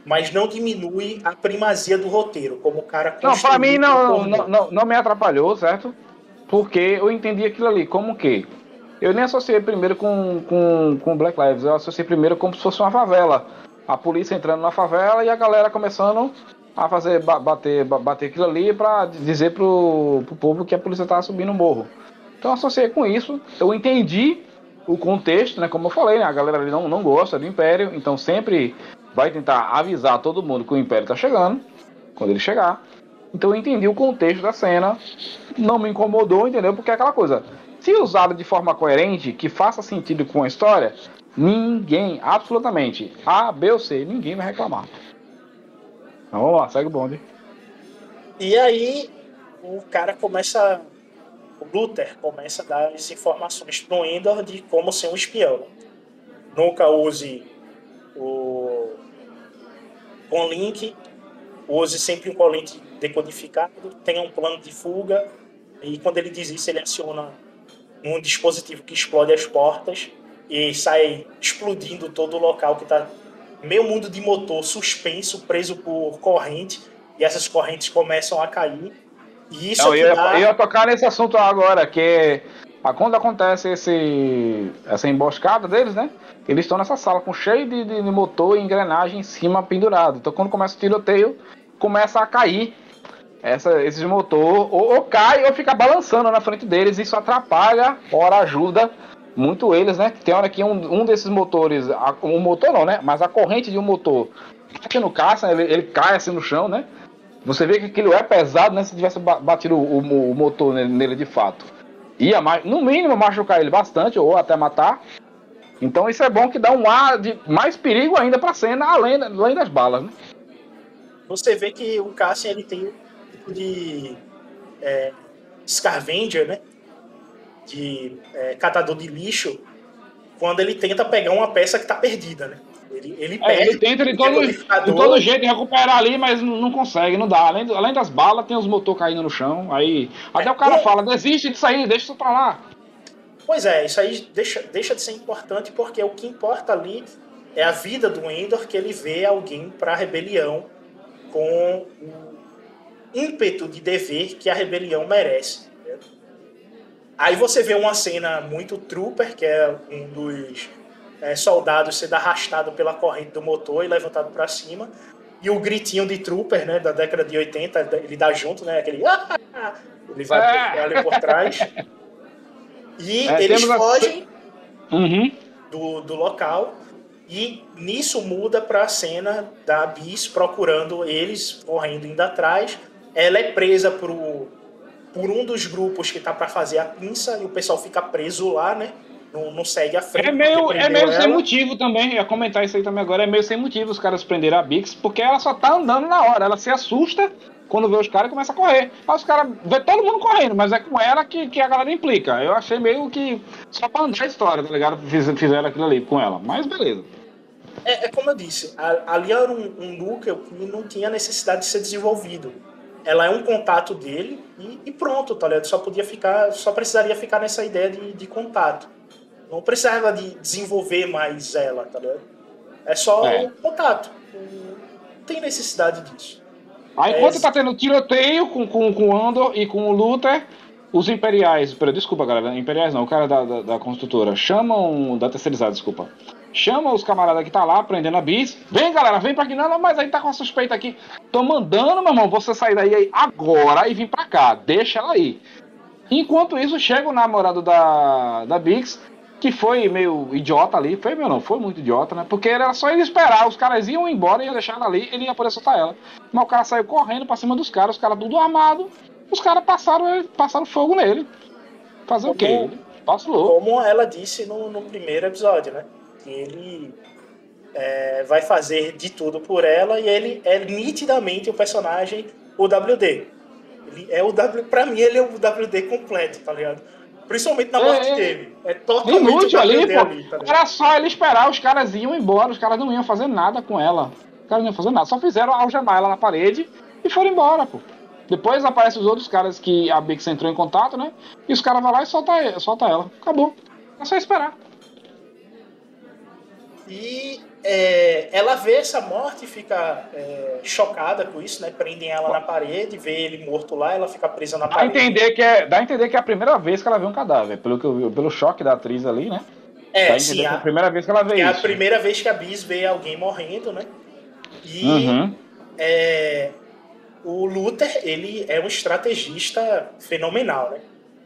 Mas não diminui a primazia do roteiro, como o cara Não, para mim não, não, não, não me atrapalhou, certo? Porque eu entendi aquilo ali como que eu nem associei primeiro com, com, com Black Lives, eu associei primeiro como se fosse uma favela. A polícia entrando na favela e a galera começando a fazer bater, bater aquilo ali para dizer pro, pro povo que a polícia estava subindo o morro. Então associei com isso, eu entendi o contexto, né? Como eu falei, né, a galera ali não, não gosta do Império, então sempre vai tentar avisar todo mundo que o Império está chegando, quando ele chegar. Então eu entendi o contexto da cena, não me incomodou, entendeu? Porque é aquela coisa, se usado de forma coerente, que faça sentido com a história, ninguém, absolutamente, A, B ou C, ninguém vai reclamar. Então, vamos lá, segue o bonde. E aí o cara começa. O Luther começa a dar as informações pro Endor de como ser um espião. Nunca use o link use sempre um colete decodificado, tenha um plano de fuga, e quando ele diz isso, ele aciona um dispositivo que explode as portas e sai explodindo todo o local que está meio mundo de motor suspenso, preso por corrente, e essas correntes começam a cair. E isso Não, eu, ia, dá... eu ia tocar nesse assunto agora, que quando acontece esse, essa emboscada deles, né? Eles estão nessa sala com cheio de, de, de motor e engrenagem em cima pendurado. Então quando começa o tiroteio, começa a cair essa, esses motor, ou, ou, cai ou fica balançando na frente deles. Isso atrapalha, ora ajuda muito eles, né? Tem hora que um, um desses motores, um motor não, né? Mas a corrente de um motor aqui no caça, ele, ele cai assim no chão, né? Você vê que aquilo é pesado, né? Se tivesse batido o, o, o motor nele, nele, de fato. Ia, no mínimo, machucar ele bastante, ou até matar. Então isso é bom que dá um ar de mais perigo ainda pra cena, além, além das balas, né? Você vê que o Cassian, ele tem tipo de é, Scavenger, né? De é, catador de lixo, quando ele tenta pegar uma peça que tá perdida, né? Ele, ele, é, ele tenta de todo, de todo jeito recuperar ali, mas não consegue, não dá. Além, além das balas, tem os motor caindo no chão. Aí até é, o cara fala: desiste disso aí, deixa isso pra lá. Pois é, isso aí deixa, deixa de ser importante porque o que importa ali é a vida do Endor, que ele vê alguém para rebelião com o ímpeto de dever que a rebelião merece. Né? Aí você vê uma cena muito trooper, que é um dos é, soldados sendo arrastado pela corrente do motor e levantado para cima. E o gritinho de trooper, né, da década de 80, ele dá junto, né, aquele... Ah! Ele vai é. ali por trás. E é, eles fogem a... uhum. do, do local. E nisso muda para a cena da Bis procurando eles, correndo indo atrás. Ela é presa por, por um dos grupos que tá para fazer a pinça e o pessoal fica preso lá, né? não, não segue a frente. É meio, é meio sem motivo também, eu ia comentar isso aí também agora, é meio sem motivo os caras prenderam a Bix, porque ela só tá andando na hora, ela se assusta quando vê os caras e começa a correr. Aí os caras vê todo mundo correndo, mas é com ela que, que a galera implica. Eu achei meio que só pra andar a história, tá ligado? Fiz, fizeram aquilo ali com ela, mas beleza. É, é como eu disse, ali era um, um núcleo que não tinha necessidade de ser desenvolvido ela é um contato dele e, e, pronto, tá ligado? Só podia ficar, só precisaria ficar nessa ideia de, de contato. Não precisava de desenvolver mais ela, tá ligado? É só é. contato. Não tem necessidade disso. Aí é enquanto tá tendo tiroteio com, com, com o Andor e com o Luther, os imperiais, pera, desculpa galera, imperiais não, o cara da, da, da, construtora, chamam, da terceirizada, desculpa, chama os camaradas que tá lá prendendo a bis, vem galera, vem pra aqui, não, não, mas aí tá com a suspeita aqui, tô mandando, meu irmão, você sair daí agora e vir pra cá, deixa ela aí. Enquanto isso, chega o namorado da, da Bix, que foi meio idiota ali. Foi meu não, foi muito idiota, né? Porque era só ele esperar, os caras iam embora, e ia deixar ela ali, ele ia poder soltar ela. Mas o cara saiu correndo pra cima dos caras, os caras tudo armado, os caras passaram, passaram fogo nele. Fazer como, o quê? Passou. Como ela disse no, no primeiro episódio, né? Que ele é, vai fazer de tudo por ela e ele é nitidamente o personagem o WD. Ele é o W, pra mim ele é o WD completo, tá ligado? Principalmente na morte é, dele. É totalmente inútil ali, pô. Ali, tá Era só ele esperar, os caras iam embora, os caras não iam fazer nada com ela. Os caras não iam fazer nada, só fizeram algemar ela na parede e foram embora, pô. Depois aparecem os outros caras que a Bix entrou em contato, né? E os caras vão lá e solta, solta ela. Acabou. É só esperar. E é, ela vê essa morte e fica é, chocada com isso, né? Prendem ela na parede, vê ele morto lá, ela fica presa na dá parede. Entender que é, dá a entender que é a primeira vez que ela vê um cadáver, pelo, que eu, pelo choque da atriz ali, né? É, sim. É a, a primeira vez que ela vê é isso. É a primeira vez que a Bis vê alguém morrendo, né? E uhum. é, o Luther, ele é um estrategista fenomenal, né?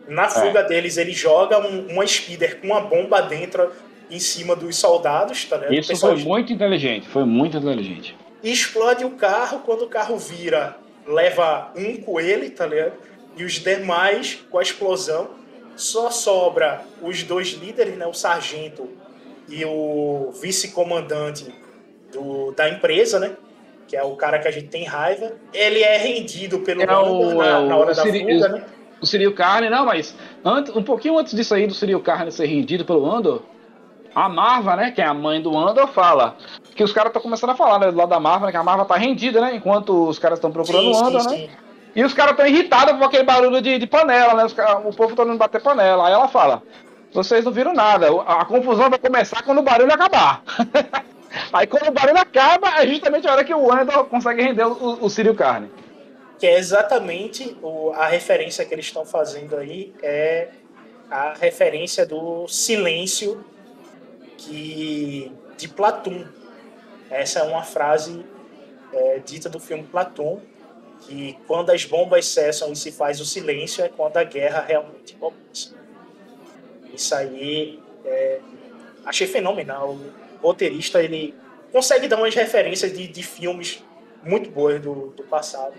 Na fuga é. deles, ele joga um, uma speeder com uma bomba dentro em cima dos soldados, tá ligado? Isso foi muito inteligente, foi muito inteligente. Explode o carro, quando o carro vira, leva um com ele, tá ligado? E os demais com a explosão. Só sobra os dois líderes, né? O sargento e o vice-comandante da empresa, né? Que é o cara que a gente tem raiva. Ele é rendido pelo é o, na, é o, na hora da Siri, fuga, né? O Cyril Carne, não, mas antes, um pouquinho antes disso aí, do Cyril Carne ser rendido pelo Andor, a Marva, né, que é a mãe do Andor, fala que os caras estão começando a falar, né, do lado da Marva, né, que a Marva tá rendida, né, enquanto os caras estão procurando sim, o Andor, sim, né? Sim. E os caras estão irritados com aquele barulho de, de panela, né? Os, o povo tá indo bater panela. Aí ela fala: vocês não viram nada, a, a confusão vai começar quando o barulho acabar. Aí quando o barulho acaba, é justamente a hora que o Andor consegue render o, o Círio Carne. Que é exatamente o, a referência que eles estão fazendo aí, é a referência do silêncio que de Platum. Essa é uma frase é, dita do filme Platum, que quando as bombas cessam e se faz o silêncio é quando a guerra realmente começa. Isso aí é, achei fenomenal. O roteirista ele consegue dar umas referências de, de filmes muito boas do, do passado.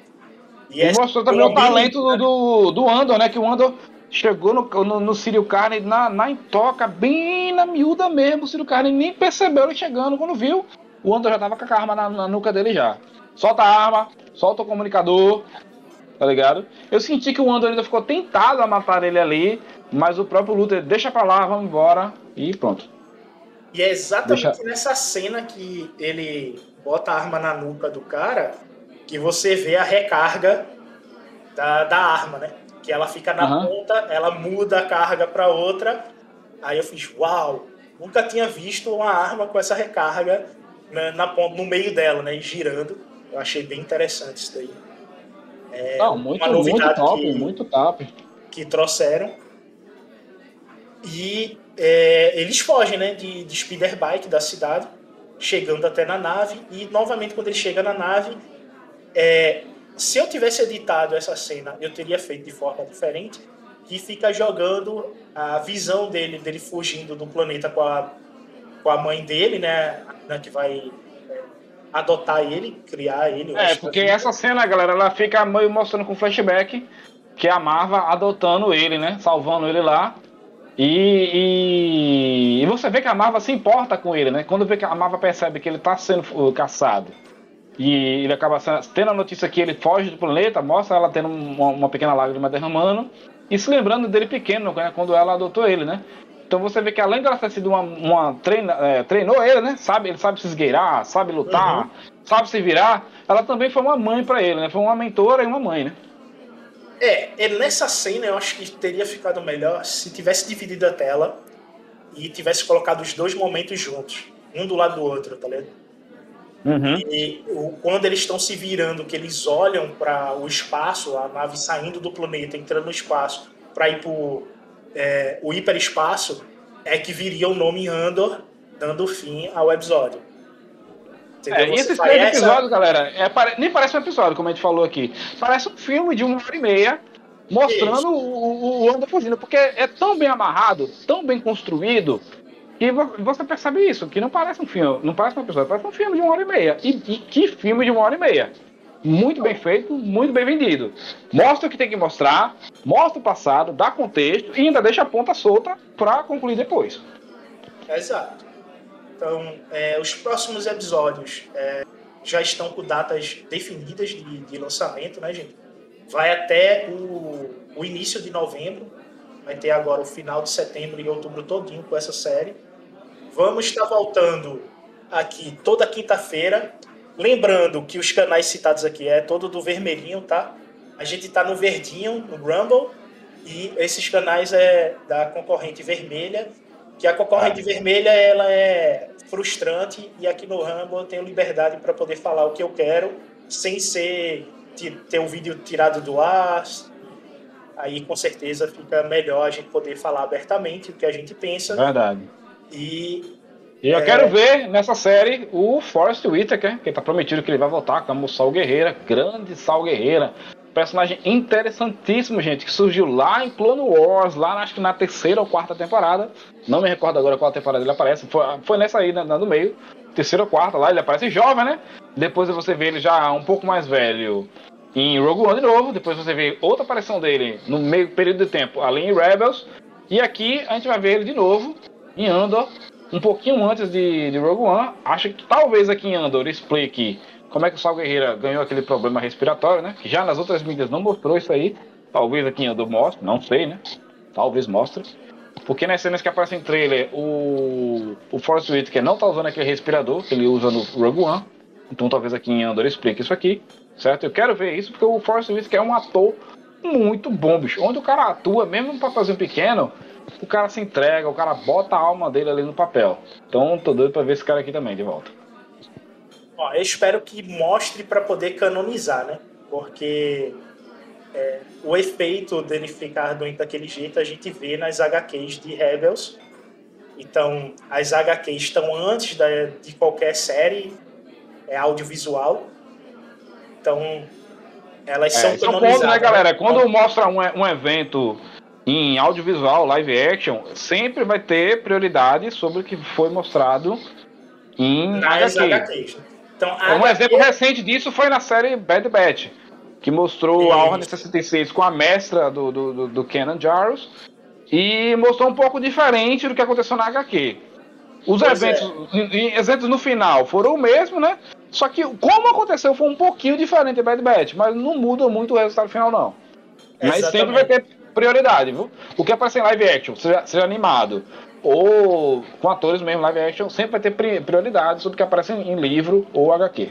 E, e mostrou também o talento do, do, do Andor, né? Que o Andor chegou no, no, no Círio Carne na, na intoca, bem na miúda mesmo. O Círio Carne nem percebeu ele chegando. Quando viu, o Andor já tava com a arma na, na nuca dele já. Solta a arma, solta o comunicador, tá ligado? Eu senti que o Andor ainda ficou tentado a matar ele ali, mas o próprio Luther deixa pra lá, vamos embora e pronto. E é exatamente deixa... nessa cena que ele bota a arma na nuca do cara que você vê a recarga da, da arma, né? Que ela fica na uhum. ponta, ela muda a carga para outra. Aí eu fiz, uau, nunca tinha visto uma arma com essa recarga na, na ponta, no meio dela, né? girando. Eu achei bem interessante isso daí. É Não, muito, uma novidade muito top, que, muito top. Que trouxeram. E é, eles fogem, né? De, de speeder bike da cidade, chegando até na nave. E novamente, quando ele chega na nave, é, se eu tivesse editado essa cena, eu teria feito de forma diferente, que fica jogando a visão dele, dele fugindo do planeta com a, com a mãe dele, né? né que vai é, adotar ele, criar ele. É, porque essa cena, galera, ela fica meio mostrando com flashback que é a Marva adotando ele, né? Salvando ele lá. E, e, e, você vê que a Marva se importa com ele, né? Quando vê que a Marva percebe que ele está sendo caçado e ele acaba tendo a notícia que ele foge do planeta, mostra ela tendo uma, uma pequena lágrima derramando e se lembrando dele pequeno, né, quando ela adotou ele, né? Então você vê que além dela ter sido uma, uma treina, é, treinou ele, né? Sabe, ele sabe se esgueirar, sabe lutar, uhum. sabe se virar. Ela também foi uma mãe para ele, né? Foi uma mentora e uma mãe, né? É, ele, nessa cena eu acho que teria ficado melhor se tivesse dividido a tela e tivesse colocado os dois momentos juntos, um do lado do outro, tá ligado? Uhum. E quando eles estão se virando, que eles olham para o espaço, a nave saindo do planeta, entrando no espaço, para ir para é, o hiperespaço, é que viria o nome Andor, dando fim ao episódio. Entendeu? É, e esses três essa... episódios, galera, é, nem parece um episódio, como a gente falou aqui. Parece um filme de uma hora e meia mostrando o, o Andor fugindo, porque é tão bem amarrado, tão bem construído, e você percebe isso, que não parece um filme, não parece uma pessoa, parece um filme de uma hora e meia. E, e que filme de uma hora e meia? Muito bem feito, muito bem vendido. Mostra o que tem que mostrar, mostra o passado, dá contexto e ainda deixa a ponta solta para concluir depois. Exato. Então, é, os próximos episódios é, já estão com datas definidas de, de, lançamento, né, gente? Vai até o, o início de novembro, vai ter agora o final de setembro e outubro todinho com essa série. Vamos estar voltando aqui toda quinta-feira. Lembrando que os canais citados aqui é todo do vermelhinho, tá? A gente está no verdinho, no Rumble, e esses canais é da concorrente vermelha, que a concorrente ah. vermelha ela é frustrante e aqui no Rumble eu tenho liberdade para poder falar o que eu quero, sem ser ter um vídeo tirado do ar, aí com certeza fica melhor a gente poder falar abertamente o que a gente pensa. Verdade. E. E eu é... quero ver nessa série o Forrest Whitaker, que tá prometido que ele vai voltar como Sal Guerreira, grande Sal Guerreira. Personagem interessantíssimo, gente, que surgiu lá em Clone Wars, lá acho que na terceira ou quarta temporada. Não me recordo agora qual temporada ele aparece. Foi, foi nessa aí, na, no meio. Terceira ou quarta lá, ele aparece jovem, né? Depois você vê ele já um pouco mais velho em Rogue One de novo. Depois você vê outra aparição dele no meio período de tempo ali em Rebels. E aqui a gente vai ver ele de novo em Andor, um pouquinho antes de, de Rogue One. Acho que talvez aqui em Andor explique como é que o Sal Guerreira ganhou aquele problema respiratório, né? Que já nas outras mídias não mostrou isso aí. Talvez aqui em Andor mostre, não sei, né? Talvez mostre. Porque nas cenas que aparecem em trailer, o, o Force Whitaker não tá usando aquele respirador que ele usa no Rogue One. Então talvez aqui em Andor explique isso aqui, certo? Eu quero ver isso porque o Force Whitaker é um ator muito bom, bicho. Onde o cara atua, mesmo um papelzinho pequeno, o cara se entrega, o cara bota a alma dele ali no papel. Então tô doido pra ver esse cara aqui também de volta. Ó, eu espero que mostre para poder canonizar, né? Porque é, o efeito dele ficar doente daquele jeito a gente vê nas HQs de Rebels. Então, as HQs estão antes da, de qualquer série é, audiovisual. Então, elas é, são esse é um ponto, né, galera? Quando mostra um, um evento em audiovisual, live action, sempre vai ter prioridade sobre o que foi mostrado em Nas HQ. HQs. Então, Um HQ exemplo recente disso foi na série Bad Batch, que mostrou a Ordem 66 com a mestra do, do, do, do Kenan Jarrus e mostrou um pouco diferente do que aconteceu na HQ. Os Pois eventos, em- eventos no final foram o mesmo, né? Só que como aconteceu foi um pouquinho diferente em Bad Batch, mas não muda muito o resultado final, não. Mas sempre vai ter prioridade, viu? O que aparece em live action, seja, seja animado ou com atores mesmo live action, sempre vai ter pri- prioridade sobre o que aparece em, livro ou HQ.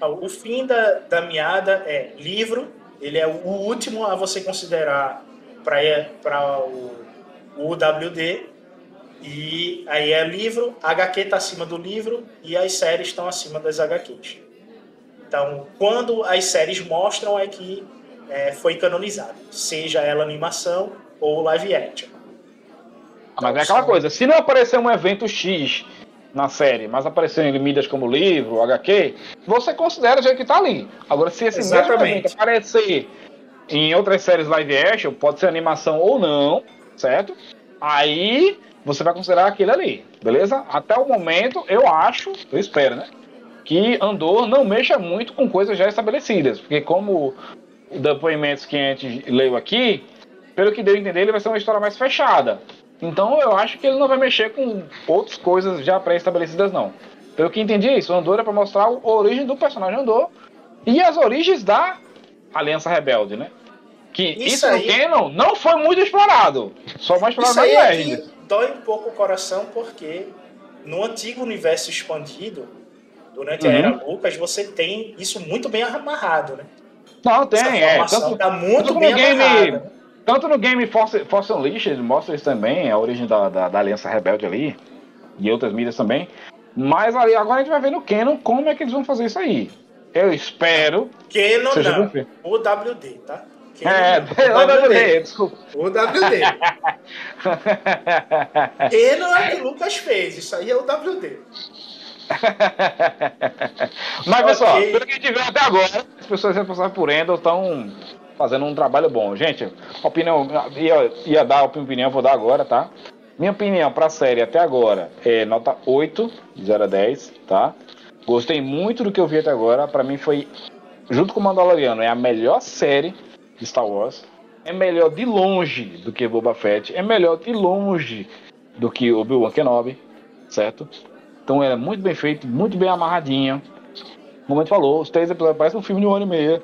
O fim da, da meada é livro, ele é o último a você considerar para o, o UWD. E aí é livro, HQ está acima do livro e as séries estão acima das HQs. Então, quando as séries mostram é que é, foi canonizado, seja ela animação ou live action. Mas é aquela coisa, se não aparecer um evento X na série, mas aparecer em mídias como livro, HQ, você considera o jeito que tá ali. Agora, se esse mesmo Exatamente. evento aparecer em outras séries live action, pode ser animação ou não, certo? Aí você vai considerar aquele ali, beleza? Até o momento, eu acho, eu espero, né? Que Andor não mexa muito com coisas já estabelecidas, porque como depoimentos que a gente leu aqui, pelo que deu a entender, ele vai ser uma história mais fechada. Então eu acho que ele não vai mexer com outras coisas já pré-estabelecidas, não. Pelo que entendi isso, o Andor é pra mostrar a origem do personagem Andor e as origens da Aliança Rebelde, né? Que Isso isso, no aí- Canon não foi muito explorado. Só mais explorado Isso na aí é que dói um pouco o coração porque no antigo universo expandido, durante a Uhum. era Lucas, você tem isso muito bem amarrado, né? Não, tem, é. Tanto, tá muito tanto no game, amarrada. tanto no game Force, Force Unleashed mostra isso também, a origem da, da, da Aliança Rebelde ali, e outras mídias também. Mas ali, agora a gente vai ver no Canon como é que eles vão fazer isso aí. Eu espero. Canon não, bem o WD, tá? Canon É, não lembrei, desculpa. O WD. Canon é o que o Lucas fez, isso aí é o WD. Mas pessoal, Ok. pelo que a gente viu até agora, as pessoas responsáveis por Endor estão fazendo um trabalho bom. Gente, opinião, ia, ia dar a opinião, vou dar agora, tá? Minha opinião pra série até agora é nota 8, de 0 a 10, tá? Gostei muito do que eu vi até agora. Pra mim foi, junto com o Mandaloriano, é a melhor série de Star Wars. É melhor de longe do que Boba Fett. É melhor de longe do que Obi-Wan Kenobi, certo? Então é muito bem feito, muito bem amarradinho. Como a gente falou, os três episódios parecem um filme de uma hora e meia.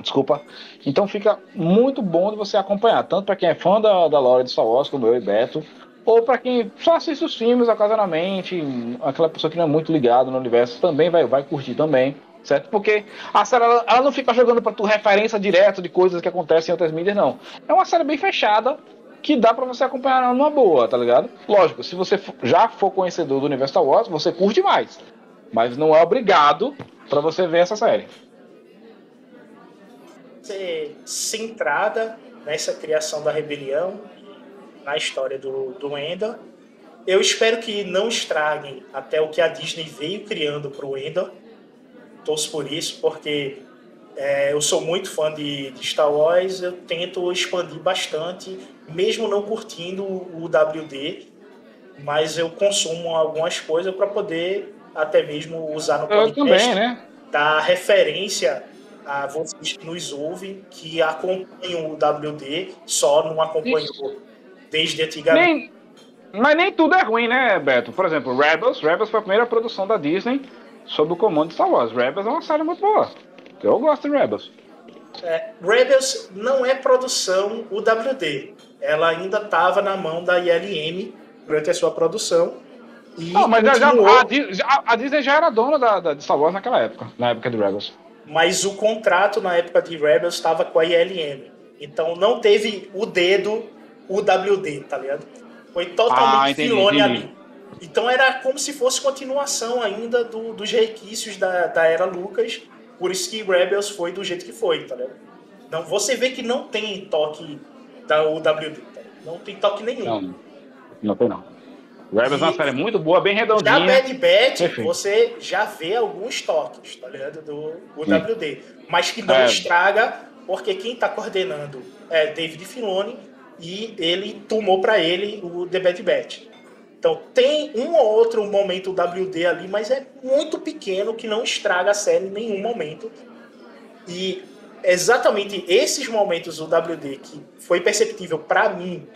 Desculpa. Então fica muito bom de você acompanhar, tanto para quem é fã da, da lore de Star Wars, como eu e Beto, ou para quem só assiste os filmes ocasionalmente, aquela pessoa que não é muito ligado no universo também vai, vai curtir também, certo? Porque a série ela, ela não fica jogando para tu referência direto de coisas que acontecem em outras mídias, não. É uma série bem fechada que dá para você acompanhar numa boa, tá ligado? Lógico, se você já for conhecedor do universo Star Wars, você curte mais, mas não é obrigado para você ver essa série. ser centrada nessa criação da rebelião, na história do, do Endor. Eu espero que não estraguem até o que a Disney veio criando para o Endor. Torço por isso, porque é, eu sou muito fã de, de Star Wars, eu tento expandir bastante, mesmo não curtindo o WD, mas eu consumo algumas coisas para poder até mesmo usar no Eu podcast também, né? dar referência a vocês que nos ouvem, que acompanham o WD, só não acompanhou desde antigamente. Nem, mas nem tudo é ruim, né, Beto? Por exemplo, Rebels. Rebels foi a primeira produção da Disney sob o comando de Star Wars. Rebels é uma série muito boa. Eu gosto de Rebels. É, Rebels não é produção UWD. Ela ainda estava na mão da ILM durante a sua produção. E Não, mas já, já- continuou, a, a Disney já era dona da, da- de Star Wars naquela época, na época de Rebels. mas o contrato na época de Rebels estava com a ILM. Então não teve o dedo UWD, tá ligado? Foi Ah, totalmente entendi, Filone entendi. ali. Então era como se fosse continuação ainda do- dos requisitos da, da era Lucas. Por isso que Rebels foi do jeito que foi, tá ligado? Não, você vê que não tem toque da UWD. Tá? Não tem toque nenhum. Não, não tem não. Rebels é uma série muito boa, bem redondinha. Na Bad Batch, você já vê alguns toques, tá ligado? Do UWD. Mas que não é. estraga, porque quem tá coordenando é David Filoni e ele tomou para ele o The Bad Batch. Então tem um ou outro momento WD ali, mas é muito pequeno que não estraga a série em nenhum momento. E exatamente esses momentos do WD que foi perceptível para mim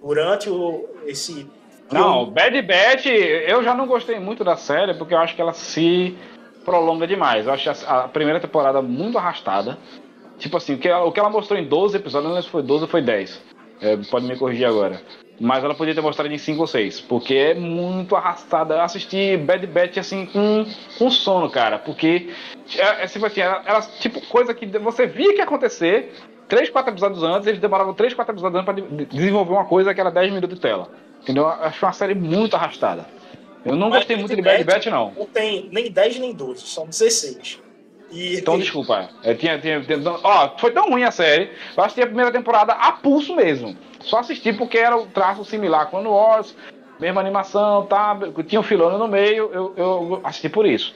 durante o, esse. Não, Bad Batch, eu já não gostei muito da série porque eu acho que ela se prolonga demais. Eu acho a primeira temporada muito arrastada. Tipo assim, o que ela, o que ela mostrou em 12 episódios, não lembro se foi 12 ou foi 10. É, pode me corrigir agora. Mas ela podia ter mostrado em 5 ou 6. Porque é muito arrastada. Eu assisti Bad Batch assim com, com sono, cara. Porque é, é tipo assim, ela, ela, tipo coisa que você via que acontecer. 3, 4 episódios antes, eles demoravam 3, 4 episódios antes pra desenvolver uma coisa que era 10 minutos de tela. Entendeu? Eu acho uma série muito arrastada. Eu não Mas gostei muito de Bad Batch, não. Não tem nem 10 nem 12, são 16. E então, desculpa. É, tinha, tinha, tinha, ó, foi tão ruim a série. Eu assisti a primeira temporada a pulso mesmo. Só assisti porque era o traço similar com o Wars, mesma animação, tá? Tinha um filone no meio, eu, eu assisti por isso.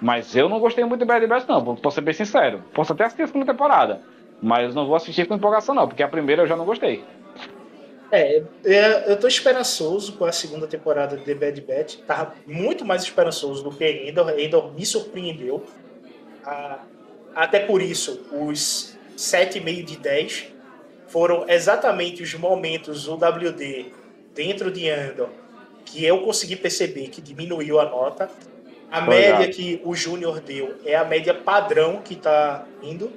Mas eu não gostei muito de Bad Batch, não, posso ser bem sincero. Posso até assistir a segunda temporada. Mas não vou assistir com empolgação, não, porque a primeira eu já não gostei. É, é, eu tô esperançoso com a segunda temporada de Bad Batch. Tava muito mais esperançoso do que Endor. Endor me surpreendeu. Ah, até por isso, os 7,5 de 10 foram exatamente os momentos do WD dentro de Endor que eu consegui perceber que diminuiu a nota. A média que o Júnior deu é a média padrão que está indo.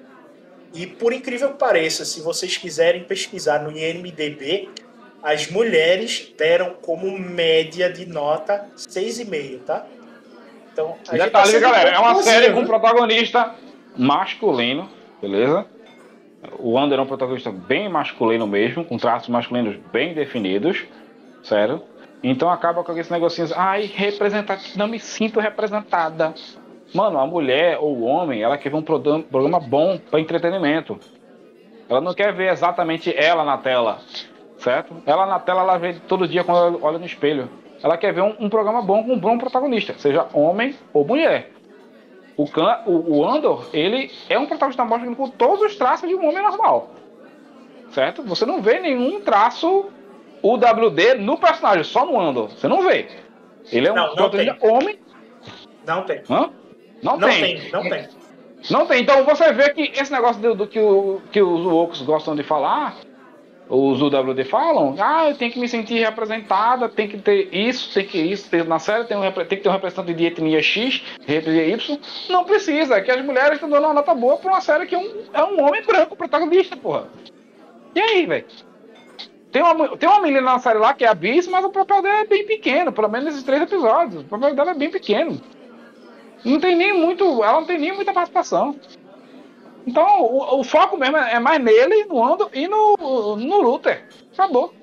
E por incrível que pareça, se vocês quiserem pesquisar no IMDB, as mulheres deram como média de nota 6,5, tá? Então, a Detalhe, tá galera, é uma série com protagonista masculino, beleza? O Wander é um protagonista bem masculino mesmo, com traços masculinos bem definidos, sério. Então acaba com esse negocinho ai, representativo, não me sinto representada. Mano, a mulher ou o homem, ela quer ver um programa bom para entretenimento. Ela não quer ver exatamente ela na tela, certo? Ela na tela, ela vê todo dia quando ela olha no espelho. Ela quer ver um, um programa bom com um bom protagonista, seja homem ou mulher. O, Can, o, o Andor, ele é um protagonista masculino com todos os traços de um homem normal. Certo? Você não vê nenhum traço UWD no personagem, só no Andor. Você não vê. Ele é um não, protagonista tem. homem. Não tem. Hã? Não, não tem. tem. Não tem. Não tem. Então você vê que esse negócio do, do que, o, que os Wokos gostam de falar, os UWD falam, ah, eu tenho que me sentir representada, tem que ter isso, tem que isso, ter, na série tem, um, tem que ter um representante de etnia X, etnia Y. Não precisa, é que as mulheres estão dando uma nota boa pra uma série que é um, é um homem branco protagonista, porra. E aí, velho? Tem uma, tem uma menina na série lá que é a Bis, mas o papel dela é bem pequeno, pelo menos nesses três episódios. O papel dela é bem pequeno. Não tem nem muito. Ela não tem nem muita participação. Então, o, o foco mesmo é mais nele, no Ando e no, no Luther. Acabou.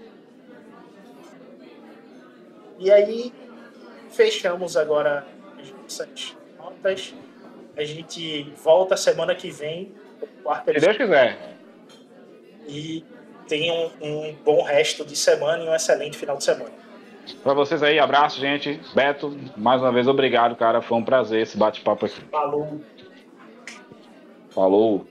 E aí, fechamos agora as nossas notas. A gente volta semana que vem. Quarta Se Deus quiser. E tenham um bom resto de semana e um excelente final de semana. Para vocês aí, abraço, gente. Beto, mais uma vez, obrigado, cara. Foi um prazer esse bate-papo aqui. Falou. Falou.